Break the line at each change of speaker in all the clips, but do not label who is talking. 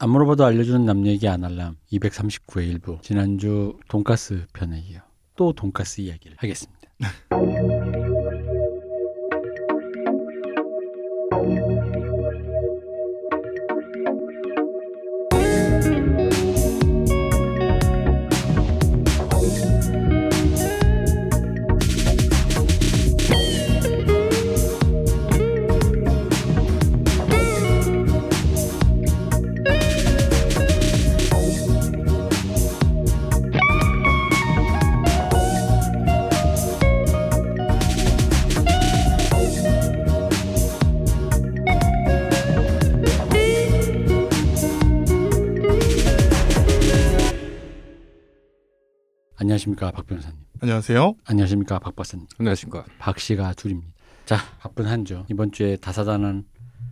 안 물어봐도 알려주는 남 얘기 안할람 239회 일부 지난주 돈가스 편에 이어 또 돈가스 이야기를 하겠습니다.
안녕하세요.
안녕하십니까 박 박사님.
안녕하십니까.
박 씨가 둘입니다. 자 바쁜 한 주 이번 주에 다사다난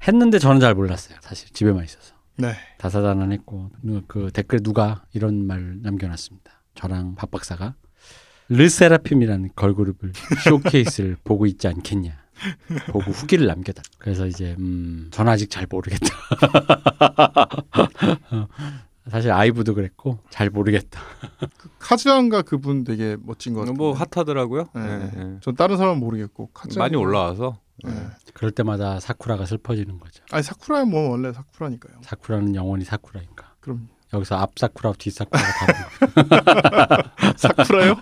했는데 저는 잘 몰랐어요. 사실 집에만 있어서
네.
다사다난 했고 그 댓글 누가 이런 말 남겨놨습니다. 저랑 박 박사가 르세라핌이라는 걸그룹을 쇼케이스를 보고 있지 않겠냐. 보고 후기를 남겨다. 그래서 이제 음, 전 아직 잘 모르겠다. 사실 아이브도 그랬고 잘 모르겠다.
그 카즈안가 그분 되게 멋진 것 같아요.
뭐 핫하더라고요.
네.
네, 네.
전 다른 사람 은 모르겠고 카즈안
많이 올라와서
네.
그럴 때마다 사쿠라가 슬퍼지는 거죠.
아니 사쿠라는 뭐 원래 사쿠라니까요.
사쿠라는 영원히 사쿠라니까.
그럼
여기서 앞 사쿠라와 뒤 사쿠라가 다른
사쿠라요?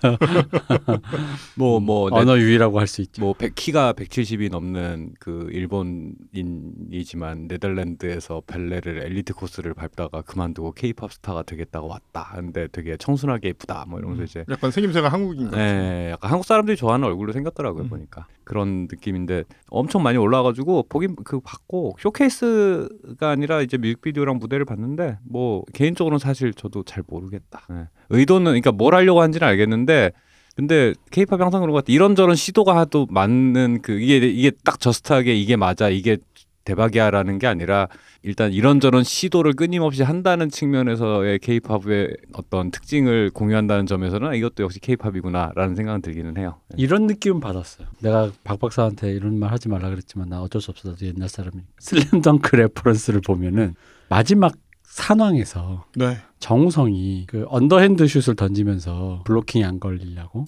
뭐뭐
언어 유희라고 할 수 있죠.
뭐 100, 키가 170이 넘는 그 일본인이지만 네덜란드에서 벨레를 엘리트 코스를 밟다가 그만두고 케이팝 스타가 되겠다고 왔다. 근데 되게 청순하게 예쁘다. 뭐 이러면서
음.
이제
약간 생김새가 한국인 같아요.
네, 약간 한국 사람들이 좋아하는 얼굴로 생겼더라고요
음.
보니까 그런 느낌인데 엄청 많이 올라와가지고 보긴 그 봤고 쇼케이스가 아니라 이제 뮤직비디오랑 무대를 봤는데 뭐 개인적으로는 사실 저도 잘 모르겠다. 네. 의도는 그러니까 뭘 하려고 한지는 알겠는데 근데 케이팝이 항상 그런 것 같아. 이런저런 시도가 하도 많은 그 이게 이게 딱 just하게 이게 맞아 이게 대박이야라는 게 아니라 일단 이런저런 시도를 끊임없이 한다는 측면에서의 케이팝의 어떤 특징을 공유한다는 점에서는 아, 이것도 역시 케이팝이구나라는 생각은 들기는 해요. 네.
이런 느낌은 받았어요. 내가 박 박사한테 이런 말 하지 말라 그랬지만 나 어쩔 수 없어 나도 옛날 사람이 슬램덩크 reference를 보면은 마지막 산왕에서
네.
정우성이 그 언더핸드 슛을 던지면서 블로킹이 안 걸리려고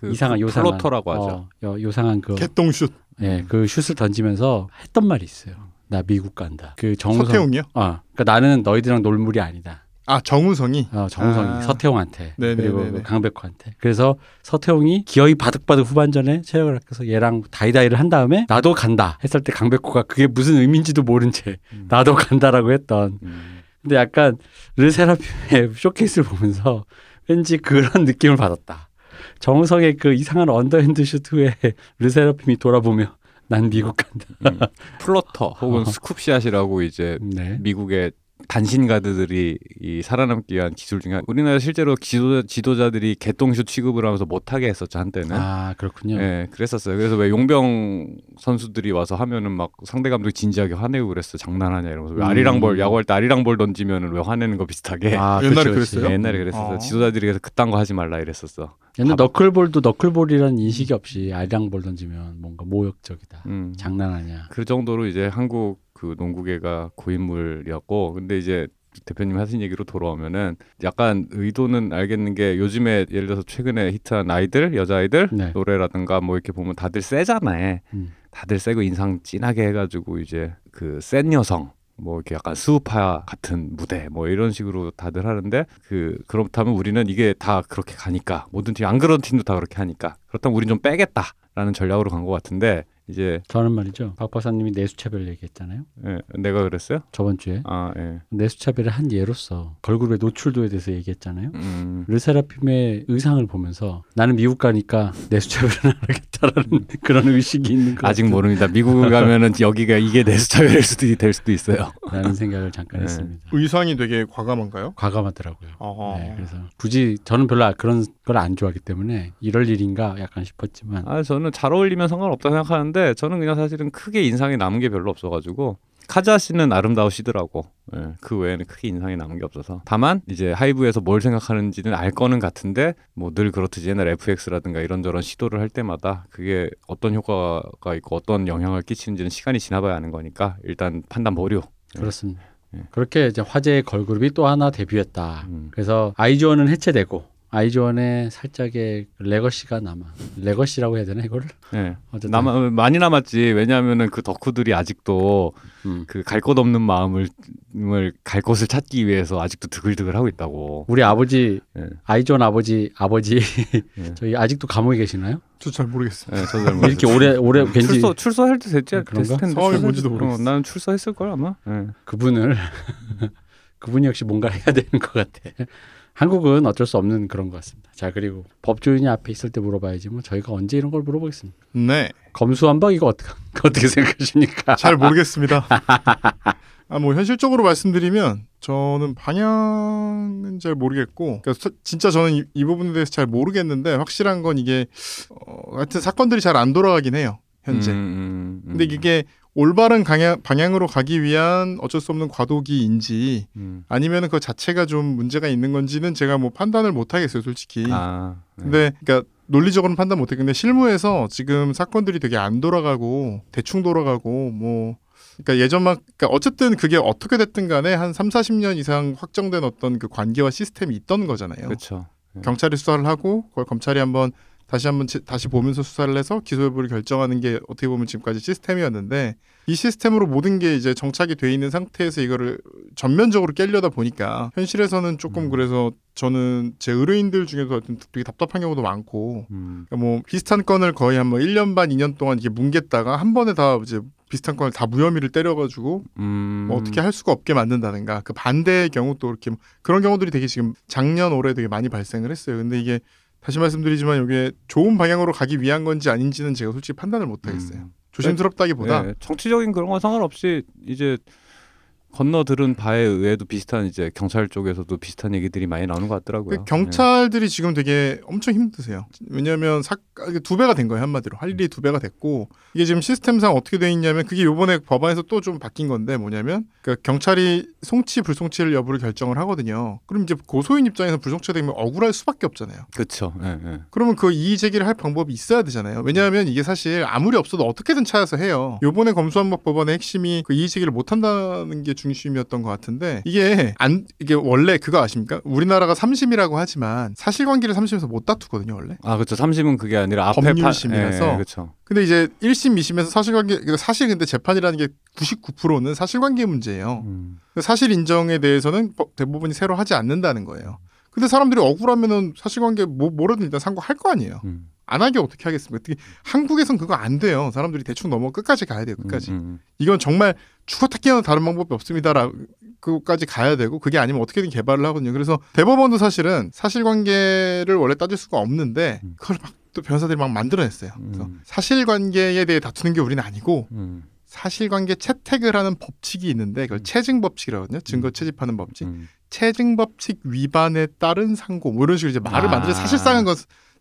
그
이상한 요상한
floater라고 하죠.
어, 요, 요상한 그
개똥 슛
예, 그 슛을 던지면서 했던 말이 있어요. 나 미국 간다. 그 정우성
서태웅이요?
아, 그러니까 나는 너희들이랑 놀 물이 아니다.
아 정우성이
어, 정우성이
아.
서태웅한테
네네네네.
그리고 그 강백호한테. 그래서 서태웅이 기어이 바득바득 후반전에 체력을 아껴서 얘랑 다이다이를 한 다음에 나도 간다 했을 때 강백호가 그게 무슨 의미인지도 모른 채
음.
나도 간다라고 했던.
음.
근데 약간 르세라핌의 쇼케이스를 보면서 왠지 그런 느낌을 받았다. 정우성의 그 이상한 언더핸드 슛 후에 르세라핌이 돌아보며 난 미국 간다.
음. floater 혹은
어.
scoop shot이라고 이제
네.
미국의 단신 가드들이 이 살아남기 위한 기술 중에 한- 우리나라 실제로 지도자, 지도자들이 개똥슛 취급을 하면서 못하게 했었죠 한때는.
아 그렇군요.
예, 그랬었어요. 그래서 왜 용병 선수들이 와서 하면은 막 상대 감독이 진지하게 화내고 그랬어. 장난하냐 이러면서 왜
음.
아리랑 볼 야구할 때 아리랑 볼 던지면은 왜 화내는 거 비슷하게.
아,
옛날에
그렇지, 그렇지.
그랬어요?
예, 옛날에 그랬었어.
아.
지도자들이 그래서 그딴 거 하지 말라 이랬었어.
옛날
밥-
너클볼도 너클볼이라는 인식이 없이 아리랑 볼 던지면 뭔가 모욕적이다.
음.
장난하냐.
그 정도로 이제 한국 그 농구계가 고인물이었고 근데 이제 대표님 하신 얘기로 돌아오면은 약간 의도는 알겠는 게 요즘에 예를 들어서 최근에 히트한 아이들 여자아이들
네.
노래라든가 뭐 이렇게 보면 다들 세잖아요.
음.
다들 세고 인상 진하게 해가지고 이제 그 센 여성 뭐 이렇게 약간 수우파 같은 무대 뭐 이런 식으로 다들 하는데 그 그렇다면 우리는 이게 다 그렇게 가니까 모든 팀 안 그런 팀도 다 그렇게 하니까 그렇다면 우린 좀 빼겠다라는 전략으로 간 것 같은데 이제
저는 말이죠. 박 박사님이 내수차별 얘기했잖아요.
예, 내가 그랬어요?
저번 주에
아 예.
내수차별의 한 예로서 걸그룹의 노출도에 대해서 얘기했잖아요.
음.
르세라핌의 의상을 보면서 나는 미국 가니까 내수차별은 안 하겠다라는 그런 의식이 있는 거
아직 모릅니다. 미국 가면은 여기가 이게 내수차별일 수도 될 수도 있어요.
라는 생각을 잠깐
네.
했습니다.
의상이 되게 과감한가요?
과감하더라고요.
아,
네, 그래서 굳이 저는 별로 그런 걸 안 좋아하기 때문에 이럴 일인가 약간 싶었지만
아 저는 잘 어울리면 상관없다 생각하는데 저는 그냥 사실은 크게 인상이 남은 게 별로 없어가지고 카자 씨는 아름다우시더라고. 예, 그 외에는 크게 인상이 남은 게 없어서. 다만 이제 하이브에서 뭘 생각하는지는 알 거는 같은데 뭐 늘 그렇듯이 옛날 FX라든가 이런저런 시도를 할 때마다 그게 어떤 효과가 있고 어떤 영향을 끼치는지는 시간이 지나봐야 아는 거니까 일단 판단 보류.
그렇습니다. 그렇게 이제 화제의 걸그룹이 또 하나 데뷔했다.
음.
그래서 아이즈원은 해체되고 아이즈원의 살짝의 레거시가 남아. legacy라고 해야 되나 이거를?
예.
어쨌든
남아 많이 남았지. 왜냐하면은 그 덕후들이 아직도
음.
그갈 곳 없는 마음을 을갈 곳을 찾기 위해서 아직도 드글드글 하고 있다고.
우리 아버지
예.
아이즈원 아버지 아버지
예.
저희 아직도 감옥에 계시나요?
저 잘 모르겠어요.
예, 저도 잘
이렇게
모르겠어요.
오래 오래 왠지
출소 출소할 때 됐지
아, 그런가?
텐데.
뭔지도
때-
모르겠어.
어, 나는 출소했을 걸 아마. 예.
그분을 그분이 역시 뭔가 해야 되는 것 같아. 한국은 어쩔 수 없는 그런 것 같습니다. 자 그리고 법조인이 앞에 있을 때 물어봐야지 뭐 저희가 언제 이런 걸 물어보겠습니까?
네,
검수한박 이거 어떻게 어떻게 생각하십니까?
잘 모르겠습니다. 아, 뭐 현실적으로 말씀드리면 저는 방향은 잘 모르겠고, 그러니까 서- 진짜 저는 이, 이 부분에 대해서 잘 모르겠는데 확실한 건 이게 어, 하여튼 사건들이 잘 안 돌아가긴 해요 현재.
음, 음, 음.
근데 이게 올바른 방향, 방향으로 가기 위한 어쩔 수 없는 과도기인지
음.
아니면 그 자체가 좀 문제가 있는 건지는 제가 뭐 판단을 못 하겠어요, 솔직히.
아. 네.
근데 그러니까 논리적으로는 판단 못 해. 근데 실무에서 지금 사건들이 되게 안 돌아가고 대충 돌아가고 뭐 그러니까 예전만 그러니까 어쨌든 그게 어떻게 됐든 간에 한 3, 40년 이상 확정된 어떤 그 관계와 시스템이 있던 거잖아요.
그렇죠.
경찰이 수사를 하고 그걸 검찰이 한번 다시 한번 지- 다시 보면서 수사를 해서 기소 여부를 결정하는 게 어떻게 보면 지금까지 시스템이었는데 이 시스템으로 모든 게 이제 정착이 돼 있는 상태에서 이거를 전면적으로 깨려다 보니까 현실에서는 조금
음.
그래서 저는 제 의뢰인들 중에서 하여튼 되게 답답한 경우도 많고
음.
그러니까 뭐 비슷한 건을 거의 한뭐 1년 반, 2년 동안 이게 뭉갰다가 한 번에 다 이제 비슷한 건을 다 무혐의를 때려가지고
음.
뭐 어떻게 할 수가 없게 만든다든가 그 반대의 경우 또 이렇게 뭐 그런 경우들이 되게 지금 작년 올해 되게 많이 발생을 했어요. 근데 이게 다시 말씀드리지만 이게 좋은 방향으로 가기 위한 건지 아닌지는 제가 솔직히 판단을 못 하겠어요.
음.
조심스럽다기보다
예, 정치적인 그런 건 상관없이 이제 건너들은 바에 의해도 비슷한 이제 경찰 쪽에서도 비슷한 얘기들이 많이 나오는 것 같더라고요.
그 경찰들이 지금 되게 엄청 힘드세요. 왜냐하면 사, 이게 두 배가 된 거예요 한마디로 할 일이 두 배가 됐고 이게 지금 시스템상 어떻게 돼 있냐면 그게 요번에 법안에서 또 좀 바뀐 건데 뭐냐면 그 경찰이 송치 불송치를 여부를 결정을 하거든요. 그럼 이제 고소인 입장에서 불송치가 되면 억울할 수밖에 없잖아요.
그렇죠. 예, 예.
그러면 그 이의 제기를 할 방법이 있어야 되잖아요. 왜냐하면 이게 사실 아무리 없어도 어떻게든 찾아서 해요. 요번에 검수한박 법안의 핵심이 그 이의 제기를 못 한다는 게 중심이었던 것 같은데 이게 안 이게 원래 그거 아십니까? 우리나라가 삼심이라고 하지만 사실관계를 삼심에서 못 다투거든요, 원래.
아 그렇죠. 삼심은 그게 아니라 앞에
법률심이라서.
예, 그렇죠.
근데 이제 1심, 2심에서 사실관계 그러니까 사실 근데 재판이라는 게 99%는 사실관계 문제예요.
음.
사실 인정에 대해서는 법- 대부분이 새로 하지 않는다는 거예요. 근데 사람들이 억울하면은 사실관계 뭐 뭐라든 일단 상고할 거 아니에요.
음.
안 하게 어떻게 하겠습니까? 특히 한국에선 그거 안 돼요. 사람들이 대충 넘어 끝까지 가야 돼요. 끝까지.
음, 음.
이건 정말 깨어나 다른 방법이 없습니다라 그까지 가야 되고 그게 아니면 어떻게든 개발을 하거든요. 그래서 대법원도 사실은 사실관계를 원래 따질 수가 없는데
음.
그걸 막 또 변호사들이 막 만들어냈어요. 그래서
음.
사실관계에 대해 다투는 게 우리는 아니고
음.
사실관계 채택을 하는 법칙이 있는데 그걸 채증 법칙이라거든요. 증거 채집하는 법칙.
음.
채증 법칙 위반에 따른 상고 뭐 이런 식으로 이제 말을
아.
만들어 사실상은 건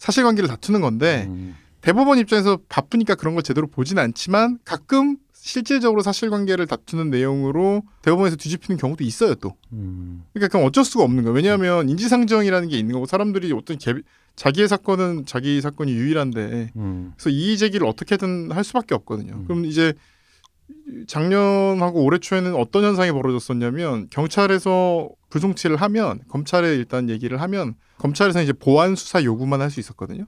사실관계를 다투는 건데
음.
대법원 입장에서 바쁘니까 그런 걸 제대로 보진 않지만 가끔 실질적으로 사실관계를 다투는 내용으로 대법원에서 뒤집히는 경우도 있어요 또.
음.
그러니까 그건 어쩔 수가 없는 거예요. 왜냐하면 인지상정이라는 게 있는 거고 사람들이 어떤 개, 자기의 사건은 자기 사건이 유일한데
음.
그래서 이의 제기를 어떻게든 할 수밖에 없거든요.
음.
그럼 이제 작년하고 올해 초에는 어떤 현상이 벌어졌었냐면 경찰에서 불송치를 하면 검찰에 일단 얘기를 하면 검찰에서 이제 보안 수사 요구만 할 수 있었거든요.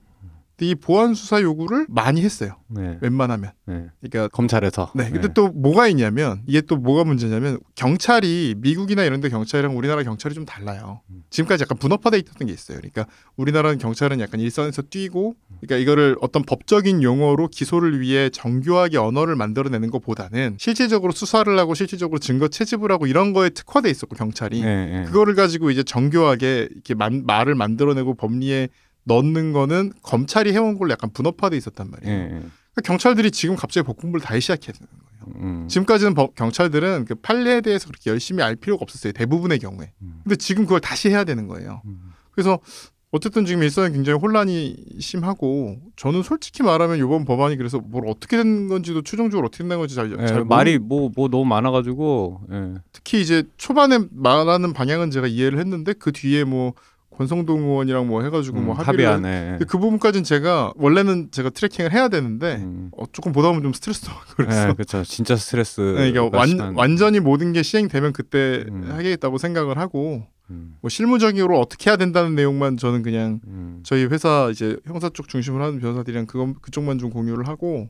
이 보안 수사 요구를 많이 했어요.
네.
웬만하면.
네.
그러니까
검찰에서.
네. 근데 또 뭐가 있냐면 이게 또 뭐가 문제냐면 경찰이 미국이나 이런 데 경찰이랑 우리나라 경찰이 좀 달라요.
음.
지금까지 약간 분업화돼 있었던 게 있어요. 그러니까 우리나라는 경찰은 약간 일선에서 뛰고 그러니까 이거를 어떤 법적인 용어로 기소를 위해 정교하게 언어를 만들어내는 것보다는 실질적으로 수사를 하고 실질적으로 증거 채집을 하고 이런 거에 특화돼 있었고 경찰이
네, 네.
그거를 가지고 이제 정교하게 이렇게 만- 말을 만들어내고 법리에 넣는 거는 검찰이 해온 걸로 약간 분업화돼 있었단 말이에요.
예, 예.
그러니까 경찰들이 지금 갑자기 복공부를 다시 시작했는 거예요.
음.
지금까지는 법- 경찰들은 그 판례에 대해서 그렇게 열심히 알 필요가 없었어요. 대부분의 경우에.
음.
근데 지금 그걸 다시 해야 되는 거예요.
음.
그래서 어쨌든 지금 일선에 굉장히 혼란이 심하고 저는 솔직히 말하면 이번 법안이 그래서 뭘 어떻게 된 건지도 최종적으로 어떻게 된 건지 잘,
예,
잘
말이 뭐뭐 너무 많아가지고 예.
특히 이제 초반에 말하는 방향은 제가 이해를 했는데 그 뒤에 뭐 권성동 의원이랑 뭐 해가지고 뭐
음,
합의를
합의안에.
근데 그 부분까지는 제가 원래는 제가 트래킹을 해야 되는데
음.
어, 조금 보다 보면 좀 스트레스도 받고 그래서
네, 그렇죠. 진짜 스트레스.
네, 이게 완, 완전히 모든 게 시행되면 그때
음.
하겠다고 생각을 하고
음,
뭐 실무적으로 어떻게 해야 된다는 내용만 저는 그냥
음.
저희 회사 이제 형사 쪽 중심으로 하는 변호사들이랑 그건 그쪽만 좀 공유를 하고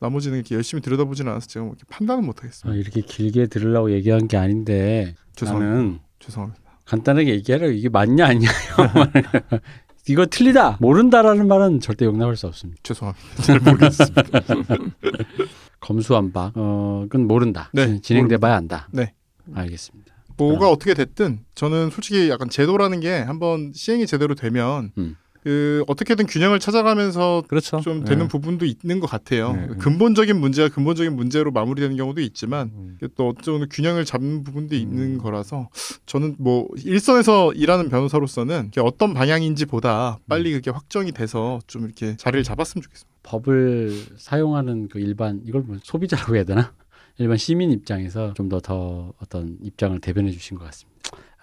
나머지는 이렇게 열심히 들여다보지는 않아서 제가 뭐 이렇게 판단은 못
아,
하겠습니다.
이렇게 길게 들으려고 얘기한 게 아닌데
죄송합니다.
나는
죄송합니다.
간단하게 얘기하라 이게 맞냐 아니냐 이거 틀리다 모른다라는 말은 절대 용납할 수 없습니다.
죄송합니다. 잘 모르겠습니다.
검수완박 어 그건 모른다.
네,
진- 진행돼 봐야 안다.
네.
알겠습니다.
뭐가 어떻게 됐든 저는 솔직히 약간 제도라는 게 한번 시행이 제대로 되면
음.
그 어떻게든 균형을 찾아가면서
그렇죠.
좀
네.
되는 부분도 있는 것 같아요.
네, 네.
근본적인 문제가 근본적인 문제로 마무리되는 경우도 있지만
음.
이게 또 어쩌면 균형을 잡는 부분도 있는
음.
거라서 저는 뭐 일선에서 일하는 변호사로서는 어떤 방향인지 보다 빨리 그게 확정이 돼서 좀 이렇게 자리를 잡았으면 좋겠습니다.
법을 사용하는 그 일반 이걸 뭐 소비자라고 해야 되나? 일반 시민 입장에서 좀 더더 어떤 입장을 대변해 주신 것 같습니다.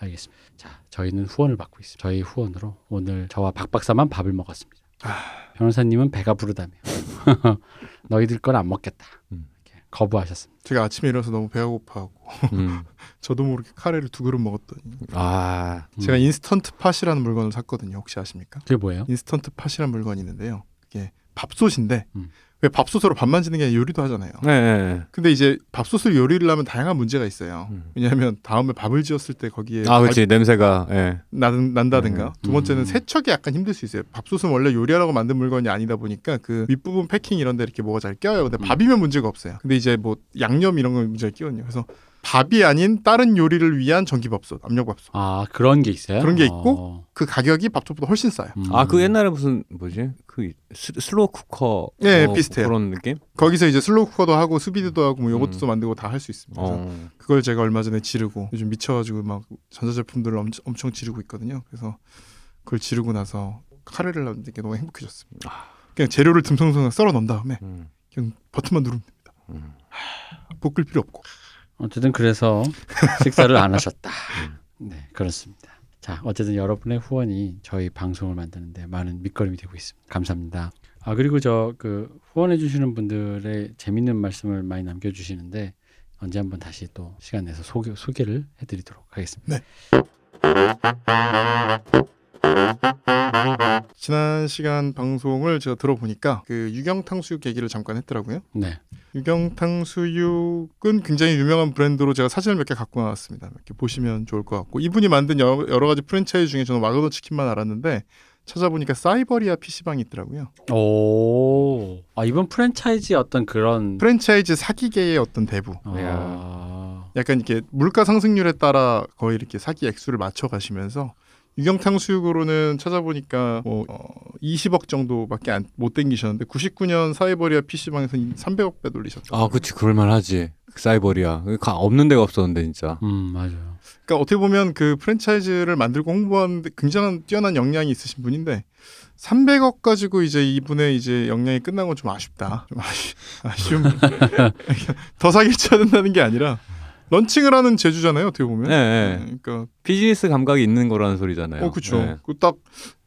알겠습니다. 자, 저희는 후원을 받고 있습니다. 저희 후원으로 오늘 저와 박 박사만 밥을 먹었습니다. 변호사님은 배가 부르다며 너희들 건 안 먹겠다.
음.
거부하셨습니다.
제가 아침에 일어나서 너무 배가 고파갖고
음.
저도 모르게 카레를 두 그릇 먹었더니
아,
음.
제가 Instant Pot이라는 물건을 샀거든요. 혹시 아십니까?
그게 뭐예요?
Instant Pot이라는 물건이 있는데요. 그게 밥솥인데
음.
왜 밥솥으로 밥만 지는 게 아니라 요리도 하잖아요.
네, 네.
근데 이제 밥솥을 요리를 하면 다양한 문제가 있어요.
음.
왜냐하면 다음에 밥을 지었을 때 거기에
아, 그렇지 냄새가. 예.
난, 난다든가
음.
두 번째는
음.
세척이 약간 힘들 수 있어요. 밥솥은 원래 요리하라고 만든 물건이 아니다 보니까 그 윗부분 패킹 이런 데 이렇게 뭐가 잘 껴요. 근데
음.
밥이면 문제가 없어요. 근데 이제 뭐 양념 이런 건 문제가 끼거든요. 그래서 밥이 아닌 다른 요리를 위한 전기밥솥, 압력밥솥.
아 그런 게 있어요?
그런 게 있고?
어.
그 가격이 밥솥보다 훨씬 싸요.
음.
아, 그 옛날에 무슨 뭐지? 그 스, slow cooker.
네,
뭐
비슷해요.
그런 느낌?
거기서 이제 slow cooker도 하고 sous vide도 하고 뭐 요것도
음.
만들고 다 할 수 있습니다. 그래서
어.
그걸 제가 얼마 전에 지르고 요즘 미쳐가지고 막 전자제품들을 엄청, 엄청 지르고 있거든요. 그래서 그걸 지르고 나서 카레를 하는데 너무 행복해졌습니다. 그냥 재료를 듬성듬성 썰어 넣은 다음에
음.
그냥 버튼만 누르면 됩니다.
음.
볶을 필요 없고.
어쨌든 그래서 식사를 안 하셨다. 네, 그렇습니다. 자, 어쨌든 여러분의 후원이 저희 방송을 만드는데 많은 밑거름이 되고 있습니다. 감사합니다. 아 그리고 저 그 후원해 주시는 분들의 재밌는 말씀을 많이 남겨 주시는데 언제 한번 다시 또 시간 내서 소개, 소개를 해 드리도록 하겠습니다.
지난 시간 방송을 제가 들어보니까 그 유경탕수육 얘기를 잠깐 했더라고요.
네,
유경탕수육은 굉장히 유명한 브랜드로 제가 사진을 몇 개 갖고 나왔습니다. 이렇게 보시면 좋을 것 같고 이분이 만든 여러, 여러 가지 프랜차이즈 중에 저는 와그너 치킨만 알았는데 찾아보니까 사이버리아 PC방이 있더라고요.
오, 아 이번 프랜차이즈 어떤 그런
프랜차이즈 사기계의 어떤 대부.
아,
약간 이렇게 물가 상승률에 따라 거의 이렇게 사기 액수를 맞춰 가시면서 유경탕수육으로는 찾아보니까 뭐 어, 20억 정도밖에 안, 못 땡기셨는데 99년 사이버리아 PC방에서 300억 배 돌리셨죠.
아, 그렇지. 그럴 만하지. 사이버리아. 가- 없는 데가 없었는데 진짜.
음 맞아요.
그러니까 어떻게 보면 그 프랜차이즈를 만들고 홍보하는데 굉장한 뛰어난 역량이 있으신 분인데 300억 가지고 이제 이분의 이제 역량이 끝난 건 좀 아쉽다. 좀 아쉬, 아쉬움. 더 사기를 쳐야 된다는 게 아니라 launching을 하는 재주잖아요. 어떻게 보면.
네, 네.
그러니까
비즈니스 감각이 있는 거라는 소리잖아요.
어 그렇죠.
네.
딱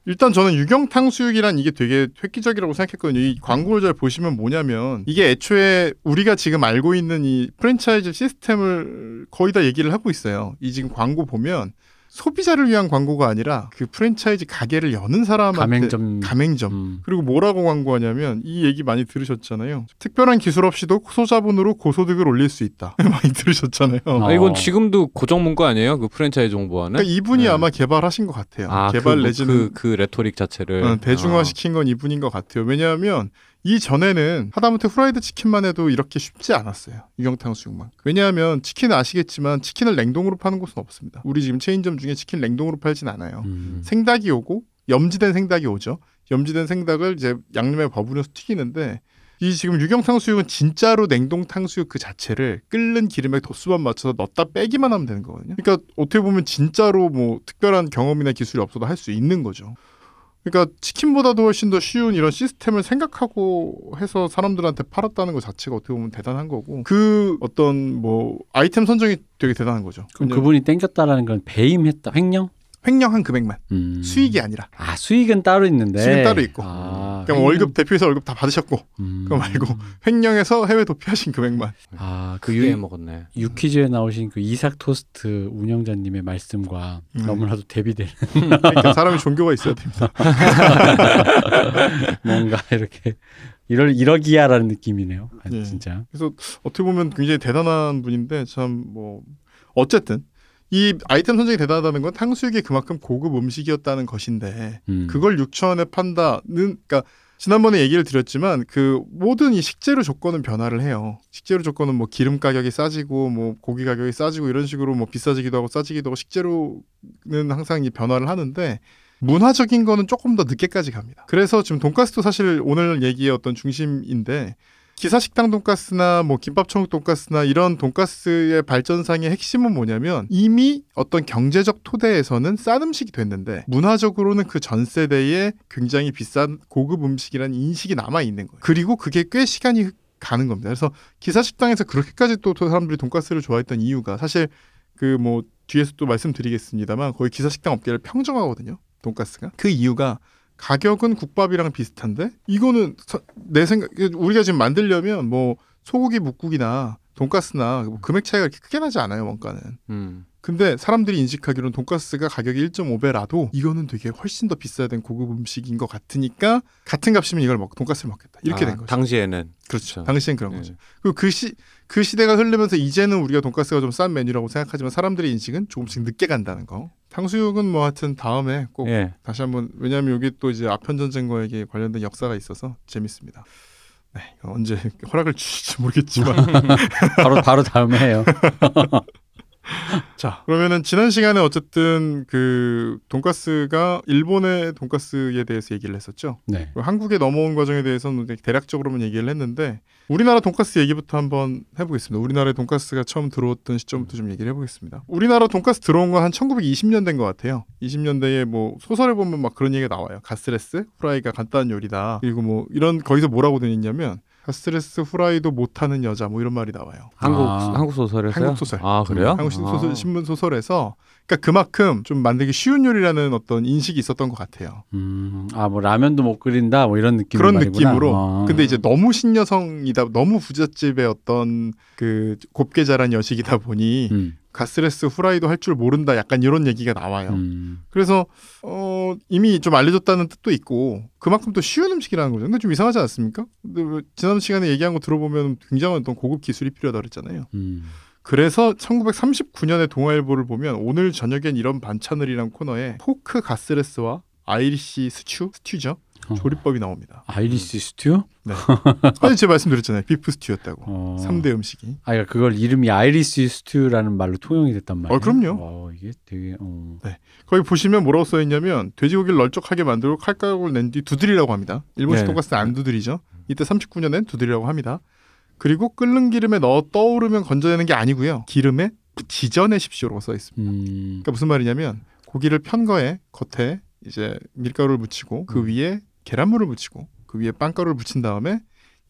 일단 저는 유경 탕수육이란 이게 되게 획기적이라고 생각했거든요. 이 광고를 잘 보시면 뭐냐면 이게 애초에 우리가 지금 알고 있는 이 프랜차이즈 시스템을 거의 다 얘기를 하고 있어요. 이 지금 광고 보면 소비자를 위한 광고가 아니라 그 프랜차이즈 가게를 여는 사람한테
가맹점.
가맹점.
음,
그리고 뭐라고 광고하냐면 이 얘기 많이 들으셨잖아요. 특별한 기술 없이도 소자본으로 고소득을 올릴 수 있다. 많이 들으셨잖아요.
어.
아, 이건 지금도 고정 문구 아니에요? 그 프랜차이즈 홍보하는?
그러니까 이분이
네.
아마 개발하신 것 같아요.
아,
개발
그, 뭐
내지는
그, 그 rhetoric 자체를
어, 대중화시킨 건 이분인 것 같아요. 왜냐하면 이 전에는 하다못해 후라이드 치킨만 해도 이렇게 쉽지 않았어요. 유경탕 수육만. 왜냐하면 치킨 아시겠지만 치킨을 냉동으로 파는 곳은 없습니다. 우리 지금 체인점 중에 치킨 냉동으로 팔진 않아요.
음.
생닭이 오고 염지된 생닭이 오죠. 염지된 생닭을 이제 양념에 버무려서 튀기는데 이 지금 유경탕 수육은 진짜로 냉동 탕수육 그 자체를 끓는 기름에 도수만 맞춰서 넣었다 빼기만 하면 되는 거거든요. 그러니까 어떻게 보면 진짜로 뭐 특별한 경험이나 기술이 없어도 할 수 있는 거죠. 그러니까 치킨보다도 훨씬 더 쉬운 이런 시스템을 생각하고 해서 사람들한테 팔았다는 것 자체가 어떻게 보면 대단한 거고 그 어떤 뭐 아이템 선정이 되게 대단한 거죠.
그럼 그분이 땡겼다라는 건 배임했다, 횡령?
횡령한 금액만
음.
수익이 아니라
아 수익은 따로 있는데
수익은 따로 있고.
아,
그러니까 뭐 월급 대표에서 월급 다 받으셨고
음.
그거 말고 횡령해서 해외 도피하신 금액만
아그
크게
유,
먹었네.
유퀴즈에 나오신 그 이삭 토스트 운영자님의 말씀과
음.
너무나도 대비되는
그러니까 사람이 종교가 있어야 됩니다.
뭔가 이렇게 이럴 이러기야라는 느낌이네요. 아,
예.
진짜.
그래서 어떻게 보면 굉장히 대단한 분인데 참 뭐 어쨌든 이 아이템 선정이 대단하다는 건 탕수육이 그만큼 고급 음식이었다는 것인데
음.
그걸 6천 원에 판다는 그러니까 지난번에 얘기를 드렸지만 그 모든 이 식재료 조건은 변화를 해요. 식재료 조건은 뭐 기름 가격이 싸지고 뭐 고기 가격이 싸지고 이런 식으로 뭐 비싸지기도 하고 싸지기도 하고 식재료는 항상 이 변화를 하는데 문화적인 거는 조금 더 늦게까지 갑니다. 그래서 지금 돈가스도 사실 오늘 얘기의 어떤 중심인데 기사 식당 돈가스나 뭐 김밥 천국 돈가스나 이런 돈가스의 발전상의 핵심은 뭐냐면 이미 어떤 경제적 토대에서는 싼 음식이 됐는데 문화적으로는 그 전 세대에 굉장히 비싼 고급 음식이라는 인식이 남아 있는 거예요. 그리고 그게 꽤 시간이 가는 겁니다. 그래서 기사 식당에서 그렇게까지 또 사람들이 돈가스를 좋아했던 이유가 사실 그 뭐 뒤에서 또 말씀드리겠습니다만 거의 기사 식당 업계를 평정하거든요. 돈가스가 그 이유가 가격은 국밥이랑 비슷한데 이거는 서- 내 생각 우리가 지금 만들려면 뭐 소고기 묵국이나 돈가스나 뭐 금액 차이가 그렇게 크게 나지 않아요 원가는.
음.
근데 사람들이 인식하기로는 돈가스가 가격이 1.5배라도 이거는 되게 훨씬 더 비싸야 된 고급 음식인 것 같으니까 같은 값이면 이걸 먹 돈가스를 먹겠다 이렇게
아,
된 거죠.
당시에는
그렇죠.
그렇죠.
당시엔 그런
네.
거죠. 그리고 그 시 그 시대가 흐르면서 이제는 우리가 돈가스가 좀 싼 메뉴라고 생각하지만 사람들의 인식은 조금씩 늦게 간다는 거. 탕수육은 뭐 하여튼 다음에 꼭
예.
다시 한번 왜냐하면 여기 또 이제 아편 전쟁과 이게 관련된 역사가 있어서 재밌습니다. 네, 언제 허락을 주실지 모르겠지만
바로 바로 다음에 해요.
자 그러면은 지난 시간에 어쨌든 그 돈가스가 일본의 돈가스에 대해서 얘기를 했었죠.
네.
한국에 넘어온 과정에 대해서는 대략적으로만 얘기를 했는데 우리나라 돈가스 얘기부터 한번 해보겠습니다. 우리나라에 돈가스가 처음 들어왔던 시점부터 좀 얘기를 해보겠습니다. 우리나라 돈가스 들어온 건 한 1920년 된것 같아요. 20년대에 뭐 소설에 보면 막 그런 얘기가 나와요. 가스레스 후라이가 간단한 요리다. 그리고 뭐 이런 거기서 뭐라고 되냐면 가스레스 후라이도 못하는 여자 뭐 이런 말이 나와요.
한국
아.
한국 소설에서요?
한국 소설.
아 그래요?
한국 신- 소설,
아.
신문 소설에서 그러니까 그만큼 좀 만들기 쉬운 요리라는 어떤 인식이 있었던 것 같아요.
음, 아뭐 라면도 못 끓인다 뭐 이런 느낌
그런 느낌으로.
아.
근데 이제 너무 신여성이다, 너무 부잣집의 어떤 그 곱게 자란 여식이다 보니
음,
가스레스 후라이도 할 줄 모른다, 약간 이런 얘기가 나와요.
음,
그래서 어 이미 좀 알려졌다는 뜻도 있고 그만큼 또 쉬운 음식이라는 거죠. 근데 좀 이상하지 않습니까? 근데 왜 지난 시간에 얘기한 거 들어보면 굉장한 어떤 고급 기술이 필요하다 그랬잖아요.
음.
그래서 1939년에 동아일보를 보면 오늘 저녁엔 이런 반찬을이란 코너에 pork 가스레스와 Irish 스튜 스튜죠
어.
조리법이 나옵니다.
Irish 스튜?
아니 제가 말씀드렸잖아요 비프 스튜였다고
어.
삼 3대 음식이
아, 그러니까 그걸 이름이 Irish 스튜라는 말로 통용이 됐단 말이에요.
어, 그럼요.
어, 이게 되게 어.
거기 보시면 뭐라고 써 있냐면 돼지고기를 널쩍하게 만들고 칼가락을 낸 뒤 두드리라고 합니다. 일본식
네.
돈가스는 안 두드리죠. 이때 39년엔 두드리라고 합니다. 그리고 끓는 기름에 넣어 떠오르면 건져내는 게 아니고요. 기름에 지져내십시오라고 써 있습니다.
음.
그러니까 무슨 말이냐면 고기를 편 거에 겉에 이제 밀가루를 묻히고 그
음.
위에 계란물을 묻히고 그 위에 빵가루를 묻힌 다음에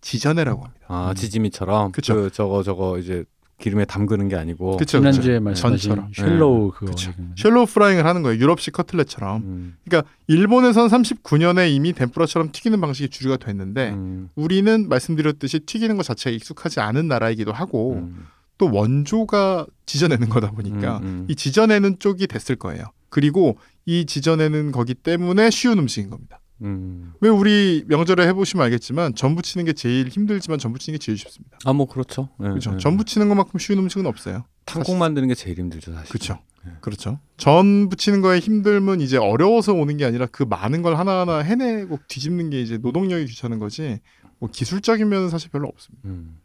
지져내라고 합니다.
아
음.
지짐이처럼
그쵸.
그 저거 저거 이제 기름에 담그는 게 아니고
그쵸,
지난주에
그쵸.
말씀하신
전처럼.
shallow 그거
그쵸.
얘기는 거죠.
shallow frying을 하는 거예요. 유럽식 커틀렛처럼.
음,
그러니까 일본에선 39년에 이미 덴푸라처럼 튀기는 방식이 주류가 됐는데
음,
우리는 말씀드렸듯이 튀기는 것 자체가 익숙하지 않은 나라이기도 하고
음,
또 원조가 지져내는 거다 보니까
음, 음.
이 지져내는 쪽이 됐을 거예요. 그리고 이 지져내는 거기 때문에 쉬운 음식인 겁니다.
음.
왜 우리 명절에 해보시면 알겠지만 전 부 치는 게 제일 힘들지만 전 부 치는 게 제일 쉽습니다.
아 뭐 그렇죠. 예,
그렇죠.
예.
전 부 치는 것만큼 쉬운 음식은 없어요.
탕국 만드는 게 제일 힘들죠 사실.
그렇죠.
네.
그렇죠. 전 부치는 거에 힘듦은 이제 어려워서 오는 게 아니라 그 많은 걸 하나하나 해내고 뒤집는 게 이제 노동력이 귀찮은 거지. 뭐 기술적인 면은 사실 별로 없습니다.
음.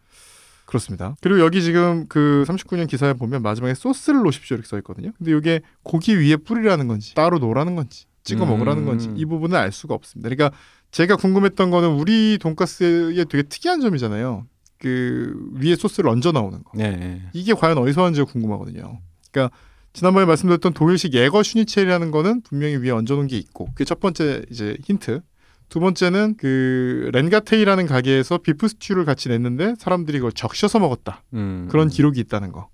그렇습니다. 그리고 여기 지금 그 39년 기사에 보면 마지막에 소스를 놓으십시오 이렇게 써 있거든요. 근데 이게 고기 위에 뿌리라는 건지 따로 놓으라는 건지 찍어
음.
먹으라는 건지 이 부분은 알 수가 없습니다. 그러니까 제가 궁금했던 거는 우리 돈가스의 되게 특이한 점이잖아요. 그 위에 소스를 얹어 나오는 거.
예, 예.
이게 과연 어디서 왔는지가 궁금하거든요. 그러니까 지난번에 말씀드렸던 독일식 Jägerschnitzel이라는 거는 분명히 위에 얹어놓은 게 있고 그게 첫 번째 이제 힌트. 두 번째는 그 렌가테이라는 가게에서 비프 스튜를 같이 냈는데 사람들이 그걸 적셔서 먹었다.
음.
그런 기록이 있다는 거.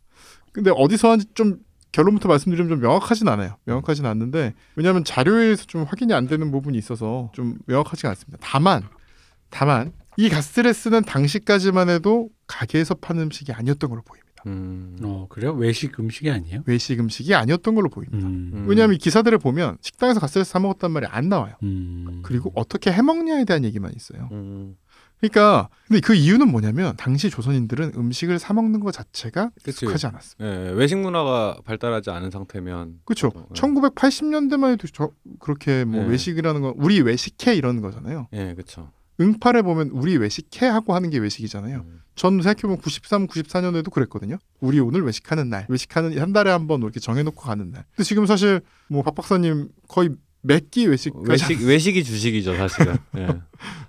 근데 어디서 하는지 좀 결론부터 말씀드리면 좀 명확하진 않아요. 명확하진 않는데 왜냐하면 자료에서 좀 확인이 안 되는 부분이 있어서 좀 명확하지가 않습니다. 다만 다만 이 가스레스는 당시까지만 해도 가게에서 파는 음식이 아니었던 걸로 보입니다.
음.
어 그래요? 외식 음식이 아니에요?
외식 음식이 아니었던 걸로 보입니다.
음.
음.
왜냐하면 이 기사들을 보면 식당에서 가스레스 사 먹었단 말이 안 나와요.
음.
그리고 어떻게 해 먹냐에 대한 얘기만 있어요.
음.
그러니까 근데 그 이유는 뭐냐면 당시 조선인들은 음식을 사 먹는 것 자체가
그치.
익숙하지 않았습니다.
예, 외식 문화가 발달하지 않은 상태면
그렇죠.
어, 예.
1980년대만 해도 저 그렇게 뭐
네.
외식이라는 건 우리 외식해 이런 거잖아요.
예, 그렇죠.
응팔에 보면 우리 외식해 하고 하는 게 외식이잖아요.
음.
전 생각해보면 93, 94년에도 그랬거든요. 우리 오늘 외식하는 날, 외식하는 한 달에 한 번 이렇게 정해놓고 가는 날. 근데 지금 사실 뭐 박 박사님 거의 몇끼 외식까지
외식 외식이 주식이죠 사실은. 예.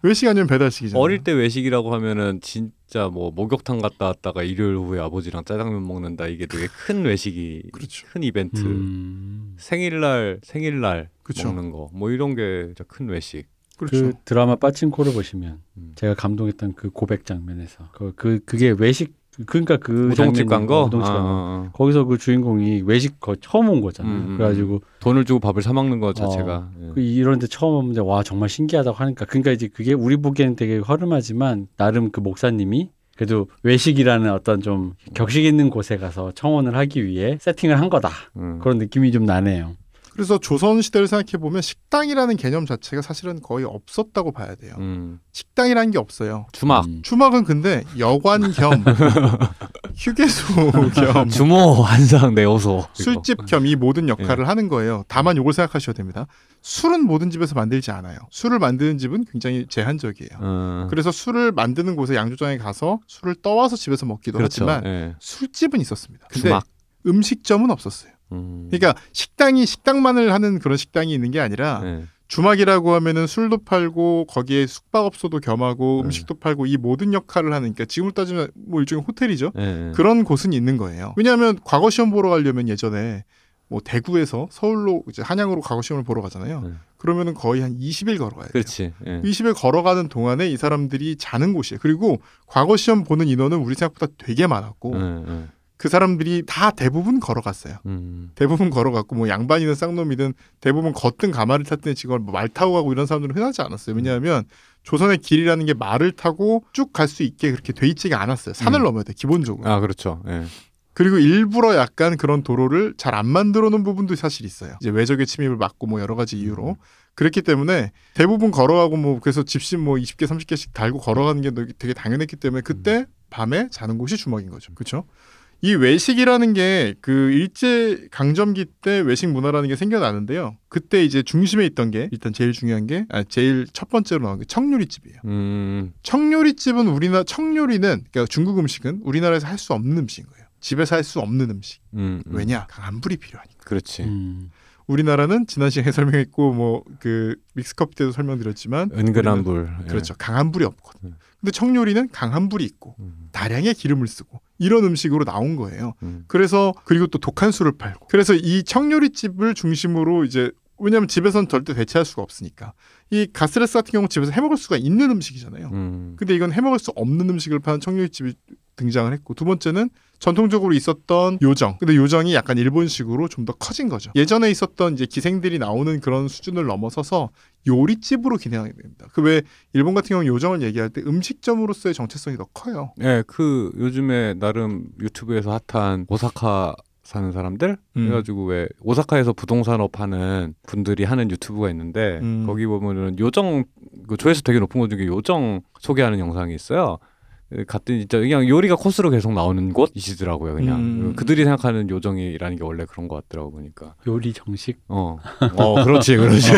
외식 아니면 배달식이잖아요.
어릴 때 외식이라고 하면은 진짜 뭐 목욕탕 갔다 왔다가 일요일 후에 아버지랑 짜장면 먹는다 이게 되게 큰 외식이
그렇죠.
큰 이벤트.
음.
생일날 생일날
그쵸.
먹는 거 뭐 이런 게 진짜 큰 외식.
그렇죠.
그 드라마 빠친코를 보시면
음.
제가 감동했던 그 고백 장면에서 그, 그 그게 외식 그러니까 그
우동집 간 거.
우동집 간 거.
아, 아, 아.
거기서 그 주인공이 외식 거 처음 온 거잖아요.
음, 음,
그래가지고
돈을 주고 밥을 사 먹는 거 자체가. 예.
그 이런데 처음 오는데 와 정말 신기하다고 하니까 그러니까 이제 그게 우리 보기에는 되게 허름하지만 나름 그 목사님이 그래도 외식이라는 어떤 좀 격식 있는 곳에 가서 청원을 하기 위해 세팅을 한 거다
음.
그런 느낌이 좀 나네요.
그래서 조선 시대를 생각해 보면 식당이라는 개념 자체가 사실은 거의 없었다고 봐야 돼요.
음.
식당이라는 게 없어요.
주막.
음.
추막은 근데 여관 겸 휴게소 겸
주모 한상 내어서
술집 겸 이 모든 역할을 하는 거예요. 다만 요걸 생각하셔야 됩니다. 술은 모든 집에서 만들지 않아요. 술을 만드는 집은 굉장히 제한적이에요.
음.
그래서 술을 만드는 곳에 양조장에 가서 술을 떠와서 집에서 먹기도
그렇죠.
하지만
예.
술집은 있었습니다. 근데
주막.
음식점은 없었어요.
음.
그러니까 식당이 식당만을 하는 그런 식당이 있는 게 아니라
예.
주막이라고 하면은 술도 팔고 거기에 숙박업소도 겸하고
네.
음식도 팔고 이 모든 역할을 하는 그러니까 지금으로 따지면 뭐 일종의 호텔이죠.
예. 예.
그런 곳은 있는 거예요. 왜냐하면 과거 시험 보러 가려면 예전에 뭐 대구에서 서울로 이제 한양으로 과거 시험을 보러 가잖아요.
네.
그러면은 거의 한 20일 걸어가야 돼요.
그렇지. 예.
20일 걸어가는 동안에 이 사람들이 자는 곳이에요. 그리고 과거 시험 보는 인원은 우리 생각보다 되게 많았고
예, 예.
그 사람들이 다 대부분 걸어갔어요.
음.
대부분 걸어갔고 뭐 양반이든 쌍놈이든 대부분 걷든 가마를 탔든 지금 뭐말 타고 가고 이런 사람들은 흔하지 않았어요. 왜냐하면 조선의 길이라는 게 말을 타고 쭉 갈 수 있게 그렇게 돼 있지가 않았어요. 산을
음.
넘어야 돼 기본적으로.
아 그렇죠. 예.
그리고 일부러 약간 그런 도로를 잘 안 만들어 놓은 부분도 사실 있어요. 이제 외적의 침입을 막고 뭐 여러 가지 이유로. 그렇기 때문에 대부분 걸어가고 뭐 그래서 집신 뭐 20개 30개씩 달고 걸어가는 게 되게 당연했기 때문에 그때 밤에 자는 곳이 주먹인 거죠. 그렇죠? 이 외식이라는 게 그 일제 강점기 때 외식 문화라는 게 생겨나는데요. 그때 이제 중심에 있던 게 일단 제일 중요한 게 아, 제일 첫 번째로 나온 게 청요리집이에요.
음.
청요리집은 우리나라 청요리는 그러니까 중국 음식은 우리나라에서 할 수 없는 음식인 거예요. 집에서 할 수 없는 음식.
음. 음.
왜냐? 강한 불이 필요하니까.
그렇지.
음.
우리나라는 지난 시간에 설명했고 뭐 그 믹스커피 때도 설명드렸지만
은근한 불. 예.
그렇죠. 강한 불이 없거든.
음.
근데 청요리는 강한 불이 있고
음.
다량의 기름을 쓰고 이런 음식으로 나온 거예요.
음.
그래서 그리고 또 독한 술을 팔고 그래서 이 청요리집을 중심으로 이제 왜냐하면 집에서는 절대 대체할 수가 없으니까 이 가스레스 같은 경우 집에서 해 먹을 수가 있는 음식이잖아요.
음.
근데 이건 해 먹을 수 없는 음식을 파는 청요리집이 등장을 했고 두 번째는 전통적으로 있었던 요정. 근데 요정이 약간 일본식으로 좀 더 커진 거죠. 예전에 있었던 이제 기생들이 나오는 그런 수준을 넘어서서 요리집으로 기능하게 됩니다. 그 왜 일본 같은 경우 요정을 얘기할 때 음식점으로서의 정체성이 더 커요.
예, 그 요즘에 나름 유튜브에서 핫한 오사카 사는 사람들
음.
그래가지고 왜 오사카에서 부동산업 하는 분들이 하는 유튜브가 있는데
음.
거기 보면은 요정 그 조회수 되게 높은 것 중에 요정 소개하는 영상이 있어요. 그 갔더니 진짜 그냥 요리가 코스로 계속 나오는 곳이시더라고요. 그냥
음.
그들이 생각하는 요정이라는 게 원래 그런 것 같더라고 보니까.
요리 정식
어, 어, 그렇지, 그렇지.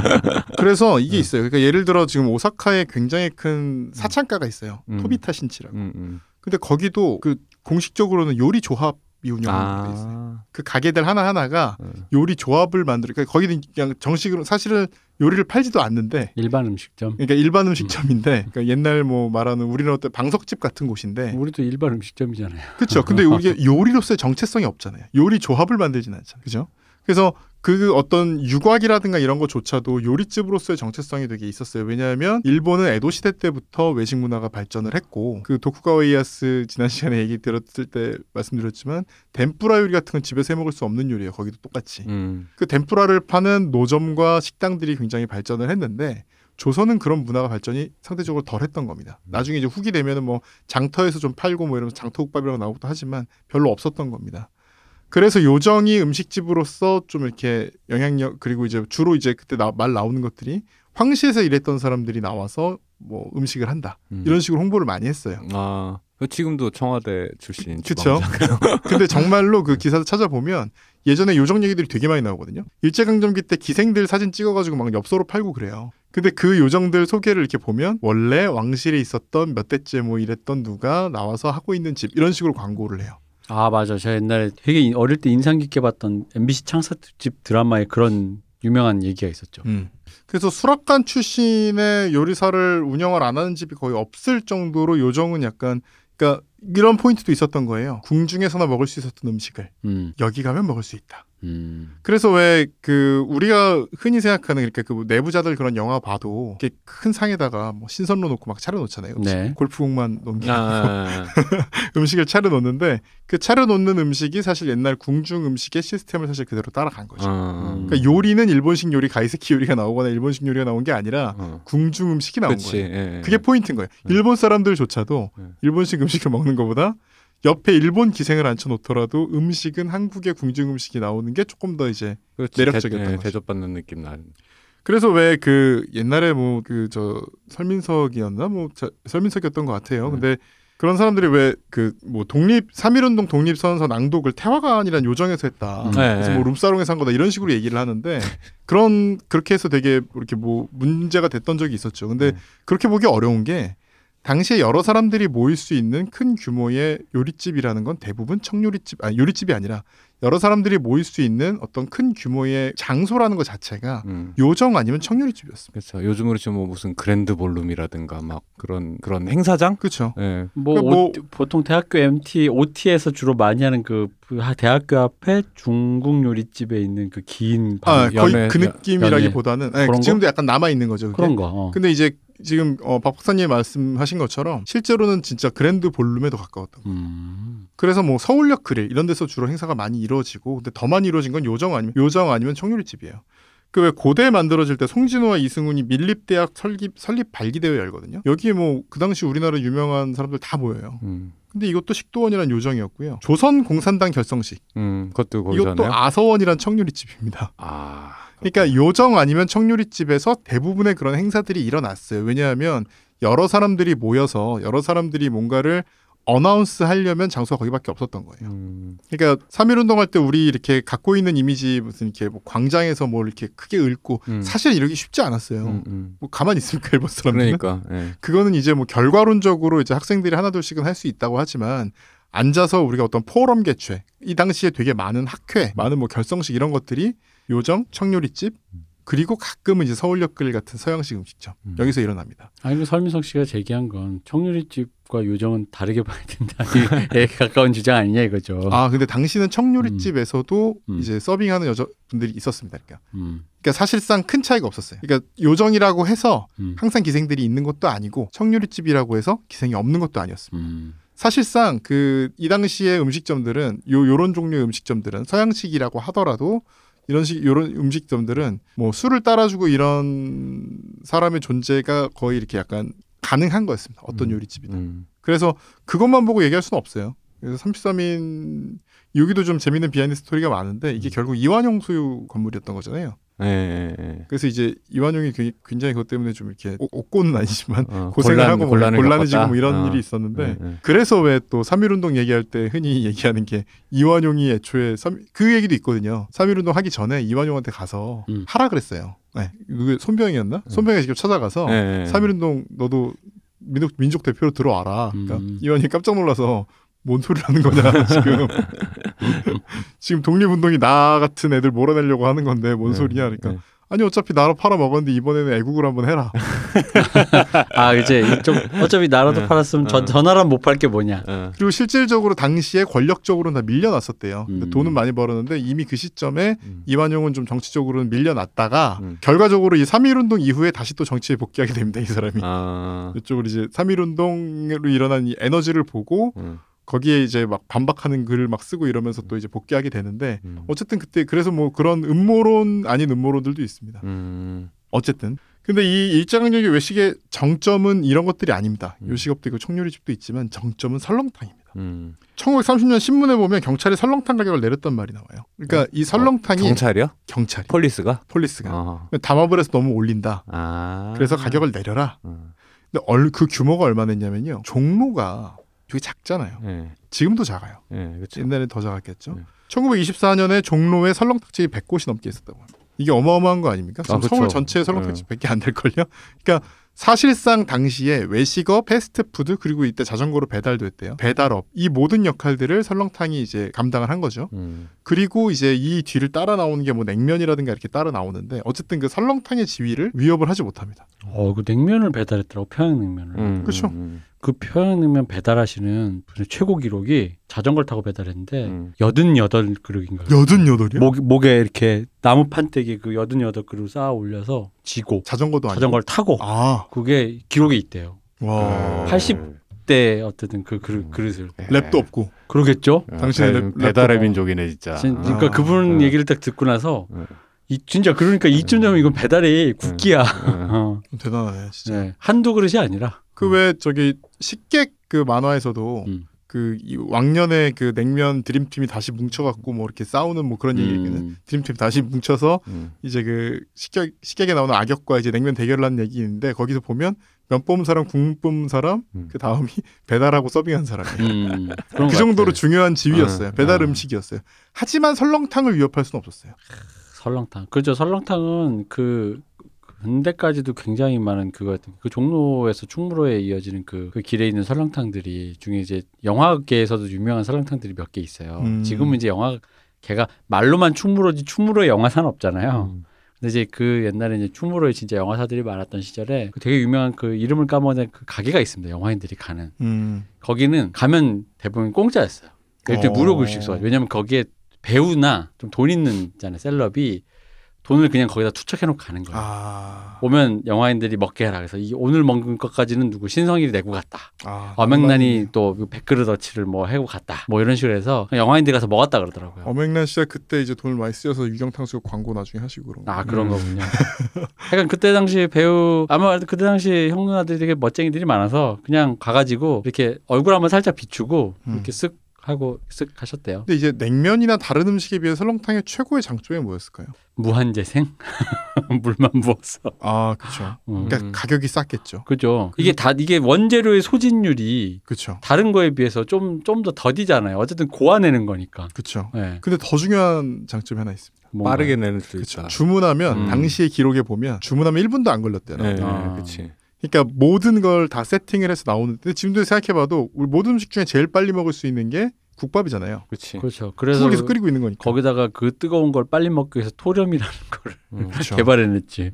그래서 이게
음.
있어요. 그러니까 예를 들어 지금 오사카에 굉장히 큰 사창가가 있어요.
음.
토비타 신치라고.
음, 음.
근데 거기도 그 공식적으로는 요리 조합 게 있어요.
아,
그 가게들 하나 하나가
음.
요리 조합을 만들어. 그러니까 거기는 그냥 정식으로 사실은 요리를 팔지도 않는데.
일반 음식점
그러니까 일반 음식점인데, 그러니까 옛날 뭐 말하는 우리나라 때 방석집 같은 곳인데,
우리도 일반 음식점이잖아요.
그렇죠. 근데 우리가 요리로서의 정체성이 없잖아요. 요리 조합을 만들지는 않잖아요. 그죠? 그래서 그 어떤 유곽이라든가 이런 것조차도 요리집으로서의 정체성이 되게 있었어요. 왜냐하면 일본은 에도 시대 때부터 외식 문화가 발전을 했고 그 도쿠가와 이에야스 지난 시간에 얘기 들었을 때 말씀드렸지만 덴뿌라 요리 같은 건 집에서 해 먹을 수 없는 요리예요. 거기도 똑같이.
음.
그 덴뿌라를 파는 노점과 식당들이 굉장히 발전을 했는데 조선은 그런 문화가 발전이 상대적으로 덜 했던 겁니다.
음.
나중에 이제 후기 되면은 뭐 장터에서 좀 팔고 뭐 이러면서 장터국밥이라고 나오기도 하지만 별로 없었던 겁니다. 그래서 요정이 음식집으로서 좀 이렇게 영향력 그리고 이제 주로 이제 그때 나, 말 나오는 것들이 황실에서 일했던 사람들이 나와서 뭐 음식을 한다
음.
이런 식으로 홍보를 많이 했어요.
아, 그 지금도 청와대 출신. 주방장.
근데 정말로 그 기사를 찾아보면 예전에 요정 얘기들이 되게 많이 나오거든요. 일제강점기 때 기생들 사진 찍어가지고 막 엽서로 팔고 그래요. 근데 그 요정들 소개를 이렇게 보면 원래 왕실에 있었던 몇 대째 뭐 이랬던 누가 나와서 하고 있는 집 이런 식으로 광고를 해요.
아 맞아. 제가 옛날에 되게 인- 어릴 때 인상 깊게 봤던 MBC 창사집 드라마에 그런 유명한 얘기가 있었죠.
그래서 수락관 출신의 요리사를 운영을 안 하는 집이 거의 없을 정도로 요정은 약간 그러니까 이런 포인트도 있었던 거예요. 궁중에서나 먹을 수 있었던 음식을
음,
여기 가면 먹을 수 있다.
음,
그래서 왜 그 우리가 흔히 생각하는 이렇게 그 내부자들 그런 영화 봐도 이렇게 큰 상에다가 뭐 신선로 놓고 막 차려 놓잖아요. 음식.
네.
골프공만 게
아,
음식을 차려 놓는데 그 차려 놓는 음식이 사실 옛날 궁중 음식의 시스템을 사실 그대로 따라간 거죠.
아,
음.
그러니까 요리는 일본식 요리 가이스키 요리가 나오거나 일본식 요리가 나온 게 아니라
어.
궁중 음식이 나온
그치.
거예요.
예,
그게 포인트인 거예요.
네.
일본 사람들조차도
네.
일본식 음식을 먹는 것보다 옆에 일본 기생을 앉혀놓더라도 음식은 한국의 궁중 음식이 나오는 게 조금 더 이제
그렇지.
매력적이었던
대, 예,
거죠.
대접받는 느낌 나는.
그래서 왜 그 옛날에 뭐 그 저 설민석이었나 뭐 저, 설민석이었던 것 같아요.
네.
근데 그런 사람들이 왜 그 뭐 독립 삼일운동 독립선서 낭독을 태화관이란 요정에서 했다.
음.
네,
그래서
네.
뭐 룸사롱에서 한 거다 이런 식으로 얘기를 하는데 그런 그렇게 해서 되게 이렇게 뭐 문제가 됐던 적이 있었죠. 근데
네.
그렇게 보기 어려운 게 당시에 여러 사람들이 모일 수 있는 큰 규모의 요리집이라는 건 대부분 청요리집 아니 요리집이 아니라 여러 사람들이 모일 수 있는 어떤 큰 규모의 장소라는 것 자체가
음.
요정 아니면 청요리집이었습니다.
그렇죠. 요즘으로 지금 뭐 무슨 그랜드 볼룸이라든가 막 그런 그런 행사장?
그렇죠.
예.
뭐,
그 뭐-
오- 보통 대학교 MT, OT에서 주로 많이 하는 그, 그 하- 대학교 앞에 중국 요리집에 있는 그긴
아,
방,
거의
연애-
그
연-
느낌이라기보다는 네? 지금도 약간 남아 있는 거죠. 그게.
그런 거. 어.
근데 이제 지금 어, 박 박사님 말씀하신 것처럼 실제로는 진짜 그랜드 볼룸에도 가까웠던 거예요.
음.
그래서 뭐 서울역 그릴 이런 데서 주로 행사가 많이 이루어지고 근데 더 많이 이루어진 건 요정 아니면 요정 아니면 청요리집이에요. 그 왜 고대 만들어질 때 송진호와 이승훈이 밀립대학 설립 설립 발기대회 열거든요. 여기에 뭐 그 당시 우리나라 유명한 사람들 다 모여요.
음.
근데 이것도 식도원이란 요정이었고요. 조선 공산당 결성식
음. 그것도 거기서
이것도? 아서원이란 청요리집입니다.
아.
그러니까 요정 아니면 청요리집에서 대부분의 그런 행사들이 일어났어요. 왜냐하면 여러 사람들이 모여서 여러 사람들이 뭔가를 어나운스 하려면 장소가 거기밖에 없었던 거예요.
음.
그러니까 3.1 운동 할 때 우리 이렇게 갖고 있는 이미지 무슨 이렇게 뭐 광장에서 뭘 이렇게 크게 읊고
음.
사실 이러기 쉽지 않았어요.
음, 음.
뭐 가만히 있습니까 일본 사람들은?
그러니까 예.
그거는 이제 뭐 결과론적으로 이제 학생들이 하나둘씩은 할 수 있다고 하지만 앉아서 우리가 어떤 포럼 개최 이 당시에 되게 많은 학회, 많은 뭐 결성식 이런 것들이 요정, 청요리집 그리고 가끔은 이제 서울역글 같은 서양식 음식점
음.
여기서 일어납니다.
아니, 그 설민석 씨가 제기한 건 청요리집과 요정은 다르게 봐야 된다에 가까운 주장 아니냐 이거죠.
아 근데 당시는 청요리집에서도
음.
이제 서빙하는 여자분들이 있었습니다. 그러니까.
음,
그러니까 사실상 큰 차이가 없었어요. 그러니까 요정이라고 해서
음,
항상 기생들이 있는 것도 아니고 청요리집이라고 해서 기생이 없는 것도 아니었습니다.
음,
사실상 그 이 당시의 음식점들은 요 요런 종류의 음식점들은 서양식이라고 하더라도 이런 식 요런 음식점들은 뭐 술을 따라주고 이런 사람의 존재가 거의 이렇게 약간 가능한 거였습니다. 어떤
음.
요리집이든.
음.
그래서 그것만 보고 얘기할 수는 없어요. 그래서 33인 여기도 좀 재밌는 behind story가 많은데 이게 결국 이완용 소유 건물이었던 거잖아요.
예, 예, 예.
그래서 이제 이완용이 굉- 굉장히 그것 때문에 좀 이렇게 옥- 옥고는 아니지만
어,
고생을
곤란-
하고 뭐
곤란을
곤란해지고. 뭐 이런
어.
일이 있었는데
예, 예.
그래서 왜또 3.1운동 얘기할 때 흔히 얘기하는 게 이완용이 애초에 삼- 그 얘기도 있거든요. 3.1운동 하기 전에 이완용한테 가서
음.
하라 그랬어요. 네. 그게 손병이었나? 손병이 직접 찾아가서. 3.1운동 너도 민족, 민족 대표로 들어와라. 그러니까
음.
이완용이 깜짝 놀라서 뭔 소리를 하는 거냐 지금 지금 독립운동이 나 같은 애들 몰아내려고 하는 건데 뭔
네,
소리냐 그러니까
네.
아니 어차피 나라 팔아 먹었는데 이번에는 애국을 한번 해라.
아 이제 이쪽 어차피 나라도
네.
팔았으면 저,
어.
저 나라 못팔 게 뭐냐.
어.
그리고 실질적으로 당시에 권력적으로는 다 밀려났었대요.
음.
돈은 많이 벌었는데 이미 그 시점에
음.
이완용은 좀 정치적으로는 밀려났다가
음.
결과적으로 이 3.1운동 이후에 다시 또 정치에 복귀하게 됩니다. 이 사람이.
아.
이쪽으로 이제 3.1운동으로 일어난 이 에너지를 보고
음.
거기에 이제 막 반박하는 글을 막 쓰고 이러면서 또 이제 복귀하게 되는데
음.
어쨌든 그때 그래서 뭐 그런 음모론 아닌 음모론들도 있습니다.
음.
어쨌든 근데 이 일제강점기 외식의 정점은 이런 것들이 아닙니다.
음.
요식업도 있고 청요리집도 있지만 정점은 설렁탕입니다.
음.
1930년 신문에 보면 경찰이 설렁탕 가격을 내렸단 말이 나와요. 그러니까 이 설렁탕이
어, 경찰이요?
경찰이
police가?
police가
어.
담합을 해서 너무 올린다.
아.
그래서 가격을 내려라.
어.
근데 얼, 그 규모가 얼마나 했냐면요. 종로가 되게 작잖아요.
예.
지금도 작아요.
예, 그렇죠.
옛날에 더 작았겠죠.
네.
1924년에 종로에 설렁탕집이 100곳이 넘게 있었다고 합니다. 이게 어마어마한 거 아닙니까?
아.
서울 전체에 설렁탕집 100개 안 될걸요? 그러니까 사실상 당시에 외식업, 패스트푸드 그리고 이때 자전거로 배달도 했대요. 배달업 이 모든 역할들을 설렁탕이 이제 감당을 한 거죠.
음.
그리고 이제 이 뒤를 따라 나오는 게 뭐 냉면이라든가 이렇게 따라 나오는데 어쨌든 그 설렁탕의 지위를 위협을 하지 못합니다.
어, 그 냉면을 배달했더라고 평양냉면을.
음.
그쵸.
음.
그 평양냉면 배달하시는 분의 최고 기록이 자전거를 타고 배달했는데
음.
여든 여덟 그릇인가.
여든 여덟이요?
목 목에 이렇게 나무 판때기 그 여든 여덟 그릇 쌓아 올려서 지고
자전거도 아니고.
자전거를 타고
아,
그게 기록이 있대요.
와.
80 때 어쨌든 그 그릇,
음.
그릇을
랩도 없고.
그러겠죠.
어,
당신의
배-
랩-
배달의 민족이네 진짜.
진- 그러니까
아,
그분
아.
얘기를 딱 듣고 나서
네.
이 진짜 그러니까 이쯤 되면 이건 배달이 국기야. 어,
대단하네, 진짜.
네. 한두 그릇이 아니라.
그 왜 저기 식객 그 만화에서도
음.
그이 왕년에 그 냉면 드림팀이 다시 뭉쳐갖고 뭐 이렇게 싸우는 뭐 그런 얘기 있거든.
음.
드림팀 다시 뭉쳐서
음.
이제 그 식객 식객에 나오는 악역과 이제 냉면 대결을 하는 얘기 있는데 거기서 보면 면 뽑은 사람, 국물 뽑은 사람,
음.
그 다음이 배달하고 서빙한 사람이에요.
음, 그것
정도로. 중요한 지위였어요.
음.
배달
아.
음식이었어요. 하지만 설렁탕을 위협할 수는 없었어요.
설렁탕. 그죠. 설렁탕은 그 근대까지도 굉장히 많은 그거 같은 그 종로에서 충무로에 이어지는 그, 그 길에 있는 설렁탕들이 중에 이제 영화계에서도 유명한 설렁탕들이 몇 개 있어요.
음.
지금은 이제 영화 걔가 말로만 충무로지 충무로에 영화사는 없잖아요.
음.
근데 이제 그 옛날에 이제 충무로에 진짜 영화사들이 많았던 시절에 그 되게 유명한 그 이름을 까먹은 그 가게가 있습니다. 영화인들이 가는.
음.
거기는 가면 대부분 공짜였어요. 일단
어.
무료 급식 소. 왜냐면 거기에 배우나 좀 돈 있는 있잖아요. 셀럽이 돈을 그냥 거기다 투척해놓고 가는 거예요.
아.
오면 영화인들이 먹게 해라. 그래서 이 오늘 먹은 것까지는 누구 신성일이 내고 갔다.
아.
엄앵란이 또 백그릇 어치를 뭐 해고 갔다. 뭐 이런 식으로 해서 영화인들이 가서 먹었다 그러더라고요.
엄앵란 씨가 그때 이제 돈을 많이 쓰여서 유경탕수육 광고 나중에 하시고 그런 거.
아 그런
음.
거군요. 약간 그때 당시 배우 아마 그때 당시 형 누나들이 되게 멋쟁이들이 많아서 그냥 가가지고 이렇게 얼굴 한번 살짝 비추고
음.
이렇게 쓱 하고 쓱 하셨대요.
근데 이제 냉면이나 다른 음식에 비해 설렁탕의 최고의 장점이 뭐였을까요?
무한재생 물만 부었어.
아, 그렇죠.
음.
그러니까
음.
가격이 쌌겠죠.
그죠. 이게 다 이게 원재료의 소진율이
그렇죠.
다른 거에 비해서 좀 좀 더 더디잖아요. 어쨌든 고아내는 거니까.
그렇죠.
네.
근데 더 중요한 장점이 하나 있습니다.
뭔가.
빠르게 내는 수
그렇죠.
있다.
주문하면
음.
당시의 기록에 보면 주문하면 1분도 안 걸렸대요.
네,
아.
그렇지.
그러니까 모든 걸 다 세팅을 해서 나오는데 지금도 생각해봐도 우리 모든 음식 중에 제일 빨리 먹을 수 있는 게 국밥이잖아요.
그렇지.
그렇죠. 그래서
계속 끓이고 있는 거니까.
거기다가 그 뜨거운 걸 빨리 먹기 위해서 토렴이라는 걸
음.
그렇죠.
개발해냈지.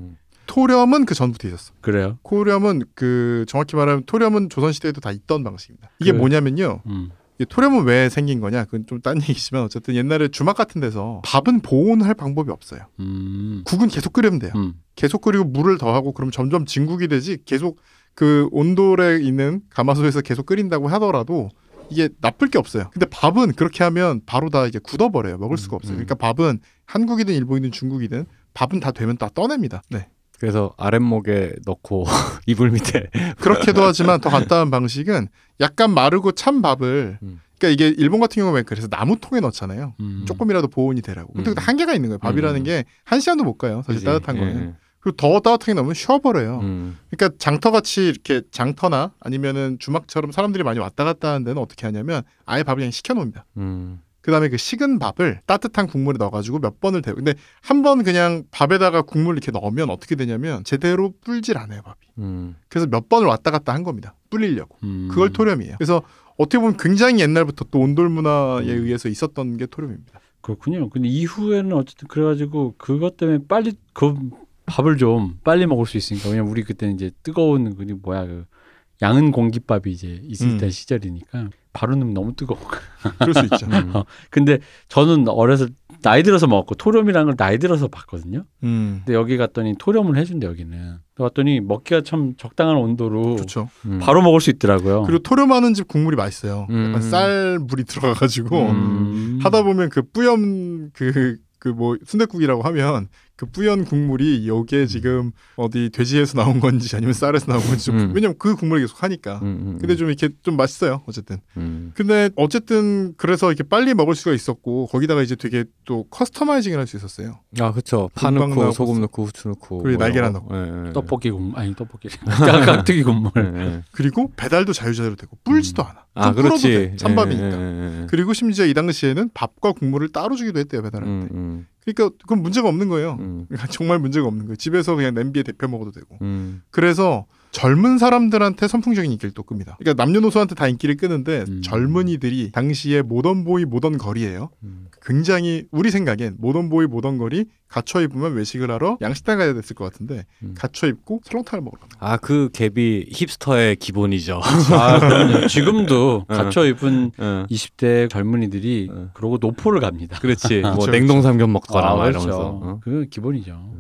토렴은 그 전부터 있었어.
그래요.
토렴은 그 정확히 말하면 토렴은 조선 시대에도 다 있던 방식입니다. 이게
그-
뭐냐면요.
음.
이 토렴은 왜 생긴 거냐? 그건 좀 딴 얘기지만 어쨌든 옛날에 주막 같은 데서 밥은 보온할 방법이 없어요.
음.
국은 계속 끓이면 돼요.
음.
계속 끓이고 물을 더하고 그럼 점점 진국이 되지 계속 그 온돌에 있는 가마솥에서 계속 끓인다고 하더라도 이게 나쁠 게 없어요. 근데 밥은 그렇게 하면 바로 다 이제 굳어버려요. 먹을 수가 없어요.
음.
그러니까 밥은 한국이든 일본이든 중국이든 밥은 다 되면 다 떠냅니다. 네.
그래서 아랫목에 넣고 이불 밑에.
그렇게도 하지만 더 간단한 방식은 약간 마르고 찬 밥을
음.
그러니까 이게 일본 같은 경우는 그래서 나무통에 넣잖아요.
음.
조금이라도 보온이 되라고. 근데
음.
한계가 있는 거예요. 밥이라는
음.
게한 시간도 못 가요. 사실
그지?
따뜻한
예,
거는.
예.
그리고 더 따뜻하게 넣으면 쉬어버려요.
음.
그러니까 장터같이 이렇게 장터나 아니면은 주막처럼 사람들이 많이 왔다 갔다 하는 데는 어떻게 하냐면 아예 밥을 그냥 시켜놓습니다.
음.
그다음에 그 식은 밥을 따뜻한 국물에 넣어가지고 몇 번을 데워. 근데 한 번 그냥 밥에다가 국물 이렇게 넣으면 어떻게 되냐면 제대로 불질 않아요 밥이.
음.
그래서 몇 번을 왔다 갔다 한 겁니다. 불리려고.
음.
그걸 토렴이에요. 그래서 어떻게 보면 굉장히 옛날부터 또 온돌 문화에
음.
의해서 있었던 게 토렴입니다.
그렇군요. 근데 이후에는 어쨌든 그래가지고 그것 때문에 빨리 그 밥을 좀 빨리 먹을 수 있으니까 왜냐면 우리 그때는 이제 뜨거운 그 뭐야 그 양은 공깃밥이 이제 있을
음.
때 시절이니까 바로 넣으면 너무 뜨거워.
그럴 수 있죠.
음.
근데 저는 어려서 나이 들어서 먹었고 토렴이라는 걸 나이 들어서 봤거든요.
음.
근데 여기 갔더니 토렴을 해준대 여기는. 갔더니 먹기가 참 적당한 온도로
그렇죠.
음.
바로 먹을 수 있더라고요.
그리고 토렴하는 집 국물이 맛있어요.
음.
약간 쌀 물이 들어가가지고
음.
하다 보면 그 뿌염 그 그뭐 순대국이라고 하면 그 뿌연 국물이 요게 지금 어디 돼지에서 나온 건지 아니면 쌀에서 나온 건지 좀
음.
왜냐면 그 국물을 계속 하니까.
음, 음,
근데 좀 이렇게 좀 맛있어요 어쨌든.
음.
근데 어쨌든 그래서 이렇게 빨리 먹을 수가 있었고 거기다가 이제 되게 또 customizing을 할 수 있었어요.
아 그렇죠. 파 넣고
나오고
소금 넣고 후추 넣고
그리고
뭐
날계란
거. 예, 예.
떡볶이 국물 아니 떡볶이 깍두기 국물.
예, 예.
그리고 배달도 자유자재로 되고 불지도 않아.
아 그렇지.
돼. 찬밥이니까.
예.
그리고 심지어 이 당시에는 밥과 국물을 따로 주기도 했대요 배달할 때. 그러니까 그건 문제가 없는 거예요.
음,
정말 문제가 없는 거예요. 집에서 그냥 냄비에 데펴 먹어도 되고.
음.
그래서 젊은 사람들한테 선풍적인 인기를 또 끕니다. 그러니까 남녀노소한테 다 인기를 끄는데
음.
젊은이들이 당시에 모던보이 모던거리예요.
음.
굉장히 우리 생각엔 모던보이 모던거리 갖춰 입으면 외식을 하러 양식당 가야 됐을 것 같은데
음.
갖춰 입고 설렁탕을 먹으러 거예요.
아그 갭이 힙스터의 기본이죠.
아, 그럼요. 지금도
어.
갖춰 입은
어.
20대 젊은이들이
어.
그러고 노포를 갑니다.
그렇지. 뭐
그렇죠,
냉동 삼겹 먹거나
아,
막
그렇죠.
이러면서. 어?
그건 기본이죠.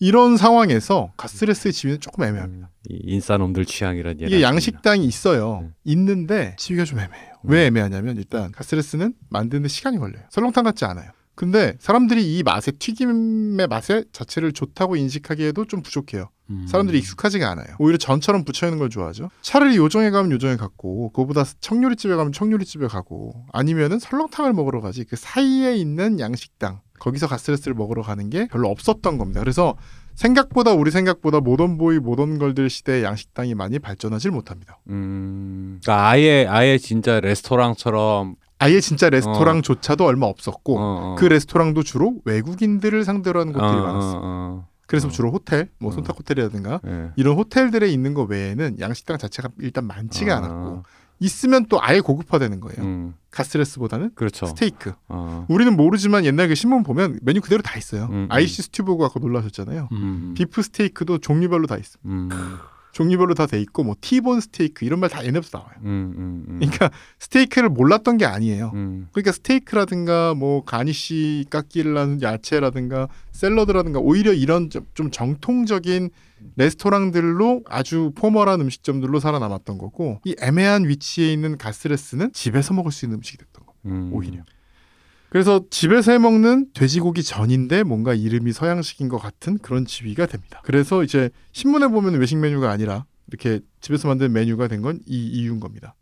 이런 상황에서 가스레스의 지위는 조금 애매합니다.
이 인싸놈들 취향이란 얘기.
이게 양식당이 있어요.
음.
있는데 지위가 좀 애매해요.
음.
왜 애매하냐면 일단 가스레스는 만드는 데 시간이 걸려요. 설렁탕 같지 않아요. 근데 사람들이 이 맛의 튀김의 맛의 자체를 좋다고 인식하기에도 좀 부족해요.
음.
사람들이 익숙하지가 않아요. 오히려 전처럼 붙여 있는 걸 좋아하죠. 차라리 요정에 가면 요정에 갔고, 그거보다 청요리집에 가면 청요리집에 가고, 아니면은 설렁탕을 먹으러 가지. 그 사이에 있는 양식당 거기서 가스레스를 먹으러 가는 게 별로 없었던 겁니다. 그래서 생각보다 우리 생각보다 모던보이 모던걸들 시대의 양식당이 많이 발전하질 못합니다.
음. 그러니까 아예 아예 진짜 레스토랑처럼
아예 진짜 레스토랑조차도 얼마 없었고,
어, 어.
그 레스토랑도 주로 외국인들을 상대로 하는 곳들이
어,
많았어요.
어, 어.
그래서
어.
주로 호텔, 뭐
어.
손탁 호텔이라든가
예.
이런 호텔들에 있는 거 외에는 양식당 자체가 일단 많지가
아.
않았고 있으면 또 아예 고급화되는 거예요.
음.
가스레스보다는
그렇죠.
스테이크.
어.
우리는 모르지만 옛날 그 신문 보면 메뉴 그대로 다 있어요.
음, 음.
Irish stew 보고 아까 놀라셨잖아요.
음.
비프 스테이크도 종류별로 다 있어.
음.
종류별로 다 돼 있고 뭐 티본 스테이크 이런 말 다 얘네부터 나와요.
음, 음, 음.
그러니까 스테이크를 몰랐던 게 아니에요.
음.
그러니까 스테이크라든가 뭐 가니쉬 깎기라는 야채라든가 샐러드라든가 오히려 이런 좀, 좀 정통적인 레스토랑들로 아주 포멀한 음식점들로 살아남았던 거고 이 애매한 위치에 있는 가스레스는 집에서 먹을 수 있는 음식이 됐던 거
음.
오히려 그래서 집에서 해 먹는 돼지고기 전인데 뭔가 이름이 서양식인 것 같은 그런 지위가 됩니다. 그래서 이제 신문에 보면 외식 메뉴가 아니라 이렇게 집에서 만든 메뉴가 된 건 이 이유인 겁니다.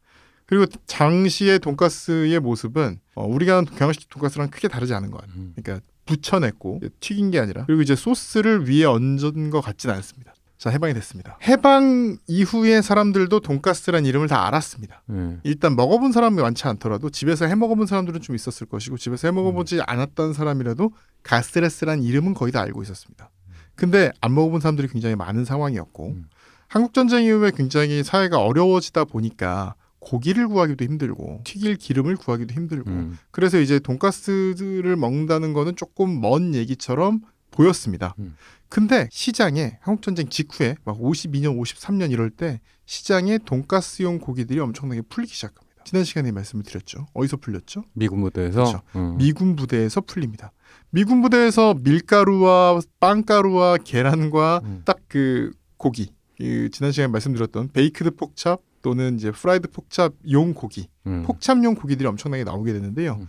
그리고 당시의 돈가스의 모습은 어, 우리가 하는 경양식 돈가스랑 크게 다르지 않은 것 같아요.
음.
그러니까 붙여냈고 튀긴 게 아니라 그리고 이제 소스를 위에 얹은 것 같진 않습니다. 자 해방이 됐습니다. 해방 이후에 사람들도 돈가스란 이름을 다 알았습니다.
예.
일단 먹어본 사람이 많지 않더라도 집에서 해 먹어본 사람들은 좀 있었을 것이고 집에서 해 먹어보지 않았던 사람이라도 가스레스란 이름은 거의 다 알고 있었습니다. 근데 안 먹어본 사람들이 굉장히 많은 상황이었고
음.
한국 전쟁 이후에 굉장히 사회가 어려워지다 보니까 고기를 구하기도 힘들고 튀길 기름을 구하기도 힘들고
음.
그래서 이제 돈가스를 먹는다는 거는 조금 먼 얘기처럼 보였습니다.
음.
근데 시장에 한국 전쟁 직후에 막 52년, 53년 이럴 때 시장에 돈가스용 고기들이 엄청나게 풀리기 시작합니다. 지난 시간에 말씀을 드렸죠. 어디서 풀렸죠?
미군 부대에서
그렇죠.
음.
미군 부대에서 풀립니다. 미군 부대에서 밀가루와 빵가루와 계란과
음.
딱그 고기, 그 지난 시간에 말씀드렸던 baked pork chop 또는 이제 fried pork chop용 고기,
음.
pork chop용 고기들이 엄청나게 나오게 되는데요.
음.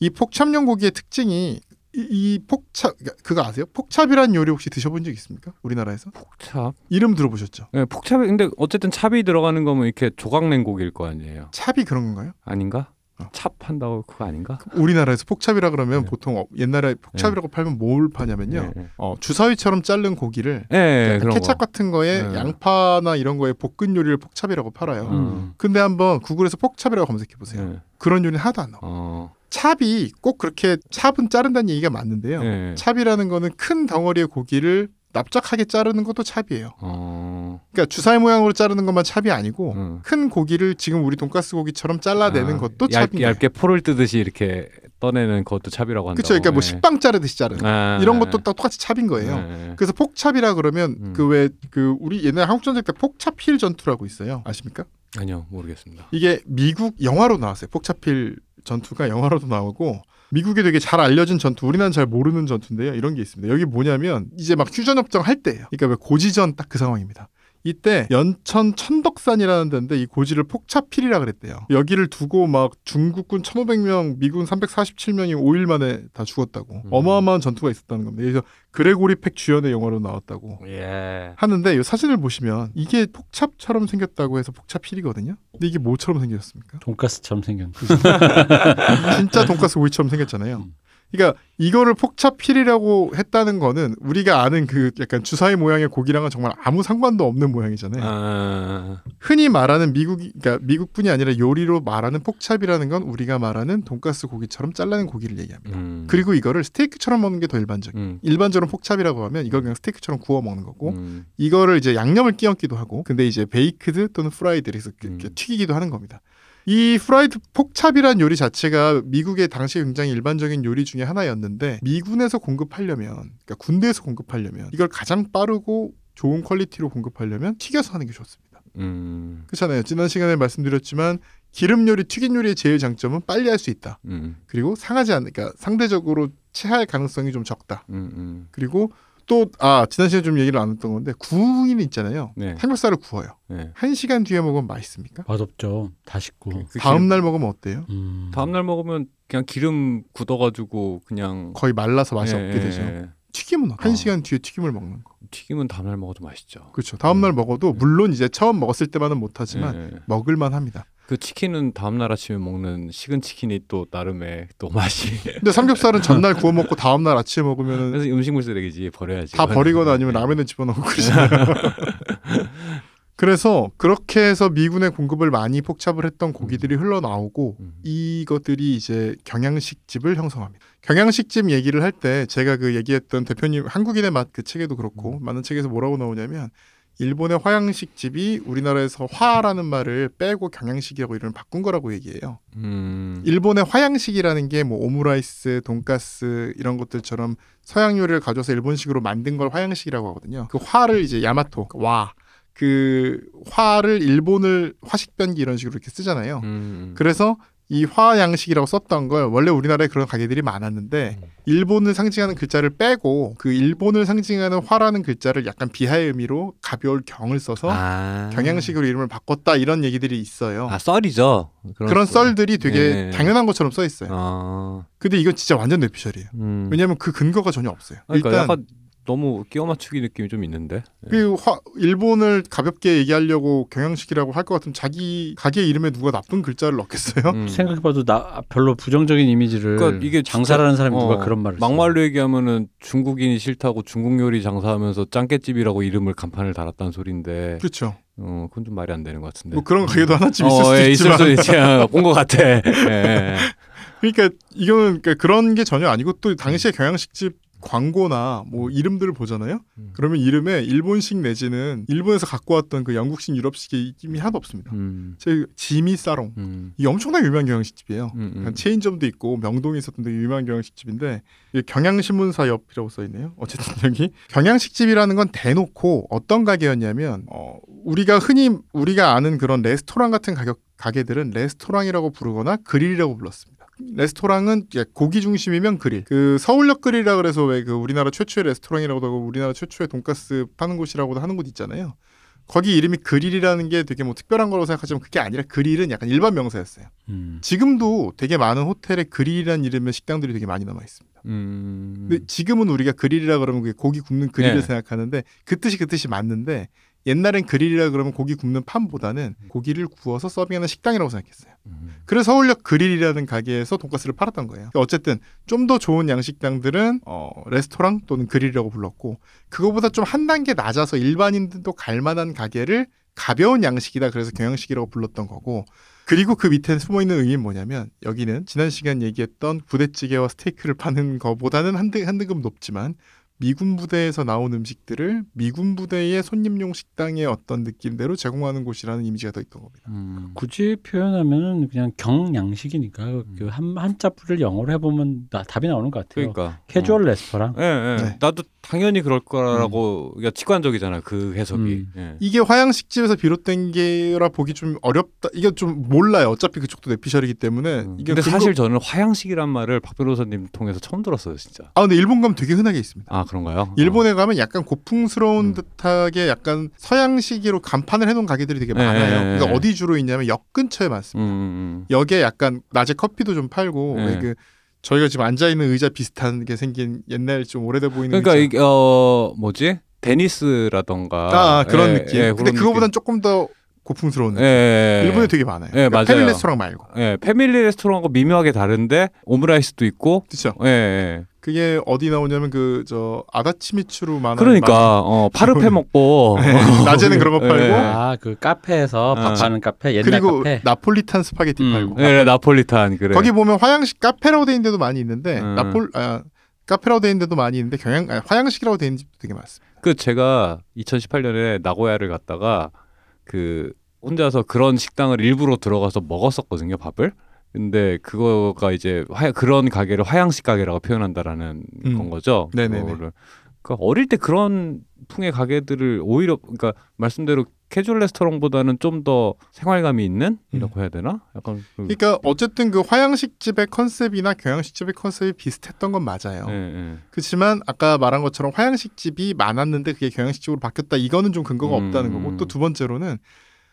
이 폭찹용 고기의 특징이 이, 이 폭찹 그러니까 그거 아세요? 폭찹이란 요리 혹시 드셔본 적 있습니까? 우리나라에서
폭찹.
이름 들어보셨죠?
예, 폭찹이 근데 어쨌든 찹이 들어가는 거면 이렇게 조각낸 고기일 거 아니에요.
찹이 그런 건가요?
아닌가?
어.
찹 한다고 그거 아닌가?
우리나라에서 폭찹이라 그러면
네.
보통 어, 옛날에 폭찹이라고 팔면 뭘 파냐면요.
예, 예.
어, 주사위처럼 자른 고기를 약간
그런
케찹
거.
같은 거에
네.
양파나 이런 거에 볶은 요리를 폭찹이라고 팔아요.
음.
근데 한번 구글에서 폭찹이라고 검색해 보세요.
예.
그런 요리는 하나도 안 나와.
어.
찹이 꼭 그렇게 찹은 자른다는 얘기가 맞는데요.
예.
찹이라는 거는 큰 덩어리의 고기를 납작하게 자르는 것도 찹이에요.
어.
그러니까 주사위 모양으로 자르는 것만 찹이 아니고
음.
큰 고기를 지금 우리 돈가스 고기처럼 잘라내는
아,
것도 거예요.
얇게 포를 뜨듯이 이렇게 떠내는 그것도 차비라고 한다.
그렇죠. 그러니까 뭐 식빵 자르듯이 자르는
아,
이런 것도 딱 똑같이 찹인 거예요.
네.
그래서 폭찹이라 그러면
음.
그왜그 우리 옛날 한국 전쟁 때 폭찹힐 전투라고 있어요. 아십니까?
아니요 모르겠습니다.
이게 미국 영화로 나왔어요. 폭찹힐 전투가 영화로도 나오고 미국에 되게 잘 알려진 전투, 우리나라는 잘 모르는 전투인데요. 이런 게 있습니다. 여기 뭐냐면 이제 막 휴전 협정 할 때예요. 그러니까 왜 고지전 딱 그 상황입니다. 이때 연천 천덕산이라는 데인데 이 고지를 폭차필이라 그랬대요. 여기를 두고 막 중국군 1,500명, 미군 347명이 5일 만에 다 죽었다고.
음.
어마어마한 전투가 있었다는 겁니다. 그래서 그레고리 팩 주연의 영화로 나왔다고.
예.
하는데 이 사진을 보시면 이게 폭찹처럼 생겼다고 해서 폭찹필이거든요. 근데 이게 뭐처럼 생겼습니까?
돈가스처럼 생겼.
진짜 돈가스 오이처럼 생겼잖아요.
음.
그러니까 이거를 폭차필이라고 했다는 거는 우리가 아는 그 약간 주사위 모양의 고기랑은 정말 아무 상관도 없는 모양이잖아요.
아,
흔히 말하는 미국 그러니까 미국뿐이 아니라 요리로 말하는 폭찹이라는 건 우리가 말하는 돈가스 고기처럼 잘라낸 고기를 얘기합니다.
음.
그리고 이거를 스테이크처럼 먹는 게 더 일반적이에요.
음.
일반적으로 pork chop이라고 하면 이걸 그냥 스테이크처럼 구워 먹는 거고
음.
이거를 이제 양념을 끼얹기도 하고 근데 이제 baked 또는 프라이드 그래서 이렇게
음.
튀기기도 하는 겁니다. 이 fried pork chop이란 요리 자체가 미국의 당시 굉장히 일반적인 요리 중에 하나였는데 미군에서 공급하려면 그러니까 군대에서 공급하려면 이걸 가장 빠르고 좋은 quality로 공급하려면 튀겨서 하는 게 좋습니다.
음.
그렇잖아요. 지난 시간에 말씀드렸지만 기름 요리, 튀긴 요리의 제일 장점은 빨리 할 수 있다.
음.
그리고 상하지 않으니까 상대적으로 체할 가능성이 좀 적다.
음. 음.
그리고 또 아 지난 시간에 좀 얘기를 안 했던 건데 구이는 있잖아요.
네.
삼겹살을 구워요.
네.
한 시간 뒤에 먹으면 맛있습니까?
맛없죠. 다 식고.
그
다음 날 먹으면 어때요?
음.
다음 날 먹으면 그냥 기름 굳어가지고 그냥
거의 말라서 맛이
예,
없게
예,
되죠.
예.
튀김은 한
어.
시간 뒤에 튀김을 먹는 거.
튀김은 다음 날 먹어도 맛있죠.
그렇죠. 다음 날
음.
먹어도 물론 이제 처음 먹었을 때만은 못하지만
예, 예.
먹을만 합니다.
그 치킨은 다음 날 아침에 먹는 식은 치킨이 또 나름의 또 맛이.
근데 삼겹살은 전날 구워 먹고 다음 날 아침에 먹으면은
그래서 음식물 쓰레기지 버려야지.
다 버리거나 아니면
예.
라면에 집어넣고 그러잖아요. 그래서 그렇게 해서 미군의 공급을 많이 폭찹을 했던 고기들이 흘러나오고
음.
이것들이 이제 경양식집을 형성합니다. 경양식집 얘기를 할 때 제가 그 얘기했던 대표님 한국인의 맛 그 책에도 그렇고
음.
많은 책에서 뭐라고 나오냐면 일본의 화양식집이 우리나라에서 화라는 말을 빼고 경양식이라고 이름을 바꾼 거라고 얘기해요.
음.
일본의 화양식이라는 게 뭐 오므라이스, 돈가스 이런 것들처럼 서양 요리를 가져서 일본식으로 만든 걸 화양식이라고 하거든요. 그 화를 이제 야마토 와. 그 화를 일본을 화식 변기 이런 식으로 이렇게 쓰잖아요.
음.
그래서 이 화 양식이라고 썼던 걸 원래 우리나라에 그런 가게들이 많았는데
음.
일본을 상징하는 글자를 빼고 그 일본을 상징하는 화라는 글자를 약간 비하의 의미로 가벼울 경을 써서
아.
경양식으로 이름을 바꿨다 이런 얘기들이 있어요.
아 썰이죠.
그런 썰들이 되게
네.
당연한 것처럼 써 있어요.
아.
근데 이건 진짜 완전 뇌피셜이에요.
음.
왜냐하면 그 근거가 전혀 없어요.
그러니까
일단
너무 끼워 맞추기 느낌이 좀 있는데.
그 화, 일본을 가볍게 얘기하려고 경양식이라고 할 것 같으면 자기 가게 이름에 누가 나쁜 글자를 넣겠어요?
음.
생각해봐도 나 별로 부정적인 이미지를
그러니까 이게
장사라는 사람이
어,
누가 그런 말을?
막말로 얘기하면은 중국인이 싫다고 중국 요리 장사하면서 짱깨집이라고 이름을 간판을 달았다는 소리인데
그렇죠.
어 그건 좀 말이 안 되는 것 같은데.
뭐 그런 가게도 하나쯤 있을
어,
수도
예,
있지만
있을 수도 있지. 본것 같아. 예, 예.
그러니까 이거는 그러니까 그런 게 전혀 아니고 또 당시에 경양식집 광고나 뭐 이름들을 보잖아요.
음.
그러면 이름에 일본식 내지는 일본에서 갖고 왔던 그 영국식, 유럽식의 이름이 하나도 없습니다.
음,
제 지미 사롱
음,
이게 엄청나게 유명한 경양식집이에요.
음, 음.
한 체인점도 있고 명동에 있었던 되게 유명한 경양식집인데 경양신문사 옆이라고 써 있네요. 어쨌든 여기 경양식집이라는 건 대놓고 어떤 가게였냐면 어, 우리가 흔히 우리가 아는 그런 레스토랑 같은 가격 가게들은 레스토랑이라고 부르거나 그릴이라고 불렀습니다. 레스토랑은 고기 중심이면 그릴. 그 서울역 그릴이라 그래서 왜 그 우리나라 최초의 레스토랑이라고도 하고 우리나라 최초의 돈가스 파는 곳이라고도 하는 곳 있잖아요. 거기 이름이 그릴이라는 게 되게 뭐 특별한 거라고 생각하지만 그게 아니라 그릴은 약간 일반 명사였어요.
음.
지금도 되게 많은 호텔에 그릴이라는 이름의 식당들이 되게 많이 남아 있습니다.
음.
근데 지금은 우리가 그릴이라 그러면 고기 굽는 그릴을
네.
생각하는데 그 뜻이 그 뜻이 맞는데 옛날엔 그릴이라 그러면 고기 굽는 판보다는 고기를 구워서 서빙하는 식당이라고 생각했어요.
음.
그래서 서울역 그릴이라는 가게에서 돈가스를 팔았던 거예요. 그러니까 어쨌든 좀 더 좋은 양식당들은 어, 레스토랑 또는 그릴이라고 불렀고 그거보다 좀 한 단계 낮아서 일반인들도 갈 만한 가게를 가벼운 양식이다 그래서 경양식이라고 불렀던 거고 그리고 그 밑에 숨어 있는 의미는 뭐냐면 여기는 지난 시간 얘기했던 부대찌개와 스테이크를 파는 거보다는 한, 등, 한 등급 높지만 미군 부대에서 나온 음식들을 미군 부대의 손님용 식당의 어떤 느낌대로 제공하는 곳이라는 이미지가 더 있던 겁니다.
음.
굳이 표현하면은 그냥 경양식이니까 그한 한자풀을 영어로 해보면 나, 답이 나오는 것 같아요.
그러니까
캐주얼 레스토랑.
예, 예.
네.
나도 당연히 그럴 거라고 그러니까 직관적이잖아 그 해석이.
음.
예.
이게 화양식 집에서 비롯된 게라 보기 좀 어렵다. 이게 좀 몰라요. 어차피 그쪽도 내피셜이기 때문에
음.
이게
근데
근거-
사실 저는 화양식이란 말을 박 변호사님 통해서 처음 들었어요, 진짜.
아 근데 일본 가면 되게 흔하게 있습니다.
아 그런가요?
일본에 가면 약간 고풍스러운
음.
듯하게 약간 서양식으로 간판을 해놓은 가게들이 되게
네,
많아요.
네,
그러니까
네.
어디 주로 있냐면 역 근처에
어.
많습니다.
음, 음,
역에 약간 낮에 커피도 좀 팔고
네.
왜그 저희가 지금 앉아 있는 의자 비슷한 게 생긴 옛날 좀 오래돼
음.
보이는
그러니까
의자.
이게 어 뭐지 데니스라던가
아, 그런
예,
느낌.
예,
근데 그거보단 조금 더 고풍스러운
느낌.
느낌.
예, 예,
일본에 되게 많아요.
예,
그러니까
맞아요.
패밀리 레스토랑 말고.
예, 패밀리 레스토랑하고 미묘하게 다른데 오므라이스도 있고
그렇죠.
예, 예.
그게 어디 나오냐면 그 저 아다치미츠루 만화
그러니까 어 파르페 먹고
네, 낮에는 그런 거 팔고
예.
아그 카페에서
아.
밥하는 카페 옛날
그리고
카페.
나폴리탄 스파게티
음.
팔고
예, 나폴리탄 그래.
거기 보면 화양식 카페라고 돼 있는 데도 많이 있는데
음.
나폴 아, 카페라고 돼 있는 데도 많이 있는데 경양 아, 화양식이라고 돼 있는 집도 되게 많습니다.
그 제가 2018년에 나고야를 갔다가 그 혼자서 그런 식당을 일부러 들어가서 먹었었거든요 밥을. 근데 그거가 이제 화, 그런 가게를 화양식 가게라고 표현한다라는
음.
건 거죠.
네네네.
그거를. 그러니까 어릴 때 그런 풍의 가게들을 오히려 그러니까 말씀대로 캐주얼 레스토랑보다는 좀 더 생활감이 있는 이라고 해야 되나? 약간 그,
그러니까 어쨌든 그 화양식 집의 컨셉이나 경양식 집의 컨셉이 비슷했던 건 맞아요.
예, 예.
그렇지만 아까 말한 것처럼 화양식 집이 많았는데 그게 경양식 집으로 바뀌었다. 이거는 좀 근거가
음.
없다는 거고 또 두 번째로는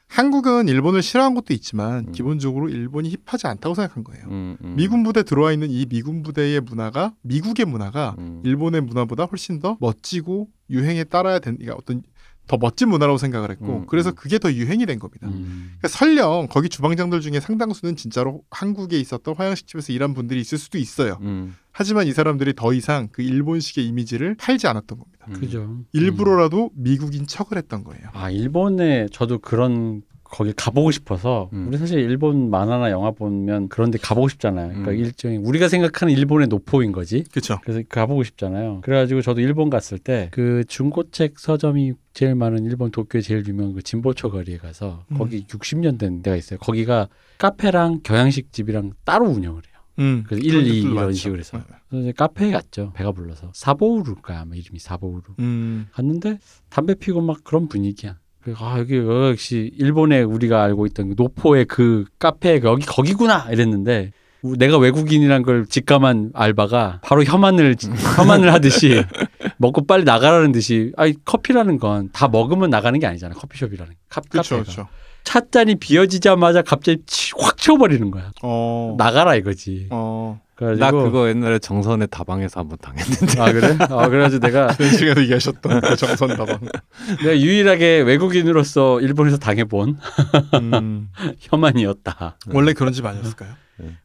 한국은 일본을 싫어한 것도 있지만
음.
기본적으로 일본이 힙하지 않다고 생각한 거예요.
음, 음.
미군 부대 들어와 있는 이 미군 부대의 문화가 미국의 문화가
음.
일본의 문화보다 훨씬 더 멋지고 유행에 따라야 되는 그러니까 어떤 더 멋진 문화라고 생각을 했고
음,
그래서
음.
그게 더 유행이 된 겁니다.
음.
그러니까 설령 거기 주방장들 중에 상당수는 진짜로 한국에 있었던 화양식집에서 일한 분들이 있을 수도 있어요.
음,
하지만 이 사람들이 더 이상 그 일본식의 이미지를 팔지 않았던 겁니다.
음.
그죠. 음.
일부러라도 미국인 척을 했던 거예요.
아 일본에 저도 그런 거기 가보고 싶어서
음.
우리 사실 일본 만화나 영화 보면 그런데 가보고 싶잖아요. 그러니까
음.
일종의 우리가 생각하는 일본의 노포인 거지.
그렇죠.
그래서 가보고 싶잖아요. 그래가지고 저도 일본 갔을 때 그 중고책 서점이 제일 많은 일본 도쿄에 제일 유명한 그 진보초 거리에 가서
음.
거기 60년 된 데가 있어요. 거기가 카페랑 경양식 집이랑 따로 운영을 해요.
음,
그래서
그런
1, 2
집들도
이런. 식으로 해서.
네.
그래서 이제 카페에 갔죠. 배가 불러서 사보우루가 아마 이름이 사보우루.
음,
갔는데 담배 피고 막 그런 분위기야. 아 여기 역시 일본에 우리가 알고 있던 그 노포의 그 카페 여기 거기구나! 이랬는데 우- 내가 외국인이란 걸 직감한 알바가 바로 혐한을 혐한을 하듯이 먹고 빨리 나가라는 듯이 아니 커피라는 건 다 먹으면 나가는 게 아니잖아 커피숍이라는. 카,
그렇죠,
카페가.
그렇죠.
찻잔이 비어지자마자 갑자기 치- 확 치워버리는 거야
어,
나가라 이거지
어,
그래가지고
나 그거 옛날에 정선의 다방에서 한번 당했는데.
아 그래 아 그래가지고 내가
그 시간에 얘기하셨던 그 정선 다방.
내가 유일하게 외국인으로서 일본에서 당해본
음,
혐한이었다.
원래 그런 집 아니었을까요?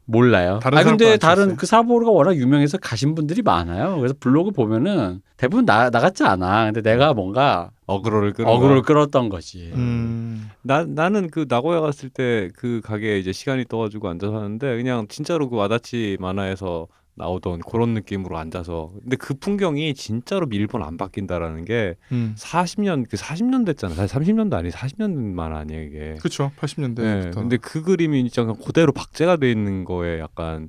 몰라요.
다른
아 근데 다른? 그 사보루가 워낙 유명해서 가신 분들이 많아요. 그래서 블로그 보면은 대부분 나 나갔지 않아. 근데 내가 뭔가
어그로를 끌어.
어그로를 끌었던 거지.
음,
나 나는 그 나고야 갔을 때 그 가게에 이제 시간이 떠가지고 앉아서 하는데 그냥 진짜로 그 와다치 만화에서 나오던 그런 느낌으로 앉아서 근데 그 풍경이 진짜로 일본 안 바뀐다라는 게
음.
40년 그 40년 됐잖아 사실 30년도 아니 40년 만화 아니에요 이게
그렇죠.
네,
80년대부터.
근데 그 그림이 진짜 그냥 그대로 박제가 돼 있는 거에 약간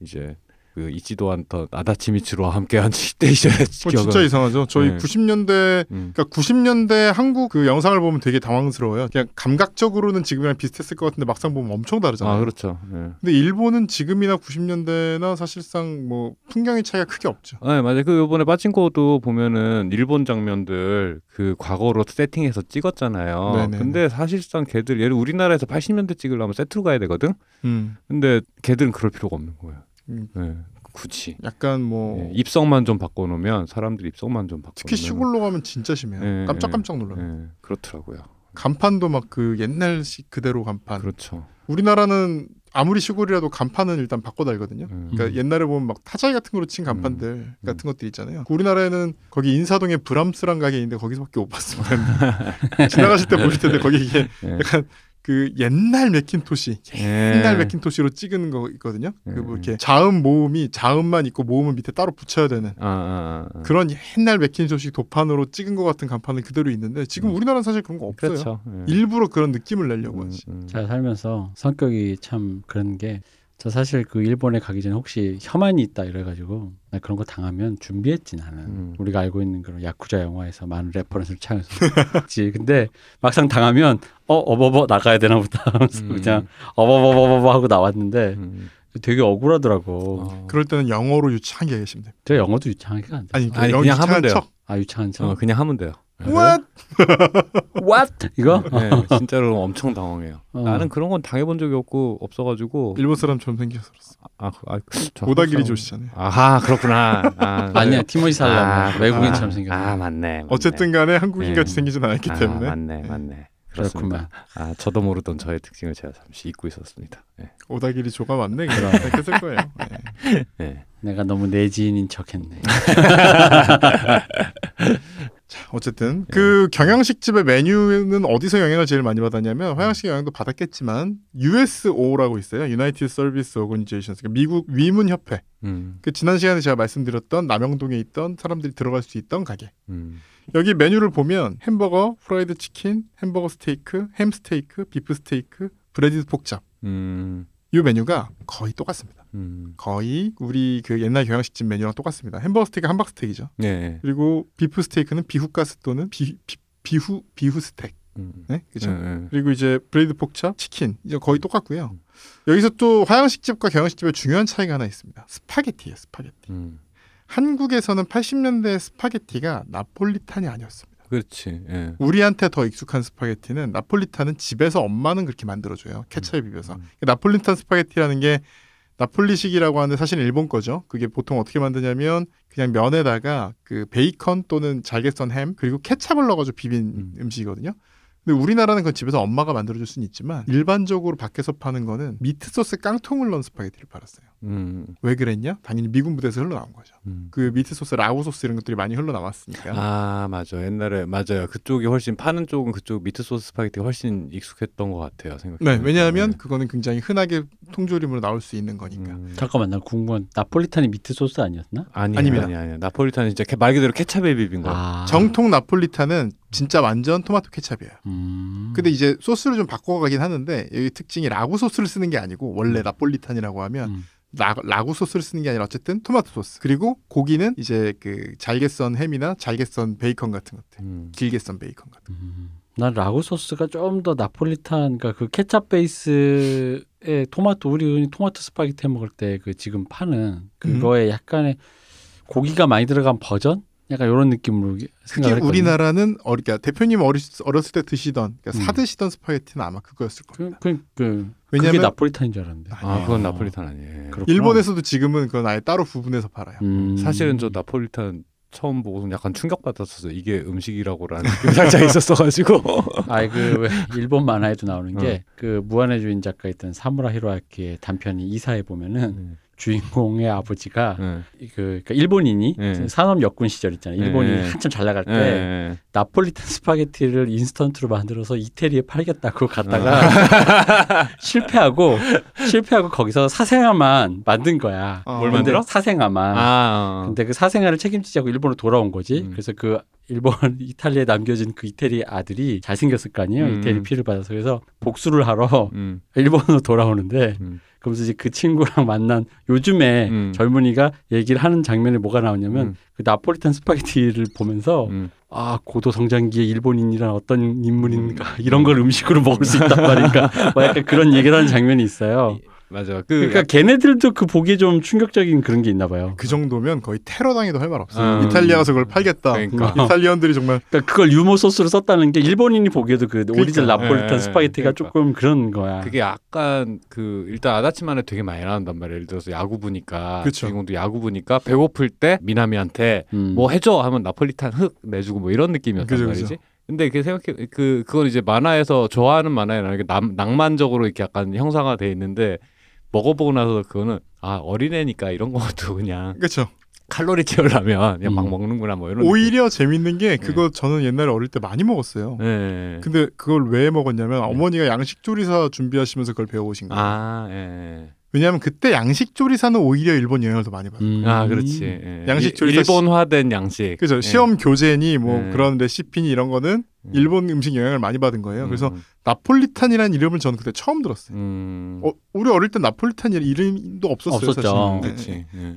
이제 그 이치도한 더 아다치미츠로와 함께한 시대이셔
뭐 진짜 이상하죠. 저희
네.
90년대
음.
그러니까 90년대 한국 그 영상을 보면 되게 당황스러워요. 그냥 감각적으로는 지금이랑 비슷했을 것 같은데 막상 보면 엄청 다르잖아요.
아 그렇죠. 예.
근데 일본은 지금이나 90년대나 사실상 뭐 풍경의 차이가 크게 없죠.
네, 맞아요. 그 요번에 빠친코도 보면은 일본 장면들 그 과거로 세팅해서 찍었잖아요.
네네네.
근데 사실상 걔들 예를 우리나라에서 80년대 찍으려면 세트로 가야 되거든.
음.
근데 걔들은 그럴 필요가 없는 거예요.
음.
네, 굳이
약간 뭐
예, 입성만 좀 바꿔놓으면 사람들이 입성만 좀 바꿔.
특히 시골로 가면 진짜 심해요.
네,
깜짝깜짝 놀라요.
네, 그렇더라고요.
간판도 막 그 옛날식 그대로 간판.
그렇죠.
우리나라는 아무리 시골이라도 간판은 일단 바꿔 달거든요.
음.
그러니까 옛날에 보면 막 타자기 같은 거로 친 간판들
음.
같은 것들 있잖아요. 우리나라에는 거기 인사동에 브람스란 가게 있는데 거기서밖에 못 봤습니다. 지나가실 때 보실 텐데 거기 이게
예.
약간 그 옛날 맥킨토시
예.
옛날 맥킨토시로 찍은 거 있거든요. 그뭐
음.
이렇게 자음 모음이 자음만 있고 모음은 밑에 따로 붙여야 되는
아, 아, 아.
그런 옛날 맥킨토시 도판으로 찍은 것 같은 간판은 그대로 있는데 지금
음.
우리나라는 사실 그런 거 없어요.
그렇죠. 예.
일부러 그런 느낌을 내려고
음,
하지.
음.
제가 살면서 성격이 참 그런 게 저 사실 그 일본에 가기 전에 혹시 혐한이 있다 이래가지고 나 그런 거 당하면 준비했지 나는
음.
우리가 알고 있는 그런 야쿠자 영화에서 많은 reference를 찾아서 했지 근데 막상 당하면 어 어버버 나가야 되나 보다 하면서
음.
그냥 어버버버버 하고 나왔는데
음.
되게 억울하더라고
어.
그럴 때는 영어로 유창하게 계시면 됩니다.
제가 영어도 유창하게 안 돼.
아니,
아니,
영
그냥 하면 돼요.
척.
아 유창한 척
어, 그냥 하면 돼요.
What?
What 이거
네, 진짜로 엄청 당황해요.
어.
나는 그런 건 당해본 적이 없고 없어가지고
일본 사람처럼 생겨서 그렇어.
아, 아, 저
오다기리 조시잖아요.
아하 그렇구나. 아,
아니야 티모시 살라면
아,
외국인처럼
아,
생겼어
아 맞네. 맞네.
어쨌든 간에 한국인
네.
같이 생기진 않았기
아,
때문에
맞네, 맞네. 그렇습니다.
그렇구만
아 저도 모르던 저의 특징을 제가 잠시 잊고 있었습니다. 네.
오다기리 조가 맞네. 쓸 거예요. 네.
네.
내가 너무 내지인인 척했네
자, 어쨌든 그 경양식 집의 메뉴는 어디서 영향을 제일 많이 받았냐면 화양식 영향도 받았겠지만 USO라고 있어요. United Service Organizations. 그러니까 미국 위문 협회.
음,
그 지난 시간에 제가 말씀드렸던 남영동에 있던 사람들이 들어갈 수 있던 가게.
음,
여기 메뉴를 보면 햄버거, 프라이드 치킨, 햄버거 스테이크, 햄 스테이크, 비프 스테이크, breaded pork chop.
음,
이 메뉴가 거의 똑같습니다.
음.
거의 우리 그 옛날 경양식집 메뉴랑 똑같습니다. 햄버거 스테이크 함박 스테이크죠.
네.
그리고 비프 스테이크는 비후가스 또는 비, 비, 비후 비후 스테이크.
음.
네, 그죠.
네, 네.
그리고 이제 breaded pork chop, 치킨 이제 거의 똑같고요. 여기서 또 화양식집과 경양식집의 중요한 차이가 하나 있습니다. 스파게티예요, 스파게티.
음.
한국에서는 80년대 스파게티가 나폴리탄이 아니었습니다.
그렇지. 예.
우리한테 더 익숙한 스파게티는 나폴리탄은 집에서 엄마는 그렇게 만들어줘요. 케찹에 비벼서.
음.
나폴리탄 스파게티라는 게 나폴리식이라고 하는데 사실 일본 거죠. 그게 보통 어떻게 만드냐면 그냥 면에다가 그 베이컨 또는 잘게 썬 햄 그리고 케찹을 넣어가지고 비빈
음.
음. 식이거든요 근데 우리나라는 그건 집에서 엄마가 만들어줄 수는 있지만 일반적으로 밖에서 파는 거는 미트 소스 깡통을 넣은 스파게티를 팔았어요.
음.
왜 그랬냐? 당연히 미군 부대에서 흘러나온 거죠.
음.
그 미트 소스, 라구 소스 이런 것들이 많이 흘러나왔으니까.
아 맞아 옛날에 맞아요 그쪽이 훨씬 파는 쪽은 그쪽 미트 소스 스파게티가 훨씬 익숙했던 것 같아요 생각.
네, 왜냐하면 그거는 굉장히 흔하게 통조림으로 나올 수 있는 거니까.
음.
잠깐만 나 궁금한 나폴리탄이 미트 소스 아니었나?
아니
아닙니다.
아니 아니 나폴리탄은 진짜 캐- 말 그대로 케찹에 비빈 거.
아
정통 나폴리탄은 진짜 완전 토마토 케찹이에요.
음.
근데 이제 소스를 좀 바꿔가긴 하는데 여기 특징이 라구 소스를 쓰는 게 아니고 원래 나폴리탄이라고 하면
음.
라, 라구 소스를 쓰는 게 아니라 어쨌든 토마토 소스 그리고 고기는 이제 그 잘게 썬 햄이나 잘게 썬 베이컨 같은 것들
음.
길게 썬 베이컨 같은
음. 난 라구 소스가 좀 더 나폴리탄 그러니까 그 케찹 베이스의 토마토 우리 흔히 토마토 스파게티 해 먹을 때 그 지금 파는 그거에 약간의 고기가 많이 들어간 버전 약간 이런 느낌으로
특히
생각을 했거든요.
우리나라는 어리, 그러니까 대표님 어리, 어렸을 때 드시던 그러니까
음.
사 드시던 스파게티는 아마 그거였을
그,
겁니다
그, 그
왜냐면-
그게 나폴리탄인 줄 알았는데.
아 그건 나폴리탄 아니에요.
그렇구나.
일본에서도 지금은 그건 아예 따로 구분해서 팔아요
음.
사실은 저 나폴리탄 처음 보고서 약간 충격받았었어. 이게 음식이라고라는 느낌이 살짝 있었어가지고.
아이 그왜 일본 만화에도 나오는
어.
게그 무한의 주인 작가 있던 사무라 히로아키의 단편이 이사에 보면은
음.
주인공의 아버지가
네.
그 그러니까 일본인이
네.
산업 역군 시절 있잖아요. 일본이
네.
한참 잘 나갈 때
네.
나폴리탄 스파게티를 인스턴트로 만들어서 이태리에 팔겠다고
아.
갔다가 실패하고 실패하고 거기서 사생아만 만든 거야.
어.
뭘 만들어?
사생아만.
아. 어.
근데 그 사생아를 책임지지 않고 일본으로 돌아온 거지.
음.
그래서 그 일본 이탈리아에 남겨진 그 이태리 아들이 잘생겼을 거 아니에요.
음.
이태리 피를 받아서 그래서 복수를 하러
음.
일본으로 돌아오는데
음.
그러면서 이제 그 친구랑 만난 요즘에
음.
젊은이가 얘기를 하는 장면에 뭐가 나오냐면
음.
그 나폴리탄 스파게티를 보면서
음.
아 고도 성장기의 일본인이란 어떤 인물인가 이런 걸 음식으로 먹을 수 있단 말인가 뭐 약간 그런 얘기를 하는 장면이 있어요.
맞아. 그
그러니까 걔네들도 그 보기에 좀 충격적인 그런 게 있나 봐요.
그 정도면 거의 테러 당해도 할 말 없어요
음.
이탈리아 가서 그걸 팔겠다
그러니까.
Italian들이 정말
그러니까 그걸 유머 소스로 썼다는 게 일본인이 보기에도 그 오리지널
그러니까.
나폴리탄
예,
스파게티가
그러니까.
조금 그런 거야.
그게 약간 그 일단 아다치만에 되게 많이 나온단 말이에요. 예를 들어서 야구부니까
그쵸.
주인공도 야구부니까 배고플 때 미나미한테
음.
뭐 해줘 하면 나폴리탄 툭 내주고 뭐 이런 느낌이었단
그죠,
말이지.
그죠.
근데 그 생각해 그 그건 이제 만화에서 좋아하는 만화에 남, 낭만적으로 이렇게 약간 형상화돼 있는데 먹어보고 나서 그거는 아 어린애니까 이런 것도 그냥
그렇죠
칼로리 채우려면 그냥 막
음.
먹는구나 뭐 이런.
오히려 재밌는 게 그거 저는 옛날에 어릴 때 많이 먹었어요.
느낌. 예.
근데 그걸 왜 먹었냐면 어머니가 양식 조리사 준비하시면서 그걸 배워오신 거예요.
아 예.
왜냐하면 그때 양식 조리사는 오히려 일본 영향을 더 많이 받아요.
음.
아 그렇지. 예.
양식
일-
조리사
일본화된 양식.
그죠?
예.
시험 교재니 뭐
네.
그런 레시피니 이런 거는
음.
일본 음식 영향을 많이 받은 거예요. 그래서
음.
나폴리탄이라는 이름을 저는 그때 처음 들었어요.
음.
어, 우리 어릴 때 나폴리탄이라는 이름도 없었어요.
없었죠.
사실.
그렇지. 예.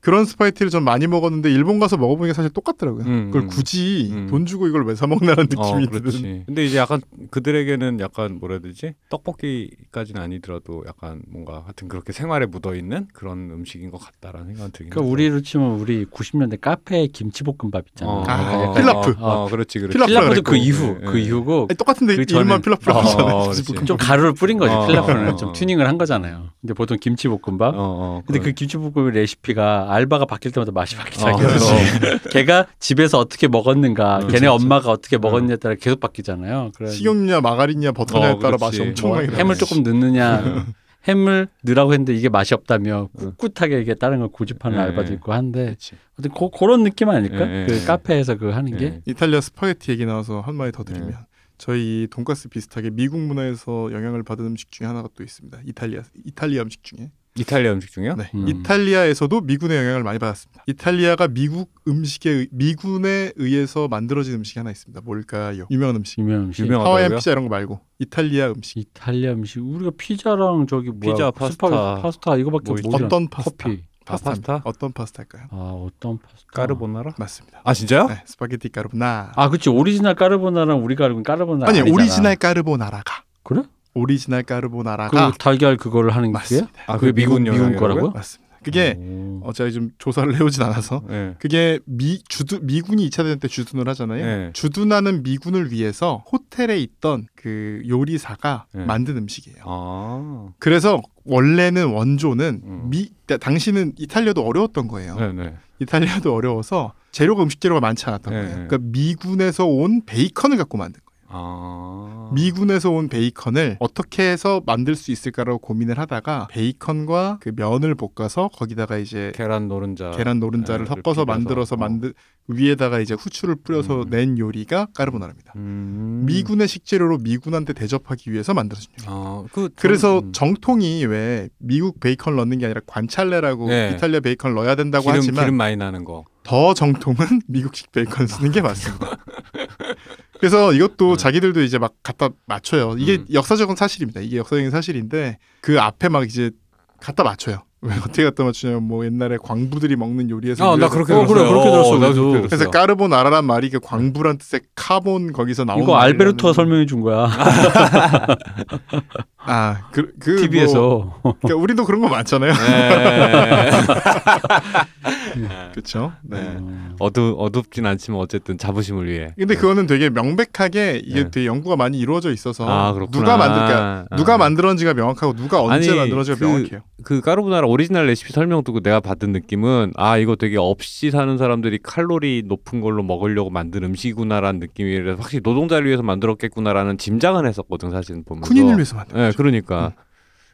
그런 스파게티를 전 많이 먹었는데 일본 가서 먹어보니까 사실 똑같더라고요.
음,
그걸
음.
굳이
음.
돈 주고 이걸 왜 사 먹나라는
어,
느낌이
그렇지.
드는.
근데 이제 약간 그들에게는 약간 뭐라 해야 되지? 떡볶이까지는 아니더라도 약간 뭔가 하여튼 그렇게 생활에 묻어 있는 그런 음식인 것 같다라는 생각이 들긴
그러니까 우리로 치면 우리 90년대 카페 김치볶음밥 있잖아.
어,
아, 필라프.
어, 어, 그렇지, 그렇지.
필라프.
필라프도 그. 이후
예,
그
예.
이후고
아니, 똑같은데
그
이름만 필라프잖아요.
어.
좀 가루를 뿌린 거지
어,
필라프는
어,
좀
어.
튜닝을 한 거잖아요. 근데 보통 김치볶음밥.
어, 어,
근데
그래.
그 김치볶음 레시피가 알바가 바뀔 때마다 맛이 바뀌잖아요.
어, 그렇지.
걔가 집에서 어떻게 먹었는가,
그렇지,
걔네
그렇지.
엄마가 어떻게 먹었냐에 따라 계속 바뀌잖아요. 그래
식용유냐 마가린냐 버터냐에
어,
따라. 맛이 엄청나게
뭐. 햄을 조금 넣느냐, 햄을 넣으라고 했는데 이게 맛이 없다며 꿋꿋하게 이게 다른 걸 고집하는
네.
알바도 있고 한데. 어떤 고, 그런 느낌 아닐까?
네,
그
네.
카페에서 그 하는 게
네.
이탈리아 스파게티 얘기 나와서 한 마디 더 드리면
네.
저희 돈가스 비슷하게 미국 문화에서 영향을 받은 음식 중에 하나가 또 있습니다. 이탈리아 이탈리아 음식 중에
이탈리아 음식 중에요?
네.
음.
이탈리아에서도 미군의 영향을 많이 받았습니다. 이탈리아가 미국 음식에 의- 미군에 의해서 만들어진 음식이 하나 있습니다. 뭘까요? 유명한 음식.
유명한 음식.
유명한-?
피자 이런 거 말고 이탈리아 음식.
이탈리아 음식 우리가 피자랑 저기 뭐야
피자,
스파게-
파스타.
파스타 이거밖에
뭐
모르잖아.
어떤 파스타?
커피.
아, 파스타?
어떤 파스타일까요?
아 어떤 파스타?
까르보나라?
맞습니다.
아 진짜요?
네, 스파게티 까르보나.
아 그렇지 오리지널 까르보나랑 우리가 알고 있는 까르보나라
아니
아니잖아.
오리지널 까르보나라가
그래?
오리지널 까르보나라가
그 달걀 그거를 하는 게
맞습니다.
아
그게 미국- 미국? 거라고요?
맞습니다. 그게
오.
어, 제가 좀 조사를 해오진 않아서
네.
그게 미 주둔 미군이 2차 대전 때 주둔을 하잖아요.
네.
주둔하는 미군을 위해서 호텔에 있던 그 요리사가
네.
만든 음식이에요.
아.
그래서 원래는 원조는
음.
미 당시는 이탈리아도 어려웠던 거예요.
네네.
이탈리아도 어려워서 재료가 음식 재료가 많지 않았던
네,
거예요.
네.
그러니까 미군에서 온 베이컨을 갖고 만든 거예요.
아.
미군에서 온 베이컨을 어떻게 해서 만들 수 있을까라고 고민을 하다가 베이컨과 그 면을 볶아서 거기다가 이제
계란 노른자.
계란 노른자를
네,
섞어서. 만들어서
어.
만드 위에다가 이제 후추를 뿌려서
음.
낸 요리가 까르보나라입니다.
음.
미군의 식재료로 미군한테 대접하기 위해서 만들어진 요리.
아, 그
그래서
음.
정통이 왜 미국 베이컨 넣는 게 아니라 관찰레라고
네.
이탈리아 베이컨 넣어야 된다고
기름
하지만
기름 많이 나는 거.
더 정통은 미국식 베이컨 쓰는 게 맞습니다. 그래서 이것도
네.
자기들도 이제 막 갖다 맞춰요. 이게
음.
역사적인 사실입니다. 이게 역사적인 사실인데 그 앞에 막 이제 갖다 맞춰요. 왜 어떻게 갖다 맞추냐면 뭐 옛날에 광부들이 먹는 요리에서
아, 나 그렇게
어, 그래,
들었어요.
그렇게 들었어,
어, 나도
그래서
들었어요.
까르보나라란 말이 그 광부란 뜻의 카본 거기서 나온
이거 알베르토가 설명해 준 거야
아, 그, 그 뭐,
TV에서
그러니까 우리도 그런 거 많잖아요.
네.
그렇죠. 네.
어.
어두 어둡진 않지만 어쨌든 자부심을 위해.
근데 그거는 되게 명백하게 이게
네.
되게 연구가 많이 이루어져 있어서
아.
누가 만들까
아.
누가 만들었는지가 명확하고 누가 언제 만들었는지가
그-
명확해요.
그 까르보나라 오리지널 레시피 설명 듣고 내가 받은 느낌은 아 이거 되게 없이 사는 사람들이 칼로리 높은 걸로 먹으려고 만든 음식이구나라는 느낌이라서 확실히 노동자를 위해서 만들었겠구나라는 짐작은 했었거든 사실은 보면서.
군인을 위해서 만든
네,
거죠.
그러니까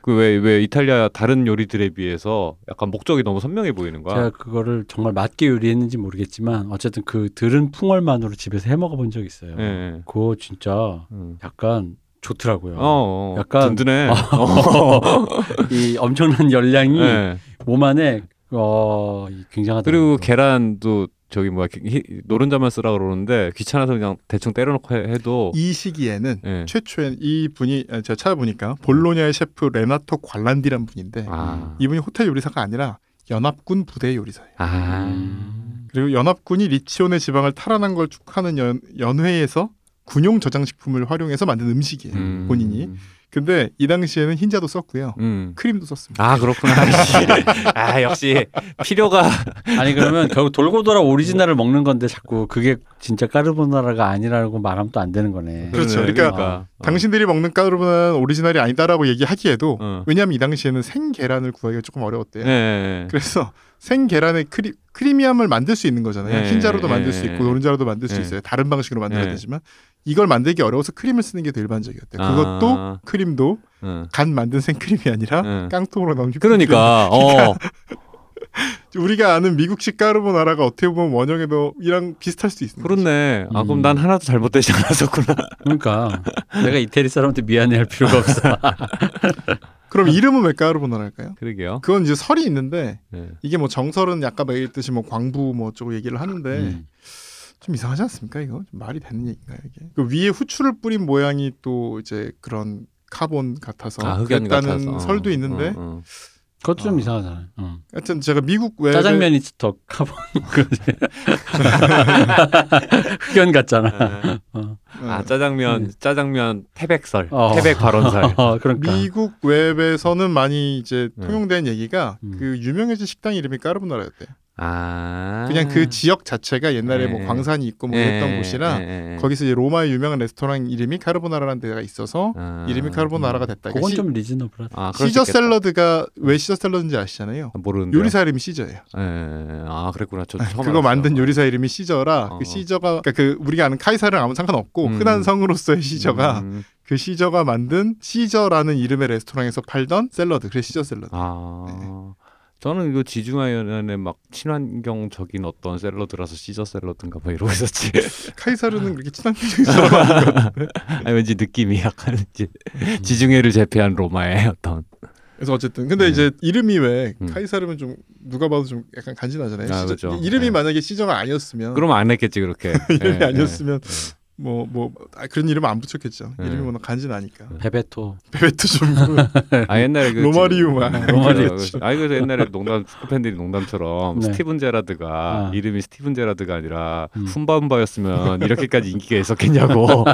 그왜왜 이탈리아 다른 요리들에 비해서 약간 목적이 너무 선명해 보이는 거야.
제가 그거를 정말 맞게 요리했는지 모르겠지만 어쨌든 그 들은 풍월만으로 집에서 해 먹어본 적 있어요.
예. 예.
그거 진짜
음.
약간 좋더라고요.
어, 어,
약간-
든든해.
이 엄청난 열량이
예.
몸 안에 어이 굉장하더라고요.
그리고 계란도 저기 뭐야 히- 노른자만 쓰라 그러는데 귀찮아서 그냥 대충 때려놓고 해,
도이 시기에는
예.
최초엔 이 분이 아, 제가 찾아보니까 볼로냐의 셰프 레나토 관란디란 분인데
아.
이분이 호텔 요리사가 아니라 연합군 부대 요리사예요.
아.
음.
그리고 연합군이 리치온의 지방을 탈환한 걸 축하하는 연, 연회에서 군용 저장식품을 활용해서 만든 음식이에요.
음.
본인이. 근데 이 당시에는 흰자도 썼고요.
음.
크림도 썼습니다.
아 그렇구나. 아 역시 필요가
아니 그러면 결국 돌고 돌아 오리지널을 먹는 건데 자꾸 그게 진짜 까르보나라가 아니라고 말하면 또 안 되는 거네.
그렇죠.
그러네,
그러니까
어.
당신들이 먹는 까르보나는 오리지널이 아니다라고 얘기하기에도
어.
왜냐하면 이 당시에는 생 계란을 구하기가 조금 어려웠대요.
예, 예.
그래서 생 계란의 크리, 크리미함을 만들 수 있는 거잖아요.
네,
흰자로도
네,
만들 수
네,
있고 노른자로도 만들 수
네.
있어요. 다른 방식으로 만들어야
네.
되지만 이걸 만들기 어려워서 크림을 쓰는 게 더 일반적이었대요. 그것도
아.
크림도
응.
간 만든 생크림이 아니라
응.
깡통으로 나온 휘핑크림.
그러니까 어
우리가 아는 미국식 까르보나라가 어떻게 보면 원형에도 이랑 비슷할 수 있습니다.
그렇네. 아 그럼
음.
난 하나도 잘못되지 않았었구나.
그러니까 내가 이태리 사람한테 미안해할 필요가 없어.
그럼 이름은 왜 까르보나라일까요?
그러게요.
그건 이제 설이 있는데
네.
이게 뭐 정설은 약간 말했듯이 뭐 광부 뭐 어쩌고 얘기를 하는데
음.
좀 이상하지 않습니까 이거 좀 말이 되는 얘기인가요 이게 그 위에 후추를 뿌린 모양이 또 이제 그런 카본 같아서
아 흑연
그랬다는
같아서.
설도 있는데
어, 어.
그것도 좀
아.
이상하잖아요. 어.
하여튼 제가 미국 외
짜장면이 더 카본. 흑연 같잖아.
아,
어.
아 짜장면
음.
짜장면 태백설
어.
태백 발언설.
어, 그러니까.
미국 웹에서는 많이 이제
네.
통용된 얘기가
음.
그 유명해진 식당 이름이 까르보나라였대.
아
그냥 그 지역 자체가 옛날에 뭐
네.
광산이 있고 뭐
예,
이랬던 곳이라
예, 예.
거기서 이제 로마의 유명한 레스토랑 이름이 카르보나라라는 데가 있어서
아.
이름이 카르보나라가 됐다.
그건
시,
좀 reasonable하다.
아,
시저. 샐러드가 왜 시저 샐러드인지 아시잖아요.
모르는데
요리사 이름이 시저예요.
예, 예, 예. 아 그랬구나. 저 처음
그거
알았어요.
만든 요리사 이름이 시저라
어.
그 시저가 그러니까 그 우리가 아는 카이사르랑 아무 상관없고
음.
흔한 성으로서의 시저가
음.
그 시저가 만든 시저라는 이름의 레스토랑에서 팔던 샐러드 그래 시저 샐러드.
아
네.
저는 이거 지중하연의 막 친환경적인 어떤 샐러드라서 시저 샐러드인가 뭐 이러고 있었지.
카이사르는 그렇게 친환경적인 사람 아닌 것 같은데.
아니 왠지 느낌이 약간 이제
음.
지중해를 제패한 로마의 어떤
그래서 어쨌든 근데
네.
이제 이름이 왜
음.
카이사르면 좀 누가 봐도 좀 약간 간지나잖아요.
아,
시저-
그렇죠.
이름이
네.
만약에 시저가 아니었으면
그러면 안 했겠지 그렇게.
이름이
예,
아니었으면
예.
뭐뭐 그런 이름 안 붙였겠죠.
네.
이름이 워낙 간지나니까.
베베토.
베베트 좀
아 옛날에 그
로마리오 막
로마리오.
그- 아니 그래서 옛날에 농담 축구 팬들이 농담처럼
네.
스티븐 제라드가
아.
이름이 스티븐 제라드가 아니라
음.
훔바훔바였으면 이렇게까지 인기가 있었겠냐고.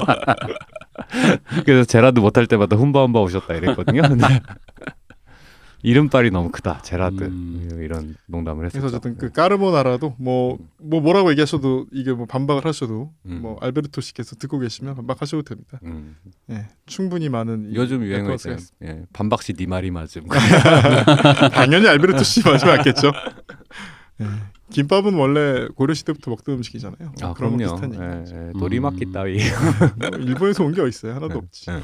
그래서 제라드 못할 때마다 훔바훔바 오셨다 이랬거든요. 이름빨이 너무 크다 제라드
음.
이런 농담을 했었죠.
그래서 어쨌든 그 까르보나라도 뭐뭐 뭐라고 얘기하셔도 이게 뭐 반박을 하셔도
음.
뭐 알베르토 씨께서 듣고 계시면 반박하셔도 됩니다.
음.
예, 충분히 많은 이
요즘 유행어 있어요. 예, 반박시 네 말이 맞음.
당연히 알베르토 씨 말이 맞겠죠. 예. 김밥은 원래 고려 시대부터 먹던 음식이잖아요.
아
그런 거
그럼요.
비슷한 얘기.
예, 예, 노리막기
음.
따위.
뭐 일본에서 온 게 어딨어요? 하나도 없지.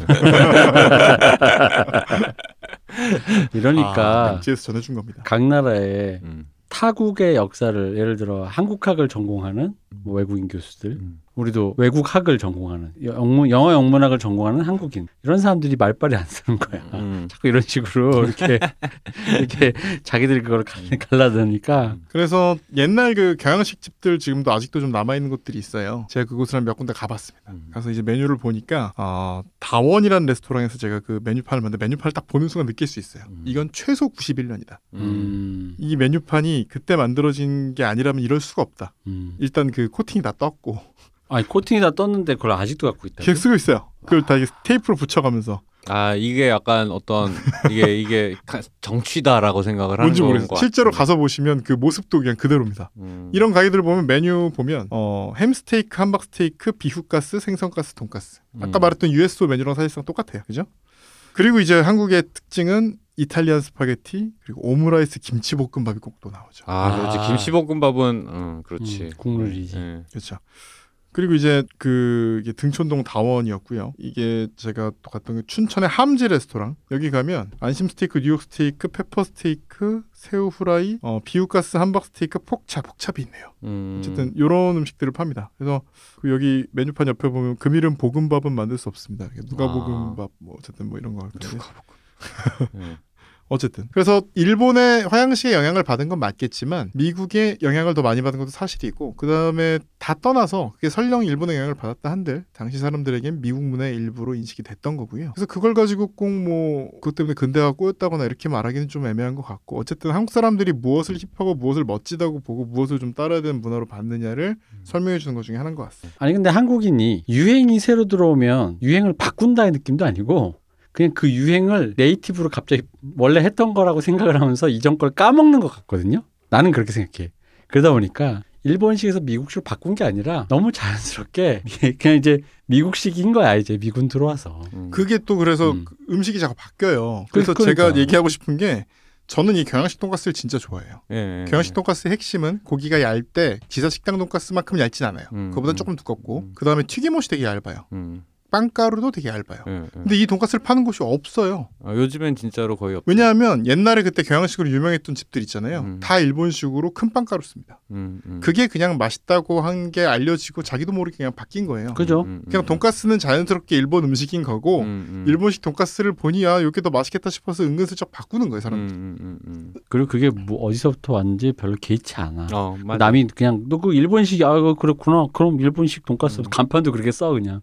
예.
이러니까
멘트에서 전해준 겁니다.
각 나라의
음.
타국의 역사를 예를 들어 한국학을 전공하는 뭐 외국인 교수들,
음.
우리도 외국학을 전공하는 영문, 영어 영문학을 전공하는 한국인 이런 사람들이 말빨이 안 쓰는 거야.
음.
자꾸 이런 식으로 이렇게 이렇게 자기들이 그걸 갈- 갈라드니까
그래서 옛날 그 경양식 집들 지금도 아직도 좀 남아 있는 곳들이 있어요. 제가 그곳을 한 몇 군데 가봤습니다.
음.
가서 이제 메뉴를 보니까 어, 다원이라는 레스토랑에서 제가 그 메뉴판을 봤는데 메뉴판을 딱 보는 순간 느낄 수 있어요.
음.
이건 최소 91년이다.
음.
음,
이 메뉴판이 그때 만들어진 게 아니라면 이럴 수가 없다.
음.
일단 그 코팅이 다 떴고
아니 코팅이 다 떴는데 그걸 아직도 갖고 있다.
계속 쓰고 있어요. 그걸 다 이게 테이프로 붙여가면서
아 이게 약간 어떤 이게 이게 가- 정치다라고 생각을 하는
뭔지
건
모르겠어요.
것
실제로
같은데.
가서 보시면 그 모습도 그냥 그대로입니다.
음.
이런 가게들 보면 메뉴 보면 어, 햄 스테이크, 함박 스테이크, 비후가스, 생선가스, 돈가스. 아까
음.
말했던 USO 메뉴랑 사실상 똑같아요. 그죠? 그리고 이제 한국의 특징은 이탈리안 스파게티 그리고 오므라이스 김치볶음밥이 꼭 또 나오죠.
아 그렇지
아.
김치볶음밥은 음, 그렇지
음, 국룰이지.
예.
그렇죠. 그리고 이제 그 이게 등촌동 다원이었고요. 이게 제가 또 갔던 게 춘천의 함지 레스토랑 여기 가면 안심 스테이크, 뉴욕 스테이크, pepper 스테이크, 새우 후라이, 어, 비후가스 함박 스테이크, 폭차, pork chop이 있네요.
음.
어쨌든 이런 음식들을 팝니다. 그래서 그 여기 메뉴판 옆에 보면 금일은 볶음밥은 만들 수 없습니다. 누가
아.
볶음밥 뭐 어쨌든 뭐 이런 거 할거예요
예.
어쨌든 그래서 일본의 화양식의 영향을 받은 건 맞겠지만 미국의 영향을 더 많이 받은 것도 사실이고 그 다음에 다 떠나서 그게 설령 일본의 영향을 받았다 한들 당시 사람들에겐 미국 문화의 일부로 인식이 됐던 거고요. 그래서 그걸 가지고 꼭 뭐 그것 때문에 근대가 꼬였다거나 이렇게 말하기는 좀 애매한 것 같고 어쨌든 한국 사람들이 무엇을 hip하고 무엇을 멋지다고 보고 무엇을 좀 따라야 되는 문화로 받느냐를 설명해 주는 것 중에 하나인 것 같습니다.
아니 근데 한국인이 유행이 새로 들어오면 유행을 바꾼다의 느낌도 아니고 그냥 그 유행을 네이티브로 갑자기 원래 했던 거라고 생각을 하면서 이전 걸 까먹는 것 같거든요. 나는 그렇게 생각해. 그러다 보니까 일본식에서 미국식으로 바꾼 게 아니라 너무 자연스럽게 그냥 이제 미국식인 거야 이제 미군 들어와서.
음.
그게 또 그래서
음.
음식이 자꾸 바뀌어요. 그래서
그-
제가
그러니까.
얘기하고 싶은 게 저는 이 경양식 돈가스를 진짜 좋아해요.
예, 예,
경양식 돈가스의 핵심은 고기가 얇대 기사 식당 돈가스만큼 얇진 않아요.
음,
그거보다
음.
조금 두껍고
음.
그 다음에 튀김옷이 되게 얇아요.
음.
빵가루도 되게 얇아요.
예, 예.
근데 이 돈가스를 파는 곳이 없어요.
아, 요즘엔 진짜로 거의 없.
왜냐하면 옛날에 그때 경양식으로 유명했던 집들 있잖아요.
음.
다 일본식으로 큰 빵가루 씁니다.
음, 음.
그게 그냥 맛있다고 한 게 알려지고 자기도 모르게 그냥 바뀐 거예요.
그죠?
음, 음,
그냥
음.
돈가스는 자연스럽게 일본 음식인 거고
음, 음.
일본식 돈가스를 보니 아 이게 더 맛있겠다 싶어서 은근슬쩍 바꾸는 거예요
음,
사람.
음, 음, 음.
그리고 그게 뭐 어디서부터 왔는지 별로 개의치 않아.
어.
남이 그냥 너 그 일본식 아 그렇구나. 그럼 일본식 돈가스
음.
간판도 그렇게 써 그냥.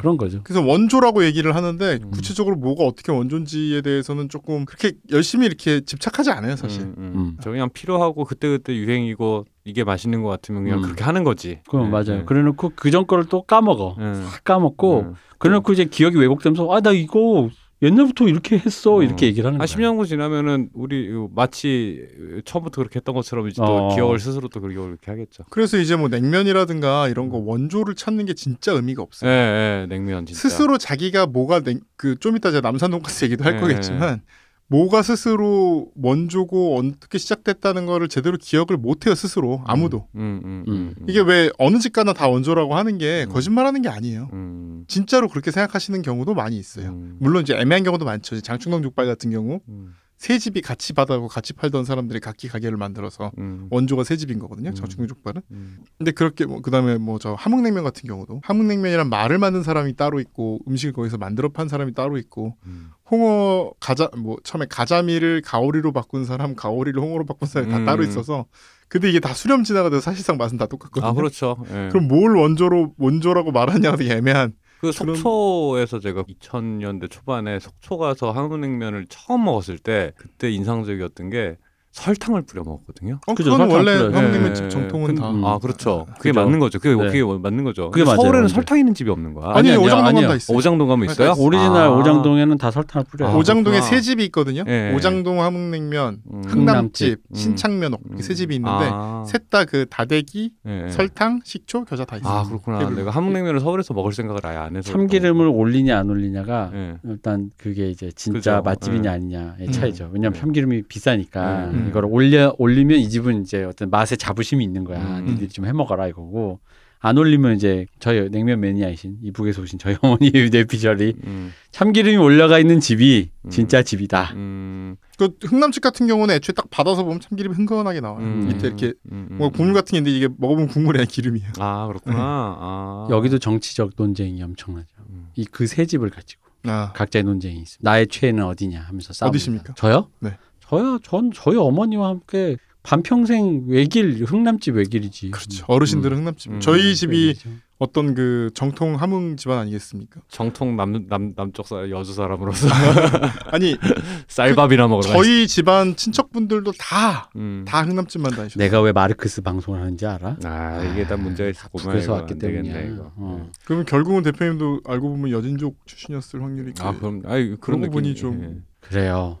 그런 거 죠.
그래서 원조라고 얘기를 하는데
음.
구체적으로 뭐가 어떻게 원조인지에 대해서는 조금 그렇게 열심히 이렇게 집착하지 않아요 사실.
음, 음.
음.
저 그냥 필요하고 그때 그때 유행이고 이게 맛있는 것 같으면 그냥
음.
그렇게 하는 거지.
그럼
예,
맞아요.
예.
그래놓고 그전 거를 또 까먹어.
예.
싹 까먹고
음.
그래놓고 이제 기억이 왜곡되면서 아 나 이거 옛날부터 이렇게 했어
어.
이렇게 얘기를 하는
한
거야.
10년 후 지나면은 우리 마치 처음부터 그렇게 했던 것처럼 이제 또
어.
기억을 스스로 또 그렇게 그렇게 하겠죠.
그래서 이제 뭐 냉면이라든가 이런 거 원조를 찾는 게 진짜 의미가
예,
없어요.
예, 냉면 진짜.
스스로 자기가 뭐가 그좀 이따 제가 남산 돈가스 얘기도 할
네.
거겠지만 뭐가 스스로 원조고 어떻게 시작됐다는 거를 제대로 기억을 못 해요 스스로 아무도.
음, 음,
음.
음, 음.
이게 왜 어느 집 가나 다 원조라고 하는 게
음.
거짓말하는 게 아니에요.
음,
진짜로 그렇게 생각하시는 경우도 많이 있어요.
음,
물론 이제 애매한 경우도 많죠. 장충동 족발 같은 경우
음,
세 집이 같이 받아고 같이 팔던 사람들이 각기 가게를 만들어서
음,
원조가 세 집인 거거든요.
음.
장충동 족발은.
음,
근데 그렇게 뭐 그다음에 뭐 저 함흥냉면 같은 경우도 함흥냉면이란 말을 만든 사람이 따로 있고 음식을 거기서 만들어 판 사람이 따로 있고
음.
홍어 가자 뭐 처음에 가자미를 가오리로 바꾼 사람 가오리를 홍어로 바꾼 사람이 다
음.
따로 있어서 근데 이게 다 수렴 진화가 돼서 사실상 맛은 다 똑같거든요.
아 그렇죠. 예.
그럼 뭘 원조로 원조라고 말하냐가 애매한.
그 속초에서 제가 2000년대 초반에 속초 가서 함흥냉면을 처음 먹었을 때 그때 인상적이었던 게 설탕을 뿌려 먹었거든요.
어,
그죠,
그건 원래
예,
집
예.
정통은
근-
다.
음.
아 그렇죠. 그게
그죠.
맞는 거죠. 그게
네.
그게 맞는 거죠.
그게
근데
맞아요,
서울에는
근데.
설탕 있는 집이 없는 거야.
아니
아니,
오장동은
아니요.
다 있어요.
오장동 가면 있어요?
오리지널
아.
오장동에는 다 설탕을 뿌려요.
아,
오장동에. 세 집이 있거든요.
예.
오장동 함흥냉면,
음.
흥남집.
음.
신창면 이렇게 세 집이 있는데
아.
셋다 그 다대기,
예, 예.
설탕, 식초, 겨자 다 있어요.
아 그렇구나.
테이블.
내가 함흥냉면을 서울에서 먹을 생각을 아예 안 해서
참기름을 올리냐 안 올리냐가
예.
일단 그게 이제 진짜
그죠.
맛집이냐
예.
아니냐의
음.
차이죠. 왜냐하면
네.
참기름이 비싸니까
음.
이걸 올려 올리면 이 집은 이제 어떤 맛에 자부심이 있는 거야.
음.
니들이 좀 해먹어라 이거고 안 올리면 이제 저희 냉면 매니아이신 이북에서 오신 저희 어머니의 뇌피셜이
음.
참기름이 올라가 있는 집이
음.
진짜 집이다.
음.
그 흥남집 같은 경우는 애초에 딱 받아서 보면 참기름이 흥건하게 나와요.
음.
밑에 이렇게 뭐 국물 같은 게 있는데 이게 먹으면 국물이 아니라 기름이에요.
아 그렇구나. 아.
여기도 정치적 논쟁이 엄청나죠.
음.
이그 세 집을 가지고
아,
각자의 논쟁이 있습니다. 나의 최애는 어디냐 하면서 싸웁니다.
어디십니까?
저요?
네.
저요. 전 저희 어머니와 함께 반평생 외길 흥남집 외길이지.
그렇죠. 어르신들은 흥남집.
음.
저희 집이
외길이죠.
어떤 그 정통 함흥 집안 아니겠습니까?
정통 남, 남 남쪽 사 여주 사람으로서
아니
쌀밥이나 먹으러
저희 집안 친척분들도 다다
음.
흥남집만 다니셨어요.
내가 왜 마르크스 방송을 하는지 알아?
아 이게 다 문제가 있어 보면
북에서
이거
왔기
안 되겠네,
때문이야.
이거.
어.
그러면 결국은 대표님도 알고 보면 여진족 출신이었을 확률이
아
꽤-
그럼 아이 그런
보니
느낌이
좀-
예.
그래요.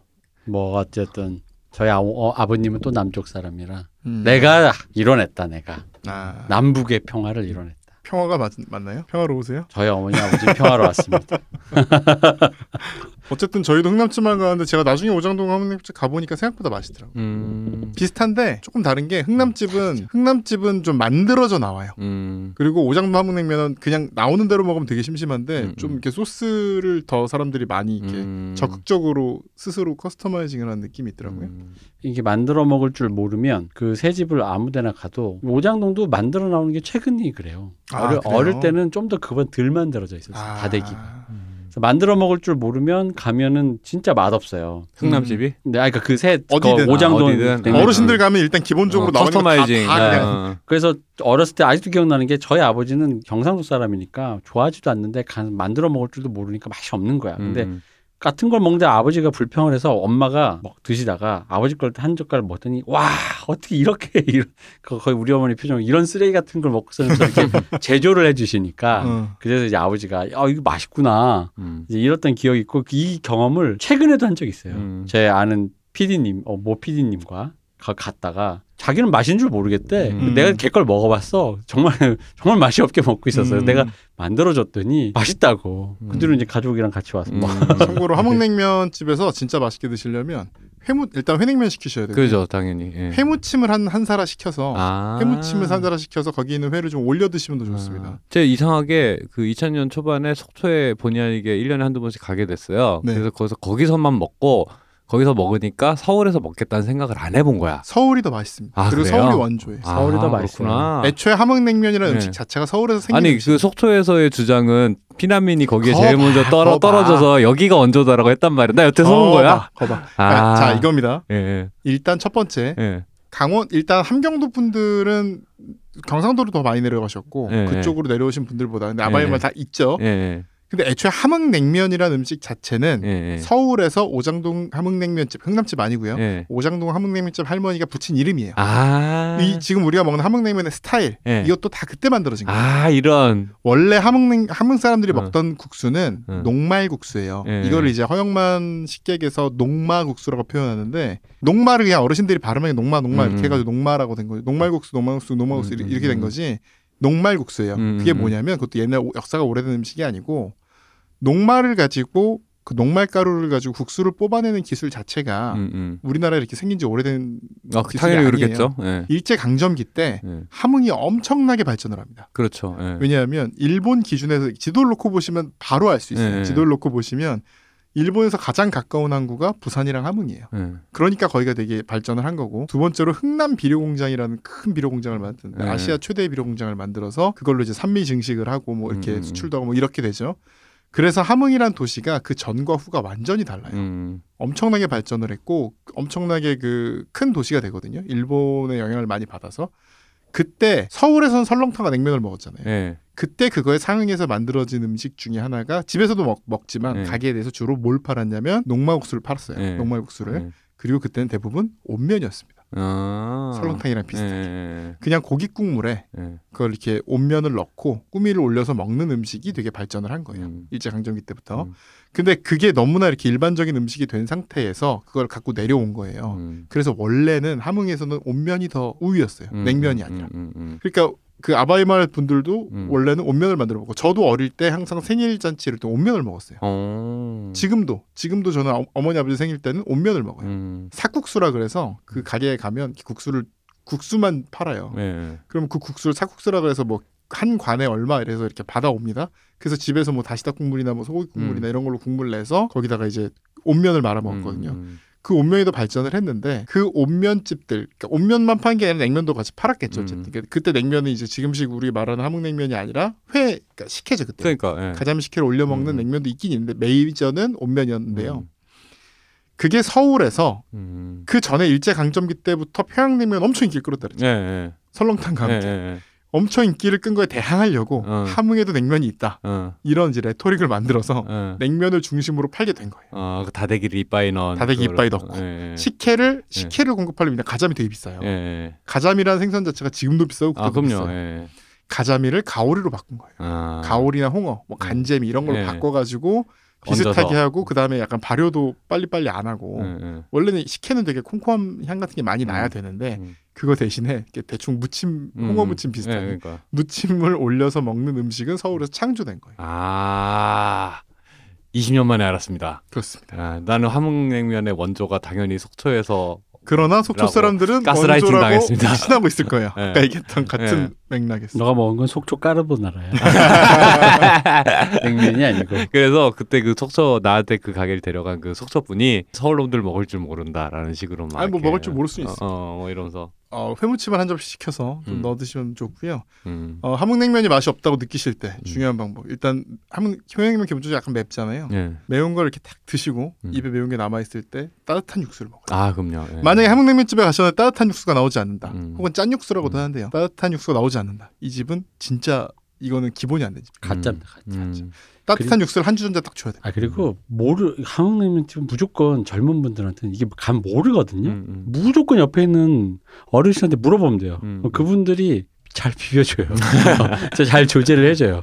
뭐 어쨌든 저희 아, 어, 아버님은 또 남쪽 사람이라
음.
내가 이뤄냈다 내가
아,
남북의 평화를 이뤄냈다.
평화가 맞, 맞나요? 평화로우세요?
저희 어머니 아버지 평화로웠습니다.
어쨌든 저희도 흥남집만 가는데 제가 나중에 오장동 함흥냉집 가보니까 생각보다 맛있더라고요.
음.
비슷한데 조금 다른 게 흥남집은 흥남집은 좀 만들어져 나와요.
음.
그리고 오장동 함흥냉면은 그냥 나오는 대로 먹으면 되게 심심한데
음,
좀
음.
이렇게 소스를 더 사람들이 많이 이렇게
음.
적극적으로 스스로 커스터마이징을 하는 느낌이 있더라고요.
음.
이게 만들어 먹을 줄 모르면 그 새 집을 아무데나 가도 오장동도 만들어 나오는 게 최근이 그래요.
아,
어릴,
그래요?
어릴 때는 좀 더 그건 덜 만들어져 있었어요.
아.
다대기. 만들어 먹을 줄 모르면 가면은 진짜 맛없어요.
흥남집이
근데 아니 그러니까 그새
어디든.
오장동
아, 어디든.
냉면.
어르신들 가면 일단 기본적으로
어,
나오는 거다
커스터마이징.
다 그냥
어.
그래서 어렸을 때 아직도 기억나는 게 저희 아버지는 경상도 사람이니까 좋아하지도 않는데 가- 만들어 먹을 줄도 모르니까 맛이 없는 거야. 근데
음.
같은 걸 먹는데 아버지가 불평을 해서 엄마가 먹 드시다가 아버지 걸 한 젓갈 먹더니 와 어떻게 이렇게 이런 그 거의 우리 어머니 표정 이런 쓰레기 같은 걸 먹고서는 이렇게 제조를 해주시니까
어.
그래서 이제 아버지가 아 이거 맛있구나
음.
이제 이랬던 기억이 있고 이 경험을 최근에도 한 적이 있어요.
음.
제 아는 PD님, 어, 모 PD님과 갔다가 자기는 맛인 줄 모르겠대.
음.
내가 걔 걸 먹어봤어. 정말 정말 맛이 없게 먹고 있었어요.
음.
내가 만들어줬더니 맛있다고.
음.
그 뒤로 이제 가족이랑 같이 와서
음.
뭐
참고로 함흥냉면 집에서 진짜 맛있게 드시려면 회무 일단 회냉면 시키셔야 돼요.
그죠 당연히. 예.
회무침을 한 한 사라 시켜서
아.
회무침을 한 사라 시켜서 거기 있는 회를 좀 올려 드시면 더 좋습니다.
아. 제 이상하게 그 2000년 초반에 속초에 본의 아니게 1년에 한두 번씩 가게 됐어요.
네.
그래서 거기서 거기서만 먹고 거기서 먹으니까 서울에서 먹겠다는 생각을 안 해본 거야.
서울이 더 맛있습니다.
아,
그리고
그래요?
서울이 원조예요.
서울이 더
아. 그렇구나.
애초에 함흥냉면이라는
네.
음식 자체가 서울에서 생긴
아니
음식.
그 속초에서의 주장은 피난민이 거기에
거봐,
제일 먼저 떨어,
거봐.
떨어져서 여기가 원조다라고 했단 말이야. 나 여태 속은 거야?
거봐.
아.
자 이겁니다.
예, 예,
일단 첫 번째
예.
강원 일단 함경도 분들은 경상도로 더 많이 내려가셨고
예,
그쪽으로 내려오신 분들보다 근데
예.
아바이말 다 있죠. 근데 애초에 함흥냉면이라는 음식 자체는
예, 예.
서울에서 오장동 함흥냉면집 흥남집 아니고요.
예.
오장동 함흥냉면집 할머니가 붙인 이름이에요.
아.
이 지금 우리가 먹는 함흥냉면의 스타일
예.
이것도 다 그때 만들어진 거예요.
아, 이런.
원래 함흥냉 함흥 사람들이
어.
먹던 국수는
어.
녹말국수예요.
예.
이거를 이제 허영만 식객에서 녹마국수라고 표현하는데 녹말을 그냥 어르신들이 발음하기 녹마 녹마
음.
이렇게 해가지고 녹마라고 된 거죠. 녹말국수 녹말국수 녹말국수
음,
이렇게 된
음.
거지. 녹말국수예요.
음,
그게
음.
뭐냐면 그것도 옛날 오- 역사가 오래된 음식이 아니고 녹말을 가지고 그 녹말 가루를 가지고 국수를 뽑아내는 기술 자체가
음, 음.
우리나라에 이렇게 생긴 지 오래된
아,
기술이
당연히
아니에요.
그렇겠죠. 예.
일제 강점기 때
예.
함흥이 엄청나게 발전을 합니다.
그렇죠. 예.
왜냐하면 일본 기준에서 지도를 놓고 보시면 바로 알 수 있어요.
네.
지도를 놓고 보시면 일본에서 가장 가까운 항구가 부산이랑 함흥이에요.
예.
그러니까 거기가 되게 발전을 한 거고 두 번째로 흥남 비료 공장이라는 큰 비료 공장을 만든
네.
아시아 최대 비료 공장을 만들어서 그걸로 이제 산미 증식을 하고 뭐 이렇게
음.
수출도 하고 뭐 이렇게 되죠. 그래서 함흥이란 도시가 그 전과 후가 완전히 달라요.
음.
엄청나게 발전을 했고 엄청나게 그 큰 도시가 되거든요. 일본의 영향을 많이 받아서 그때 서울에선 설렁탕과 냉면을 먹었잖아요.
예.
그때 그거에 상응해서 만들어진 음식 중에 하나가 집에서도 먹, 먹지만
네.
가게에 대해서 주로 뭘 팔았냐면 녹말국수를 팔았어요.
네.
녹말국수를.
예.
그리고 그때는 대부분 온면이었습니다.
아.
설렁탕이랑 비슷하게.
예.
그냥 고기 국물에
예.
그걸 이렇게 온면을 넣고 꾸미를 올려서 먹는 음식이 되게 발전을 한 거예요.
음.
일제 강점기 때부터.
음.
근데 그게 너무나 이렇게 일반적인 음식이 된 상태에서 그걸 갖고 내려온 거예요.
음.
그래서 원래는 함흥에서는 온면이 더 우위였어요.
음,
냉면이
음,
아니라.
음, 음,
그러니까 그 아바이말 분들도
음.
원래는 온면을 만들어 먹고 저도 어릴 때 항상 생일 잔치 를 때 온면을 먹었어요.
어.
지금도 지금도 저는 어- 어머니 아버지 생일 때는 온면을 먹어요.
음.
삭국수라 그래서 그 가게에 가면 국수를 국수만 팔아요.
예.
그럼 그 국수를 삭국수라 그래서 뭐 한 관에 얼마 이래서 이렇게 받아옵니다. 그래서 집에서 뭐 다시다 국물이나 뭐 소고기 국물이나 이런 걸로 국물 내서 거기다가 이제 온면을 말아 먹었거든요.
음,
그 온면이 더 발전을 했는데 그 온면집들 그러니까 온면만 판 게 아니라 냉면도 같이 팔았겠죠. 어쨌든
음.
그러니까 그때 냉면은 이제 지금식 우리 말하는 함흥냉면이 아니라 회 그러니까 식혜죠 그때.
그러니까 예.
가자미 식혜를 올려 먹는
음.
냉면도 있긴 있는데 메이저는 온면이었는데요.
음.
그게 서울에서
음.
그 전에 일제 강점기 때부터 평양냉면 엄청 인기를 끌었다 그랬죠.
예, 예.
설렁탕과
예,
함께
예,
엄청 인기를 끈 거에 대항하려고
어.
함흥에도 냉면이 있다.
어.
이런 이제 레토릭을 만들어서
어.
냉면을 중심으로 팔게 된 거예요.
어, 그 다대기를 이빠이 넣은
다대기 이빠이 넣고.
예, 예.
식혜를 식혜를 공급하려면 가자미 되게 비싸요.
예, 예.
가자미라는 생선 자체가 지금도 비싸고
아,
그때도
그럼요.
비싸요.
예.
가자미를 가오리로 바꾼 거예요.
아.
가오리나 홍어, 뭐 간재미 이런 걸로
예.
바꿔 가지고 비슷하게
얹어서.
하고 그 다음에 약간 발효도 빨리빨리 안 하고
예, 예.
원래는 식혜는 되게 콩콩한 향 같은 게 많이 나야
음.
되는데
음.
그거 대신에 대충 무침 홍어
음.
무침 비슷하게
예, 그러니까.
무침을 올려서 먹는 음식은 서울에서 창조된 거예요.
아. 20년 만에 알았습니다.
그렇습니다.
아, 나는 함흥냉면의 원조가 당연히 속초에서
그러나 속초
라고
사람들은
가스라이팅 당했습니다.
신하고 있을 거예요.
네.
아까 얘기했던 같은
네.
맥락에서.
너가 먹은 건 속초 까르보나라야. 냉면이 아니고.
그래서 그때 그 속초 나한테 그 가게를 데려간 그 속초 분이 서울 놈들 먹을 줄 모른다라는 식으로 막
아니, 뭐 먹을 줄 모를 수 있어.
어, 어, 뭐 이러면서
어, 회무침을 한 접시 시켜서 좀
음.
넣어 드시면 좋고요.
음.
어, 함흥냉면이 맛이 없다고 느끼실 때 중요한 방법. 일단 함흥 평양냉면 기본적으로 약간 맵잖아요.
예.
매운 걸 이렇게 딱 드시고
음.
입에 매운 게 남아 있을 때 따뜻한 육수를 먹어요.
아, 그럼요. 예.
만약에 함흥냉면집에 가셨는데 따뜻한 육수가 나오지 않는다.
음.
혹은 짠 육수라고도
음.
하는데요. 따뜻한 육수가 나오지 않는다. 이 집은 진짜 이거는 기본이 안된 집.
가짜입니다. 가짜.
음.
따뜻한 육수를 한 주전자 딱 줘야 돼.
아 그리고 모르 함흥냉면 집은 무조건 젊은 분들한테는 이게 감 모르거든요.
음, 음.
무조건 옆에 있는 어르신한테 물어보면 돼요.
음.
어, 그분들이 잘 비벼줘요. 어, 잘 조제를 해줘요.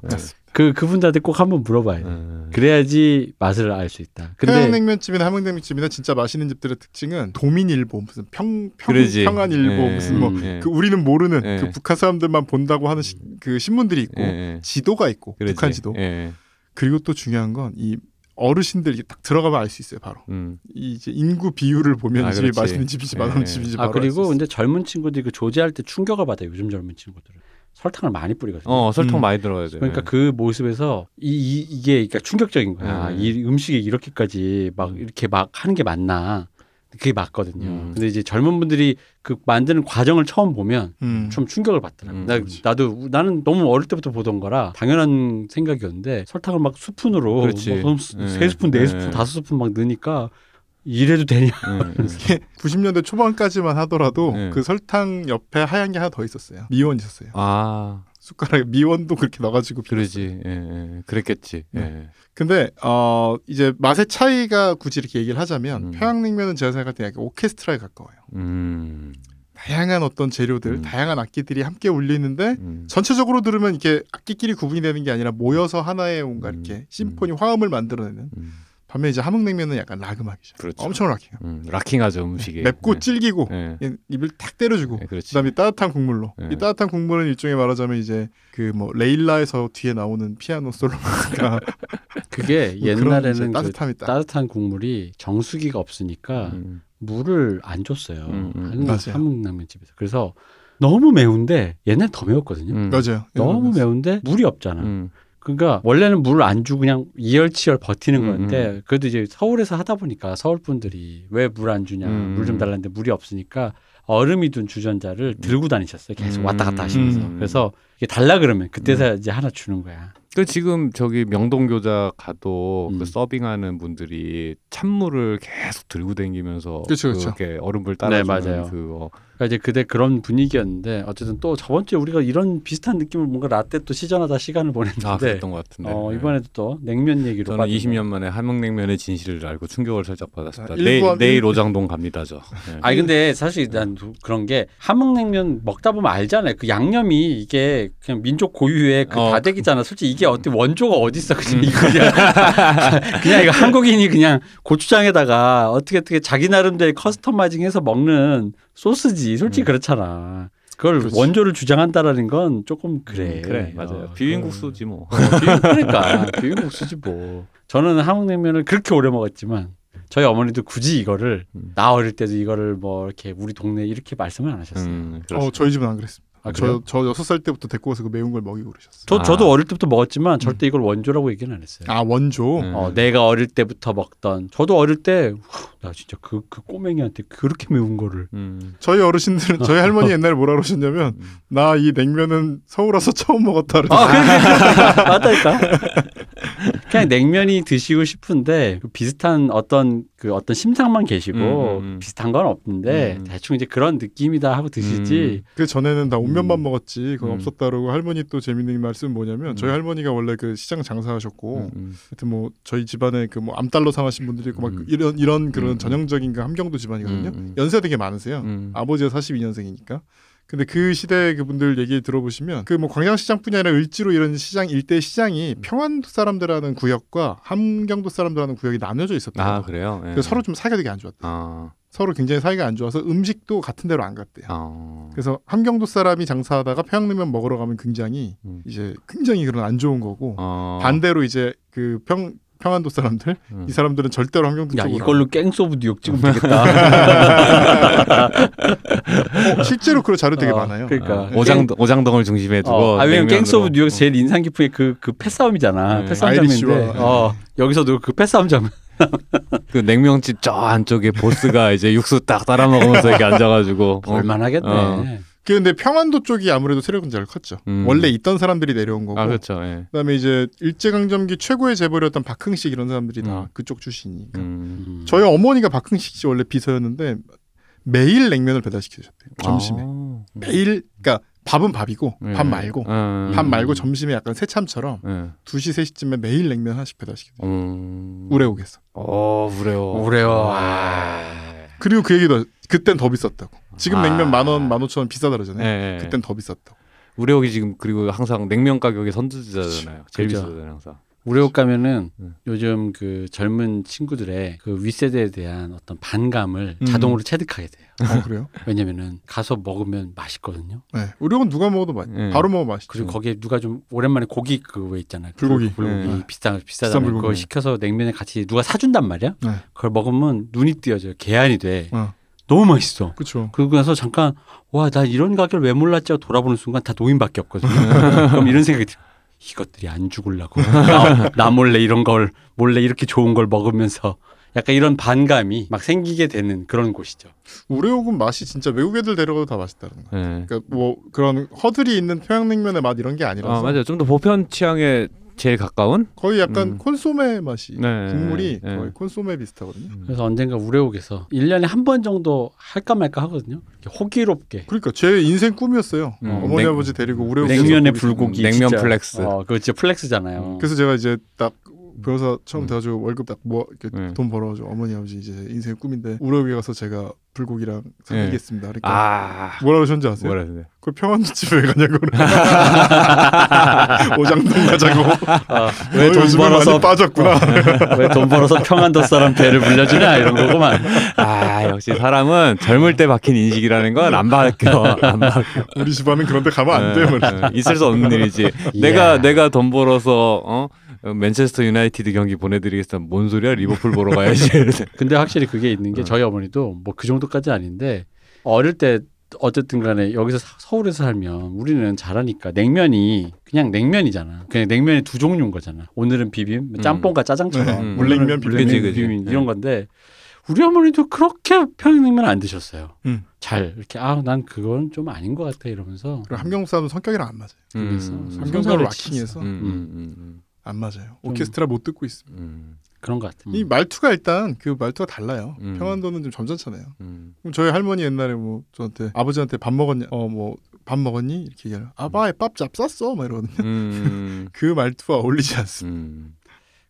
네.
그 그분들한테 꼭 한번 물어봐야 돼.
음.
그래야지 맛을 알 수 있다. 근데
평양냉면집이나 함흥냉면집이나 진짜 맛있는 집들의 특징은 도민일보 무슨 평, 평. 평안일보
예,
무슨 뭐
예.
그 우리는 모르는
예.
그 북한 사람들만 본다고 하는 시- 그 신문들이 있고
예, 예.
지도가 있고
그러지.
북한 지도
예.
그리고 또 중요한 건 이 어르신들 이게 딱 들어가면 알 수 있어요. 바로
음.
이 이제 인구 비율을 보면
아,
이 집이. 맛있는 집인지
예,
맛없는
예.
집인지
아
바로
그리고
있어요.
근데 젊은 친구들이 그 조제할 때 충격을 받아요. 요즘 젊은 친구들은 설탕을 많이 뿌리거든요.
어 설탕
음.
많이 들어야 돼.
그러니까 그 모습에서 이, 이 이게 그러니까 충격적인 거야.
음.
이 음식이 이렇게까지 막
음.
이렇게 막 하는 게 맞나? 그게 맞거든요.
음.
근데 이제 젊은 분들이 그 만드는 과정을 처음 보면
음.
좀 충격을 받더라고.
음,
나,
그렇지.
나도 나는 너무 어릴 때부터 보던 거라 당연한 생각이었는데 설탕을 막 스푼으로. 뭐
예.
세 스푼, 네
예.
스푼, 다섯 스푼 막 넣으니까 이래도 되냐?
음.
90년대 초반까지만 하더라도
네.
그 설탕 옆에 하얀 게 하나 더 있었어요. 미원 있었어요.
아
숟가락에 미원도 그렇게 넣어가지고.
그러지. 예, 예. 그랬겠지. 예.
네. 근데 어 이제 맛의 차이가 굳이 이렇게 얘기를 하자면
음.
평양냉면은 제가 생각할 때 약간 오케스트라에 가까워요.
음.
다양한 어떤 재료들,
음.
다양한 악기들이 함께 울리는데
음.
전체적으로 들으면 이렇게 악기끼리 구분이 되는 게 아니라 모여서 하나의 뭔가
음.
이렇게 심포니 화음을 만들어내는.
음.
반면 이제 함흥냉면은 약간 락음악이죠.
그렇죠.
엄청 락해요.
음. 락킹하죠 음식이.
맵고
예.
질기고
예.
이- 입을 탁 때려주고
예, 그렇지.
그다음에 따뜻한 국물로
네.
이 따뜻한 국물은 일종의 말하자면 이제 그 뭐 레일라에서 뒤에 나오는 피아노 솔로가
그게
뭐
옛날에는 그
따뜻함이 딱
따뜻한 국물이 정수기가 없으니까
음.
물을 안 줬어요.
음, 음.
한국냉면 집에서. 그래서 너무 매운데 옛날 더 매웠거든요.
음.
맞아요.
너무 매운데 물이 없잖아.
음.
그러니까 원래는 물을 안 주고 그냥 이열치열 버티는
음,
건데 그래도 이제 서울에서 하다 보니까 서울 분들이 왜 물 안 주냐
음.
물좀 달라는데 물이 없으니까 얼음이 둔 주전자를 들고 다니셨어요. 계속 왔다 갔다 하시면서.
음.
그래서 이게 달라 그러면 그때서 이제 하나 주는 거야.
그 지금 저기 명동교자 가도
음.
그 서빙하는 분들이 찬물을 계속 들고 다니면서. 그렇게 얼음물
네,
따라주는
맞아요.
그거
그러니까 이제 그때 그런 분위기였는데 어쨌든 또 저번 주에 우리가 이런 비슷한 느낌을 뭔가 라떼 또 시전하다 시간을 보냈는데
아 그랬던 것 같은데.
어,
네.
이번에도 또 냉면 얘기로
저는
빠졌네요.
20년 만에 함흥냉면의 진실을 알고 충격을 살짝 받았습니다.
자,
내일,
일부-
내일
일-
오장동 갑니다, 저. 네.
아니 근데 사실 난 그런 게 함흥냉면 먹다 보면 알잖아요. 그 양념이 이게 그냥 민족 고유의 그
어.
다대기잖아. 솔직히 이게 어떻게 원조가 어디 있어? 그냥 이거 그냥 그냥 이거 한국인이 그냥 고추장에다가 어떻게 어떻게 자기 나름대로 커스터마이징해서 먹는 소스지. 솔직히
음.
그렇잖아. 그걸
그렇지.
원조를 주장한다라는 건 조금 그래.
음, 그래, 맞아요.
어,
비빔국수지 뭐.
어, 비빔, 그러니까 비빔국수지 뭐. 저는 한국냉면을 그렇게 오래 먹었지만 저희 어머니도 굳이 이거를
음.
나 어릴 때도 이거를 뭐 이렇게 우리 동네 이렇게 말씀을 안 하셨어요.
음,
어. 저희 집은 안 그랬습니다.
아?
저, 저 여섯 살 때부터 데리고 와서 그 매운 걸 먹이고 그러셨어요.
저
아.
저도 어릴 때부터 먹었지만 절대 이걸 원조라고 얘기는 안 했어요.
아, 원조?
음.
어, 내가 어릴 때부터 먹던 저도 어릴 때나 진짜 그 그 꼬맹이한테 그렇게 매운 거를
음.
저희 어르신들은, 저희 할머니 옛날에 뭐라 그러셨냐면,
음.
나이 냉면은 서울 와서 처음 먹었다.
아,
그러셨어요.
그래, 맞다니까. 그냥 냉면이 드시고 싶은데 그 비슷한 어떤 그 어떤 심상만 계시고
음, 음, 음.
비슷한 건 없는데
음.
대충 이제 그런 느낌이다 하고 드시지.
그 전에는 다 온면만
음.
먹었지, 그건
음.
없었다 그러고 할머니 또 재밌는 말씀은 뭐냐면,
음.
저희 할머니가 원래 그 시장 장사하셨고,
음.
하여튼 뭐 저희 집안에 그 뭐 암달러 상하신 분들이 있고 막
음.
이런 이런 그런
음.
전형적인 그 함경도 집안이거든요.
음, 음.
연세가 되게 많으세요.
음.
아버지가 42년생이니까. 근데 그 시대 그분들 얘기 들어보시면 그 뭐 광장시장뿐이 아니라 을지로 이런 시장 일대 시장이 평안도 사람들하는 구역과 함경도 사람들하는 구역이 나눠져 있었대요.
아 그래요. 예.
서로 좀 사이가 되게 안 좋았대. 요
아,
서로 굉장히 사이가 안 좋아서 음식도 같은 데로 안 갔대요.
아.
그래서 함경도 사람이 장사하다가 평양냉면 먹으러 가면 굉장히
음.
이제 굉장히 그런 안 좋은 거고
어.
반대로 이제 그 평 평안도 사람들
음.
이 사람들은 절대로 함경도
야
쪽으로
이걸로 깽소브 뉴욕 찍으면 되겠다.
어, 실제로 그런 자료 되게
어,
많아요.
그러니까.
어, 오장동 오장동을 중심에 두고.
어, 아 왜냐면. Gangs of New York 제일 인상 깊은 게 그 그 패싸움이잖아.
네.
패싸움 장면인데
네.
어, 여기서도 그 패싸움 장면.
그 냉면집 저 안쪽에 보스가 이제 육수 딱 따라 먹으면서 이렇게 앉아가지고. 어.
볼만하겠네.
어.
그 근데 평안도 쪽이 아무래도 세력은 잘 컸죠.
음.
원래 있던 사람들이 내려온 거고.
아 그렇죠. 예.
그다음에 이제 일제강점기 최고의 재벌이었던 박흥식 이런 사람들이 다
음.
그쪽 출신이니까.
음.
음.
저희 어머니가 박흥식 씨 원래 비서였는데 매일 냉면을 배달시키셨대요. 점심에.
아.
매일 그러니까 밥은 밥이고
예.
밥 말고
음.
밥 말고 점심에 약간 새참처럼
예.
2시 3시쯤에 매일 냉면 하나씩 배달시키대요.
음.
우레옥에서.
어 우레오.
우레오.
아.
그리고 그 얘기도 그땐 더 비쌌다고. 지금
아.
냉면 만 원, 만 오천 원 비싸다 그러잖아요.
예. 예.
그땐 더 비쌌다고.
우레옥이 지금 그리고 항상 냉면 가격이 선두주자잖아요. 제일
그죠.
비싸잖아요 항상.
우레옥 가면은
음.
요즘 그 젊은 친구들의 그 윗세대에 대한 어떤 반감을
음.
자동으로 체득하게 돼요.
어, 그래요?
왜냐면은 가서 먹으면 맛있거든요.
네. 우리건 누가 먹어도 맛.
음.
바로 먹어 맛있죠.
그리고 거기에 누가 좀 오랜만에 고기 그거 있잖아요.
불고기.
불고기
음.
비싼.
불고기.
그거 시켜서 냉면에 같이 누가 사준단 말이야.
네.
그걸 먹으면 눈이 띄어져요. 개안이 돼.
어.
너무 맛있어.
그렇죠.
그러고 나서 잠깐 와 나 이런 가게를 왜 몰랐지 하고 돌아보는 순간 다 노인밖에 없거든요. 그럼 이런 생각이 들어. 이것들이 안 죽을라고 나, 나 몰래 이런 걸 몰래 이렇게 좋은 걸 먹으면서 약간 이런 반감이 막 생기게 되는 그런 곳이죠.
우레옥은 맛이 진짜 외국 애들 데려가도 다 맛있다는 거.
네.
그러니까 뭐 그런 허들이 있는 평양냉면의 맛 이런 게 아니라서
아 맞아요. 좀 더 보편 취향에 제일 가까운.
거의 약간
음.
콘소메 맛이
네.
국물이
네.
거의 콘소메 비슷하거든요.
그래서 언젠가 우레옥에서 1년에 한 번 정도 할까 말까 하거든요. 호기롭게
그러니까 제 인생 꿈이었어요.
음,
어머니
냉-
아버지 데리고 우레옥
냉면에 불고기
냉면
진짜.
flex.
어, 그거 진짜 flex잖아요.
그래서 제가 이제 딱 변호사 처음
음.
돼가지고 월급 딱 뭐 이렇게
음.
돈 벌어가지고 어머니 아버지 이제 인생 꿈인데 우레옥에 가서 제가 불고기랑 사드리겠습니다. 그러니까
아
뭐라 그러셨는지 아세요?
뭐라 돼?
그 평안집에 왜 가냐고 오장동 가자고
아,
너
왜 돈 벌어서
빠졌구나
왜 돈 벌어서 평안도 사람 배를 불려주냐 이런 거구만.
아 역시 사람은 젊을 때 박힌 인식이라는 건 안 바뀌어. 안 바뀌어.
우리 집안은 그런데 가면 안돼 뭐.
네, 네. 있을 수 없는 일이지. 내가 내가 돈 벌어서 어 맨체스터 유나이티드 경기 보내드리겠어. 뭔 소리야? 리버풀 보러 가야지.
근데 확실히 그게 있는 게
어.
저희 어머니도 뭐 그 정도까지 아닌데 어릴 때 어쨌든 간에 여기서 사- 서울에서 살면 우리는 잘하니까 냉면이 그냥 냉면이잖아. 그냥 냉면이 두 종류인 거잖아. 오늘은 비빔, 뭐 짬뽕과 짜장처럼
네,
음.
물냉면, 비빔면.
그치, 그치.
비빔
네.
이런 건데 우리 어머니도 그렇게 평양냉면 안 드셨어요.
음.
잘 이렇게 아 난 그건 좀 아닌 것 같아 이러면서
그리고 사람은 성격이랑 안 맞아요
그래서
음, 음, 음, 음,
안 맞아요
좀-
오케스트라 못 듣고 있습니다
음,
그런 것 같아.
이 말투가 일단 그 말투가 달라요
음.
평안도는 좀 점잖잖아요
음.
그럼 저희 할머니 옛날에 뭐 저한테 아버지한테 밥 먹었냐 어 뭐 밥 먹었니 이렇게 얘기하면 아빠에 밥 잡 쌌어 막 이러거든요
음,
그 말투와 어울리지 않습니다
음.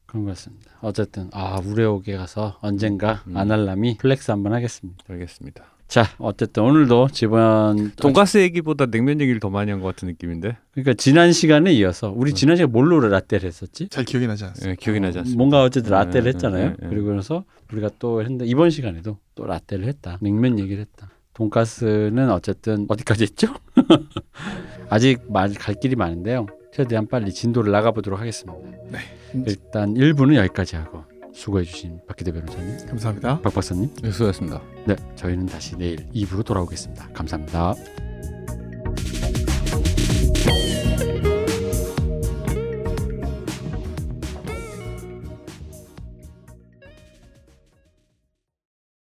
그런 것 같습니다. 어쨌든 아 우레옥에 가서 언젠가
음.
아날람이 flex 한번 하겠습니다.
알겠습니다.
자 어쨌든 오늘도 지번
돈가스 얘기보다 냉면 얘기를 더 많이 한 것 같은 느낌인데
그러니까 지난 시간에 이어서 우리
음.
지난 시간에 뭘로 라떼를 했었지?
잘 기억이 나지 않습니다
예, 기억이 나지 않습니다.
뭔가 어쨌든 라떼를
네,
했잖아요.
네, 네.
그리고 나서 우리가 또 했는데 이번 시간에도 또 라떼를 했다. 냉면 얘기를 했다. 돈가스는 어쨌든 어디까지 했죠? 아직 갈 길이 많은데요. 최대한 빨리 진도를 나가보도록 하겠습니다.
네.
일단 1부는 여기까지 하고 수고해 주신 박기대 변호사님,
감사합니다
박 박사님.
네, 수고하셨습니다.
네, 저희는 다시 내일 2부로 돌아오겠습니다. 감사합니다.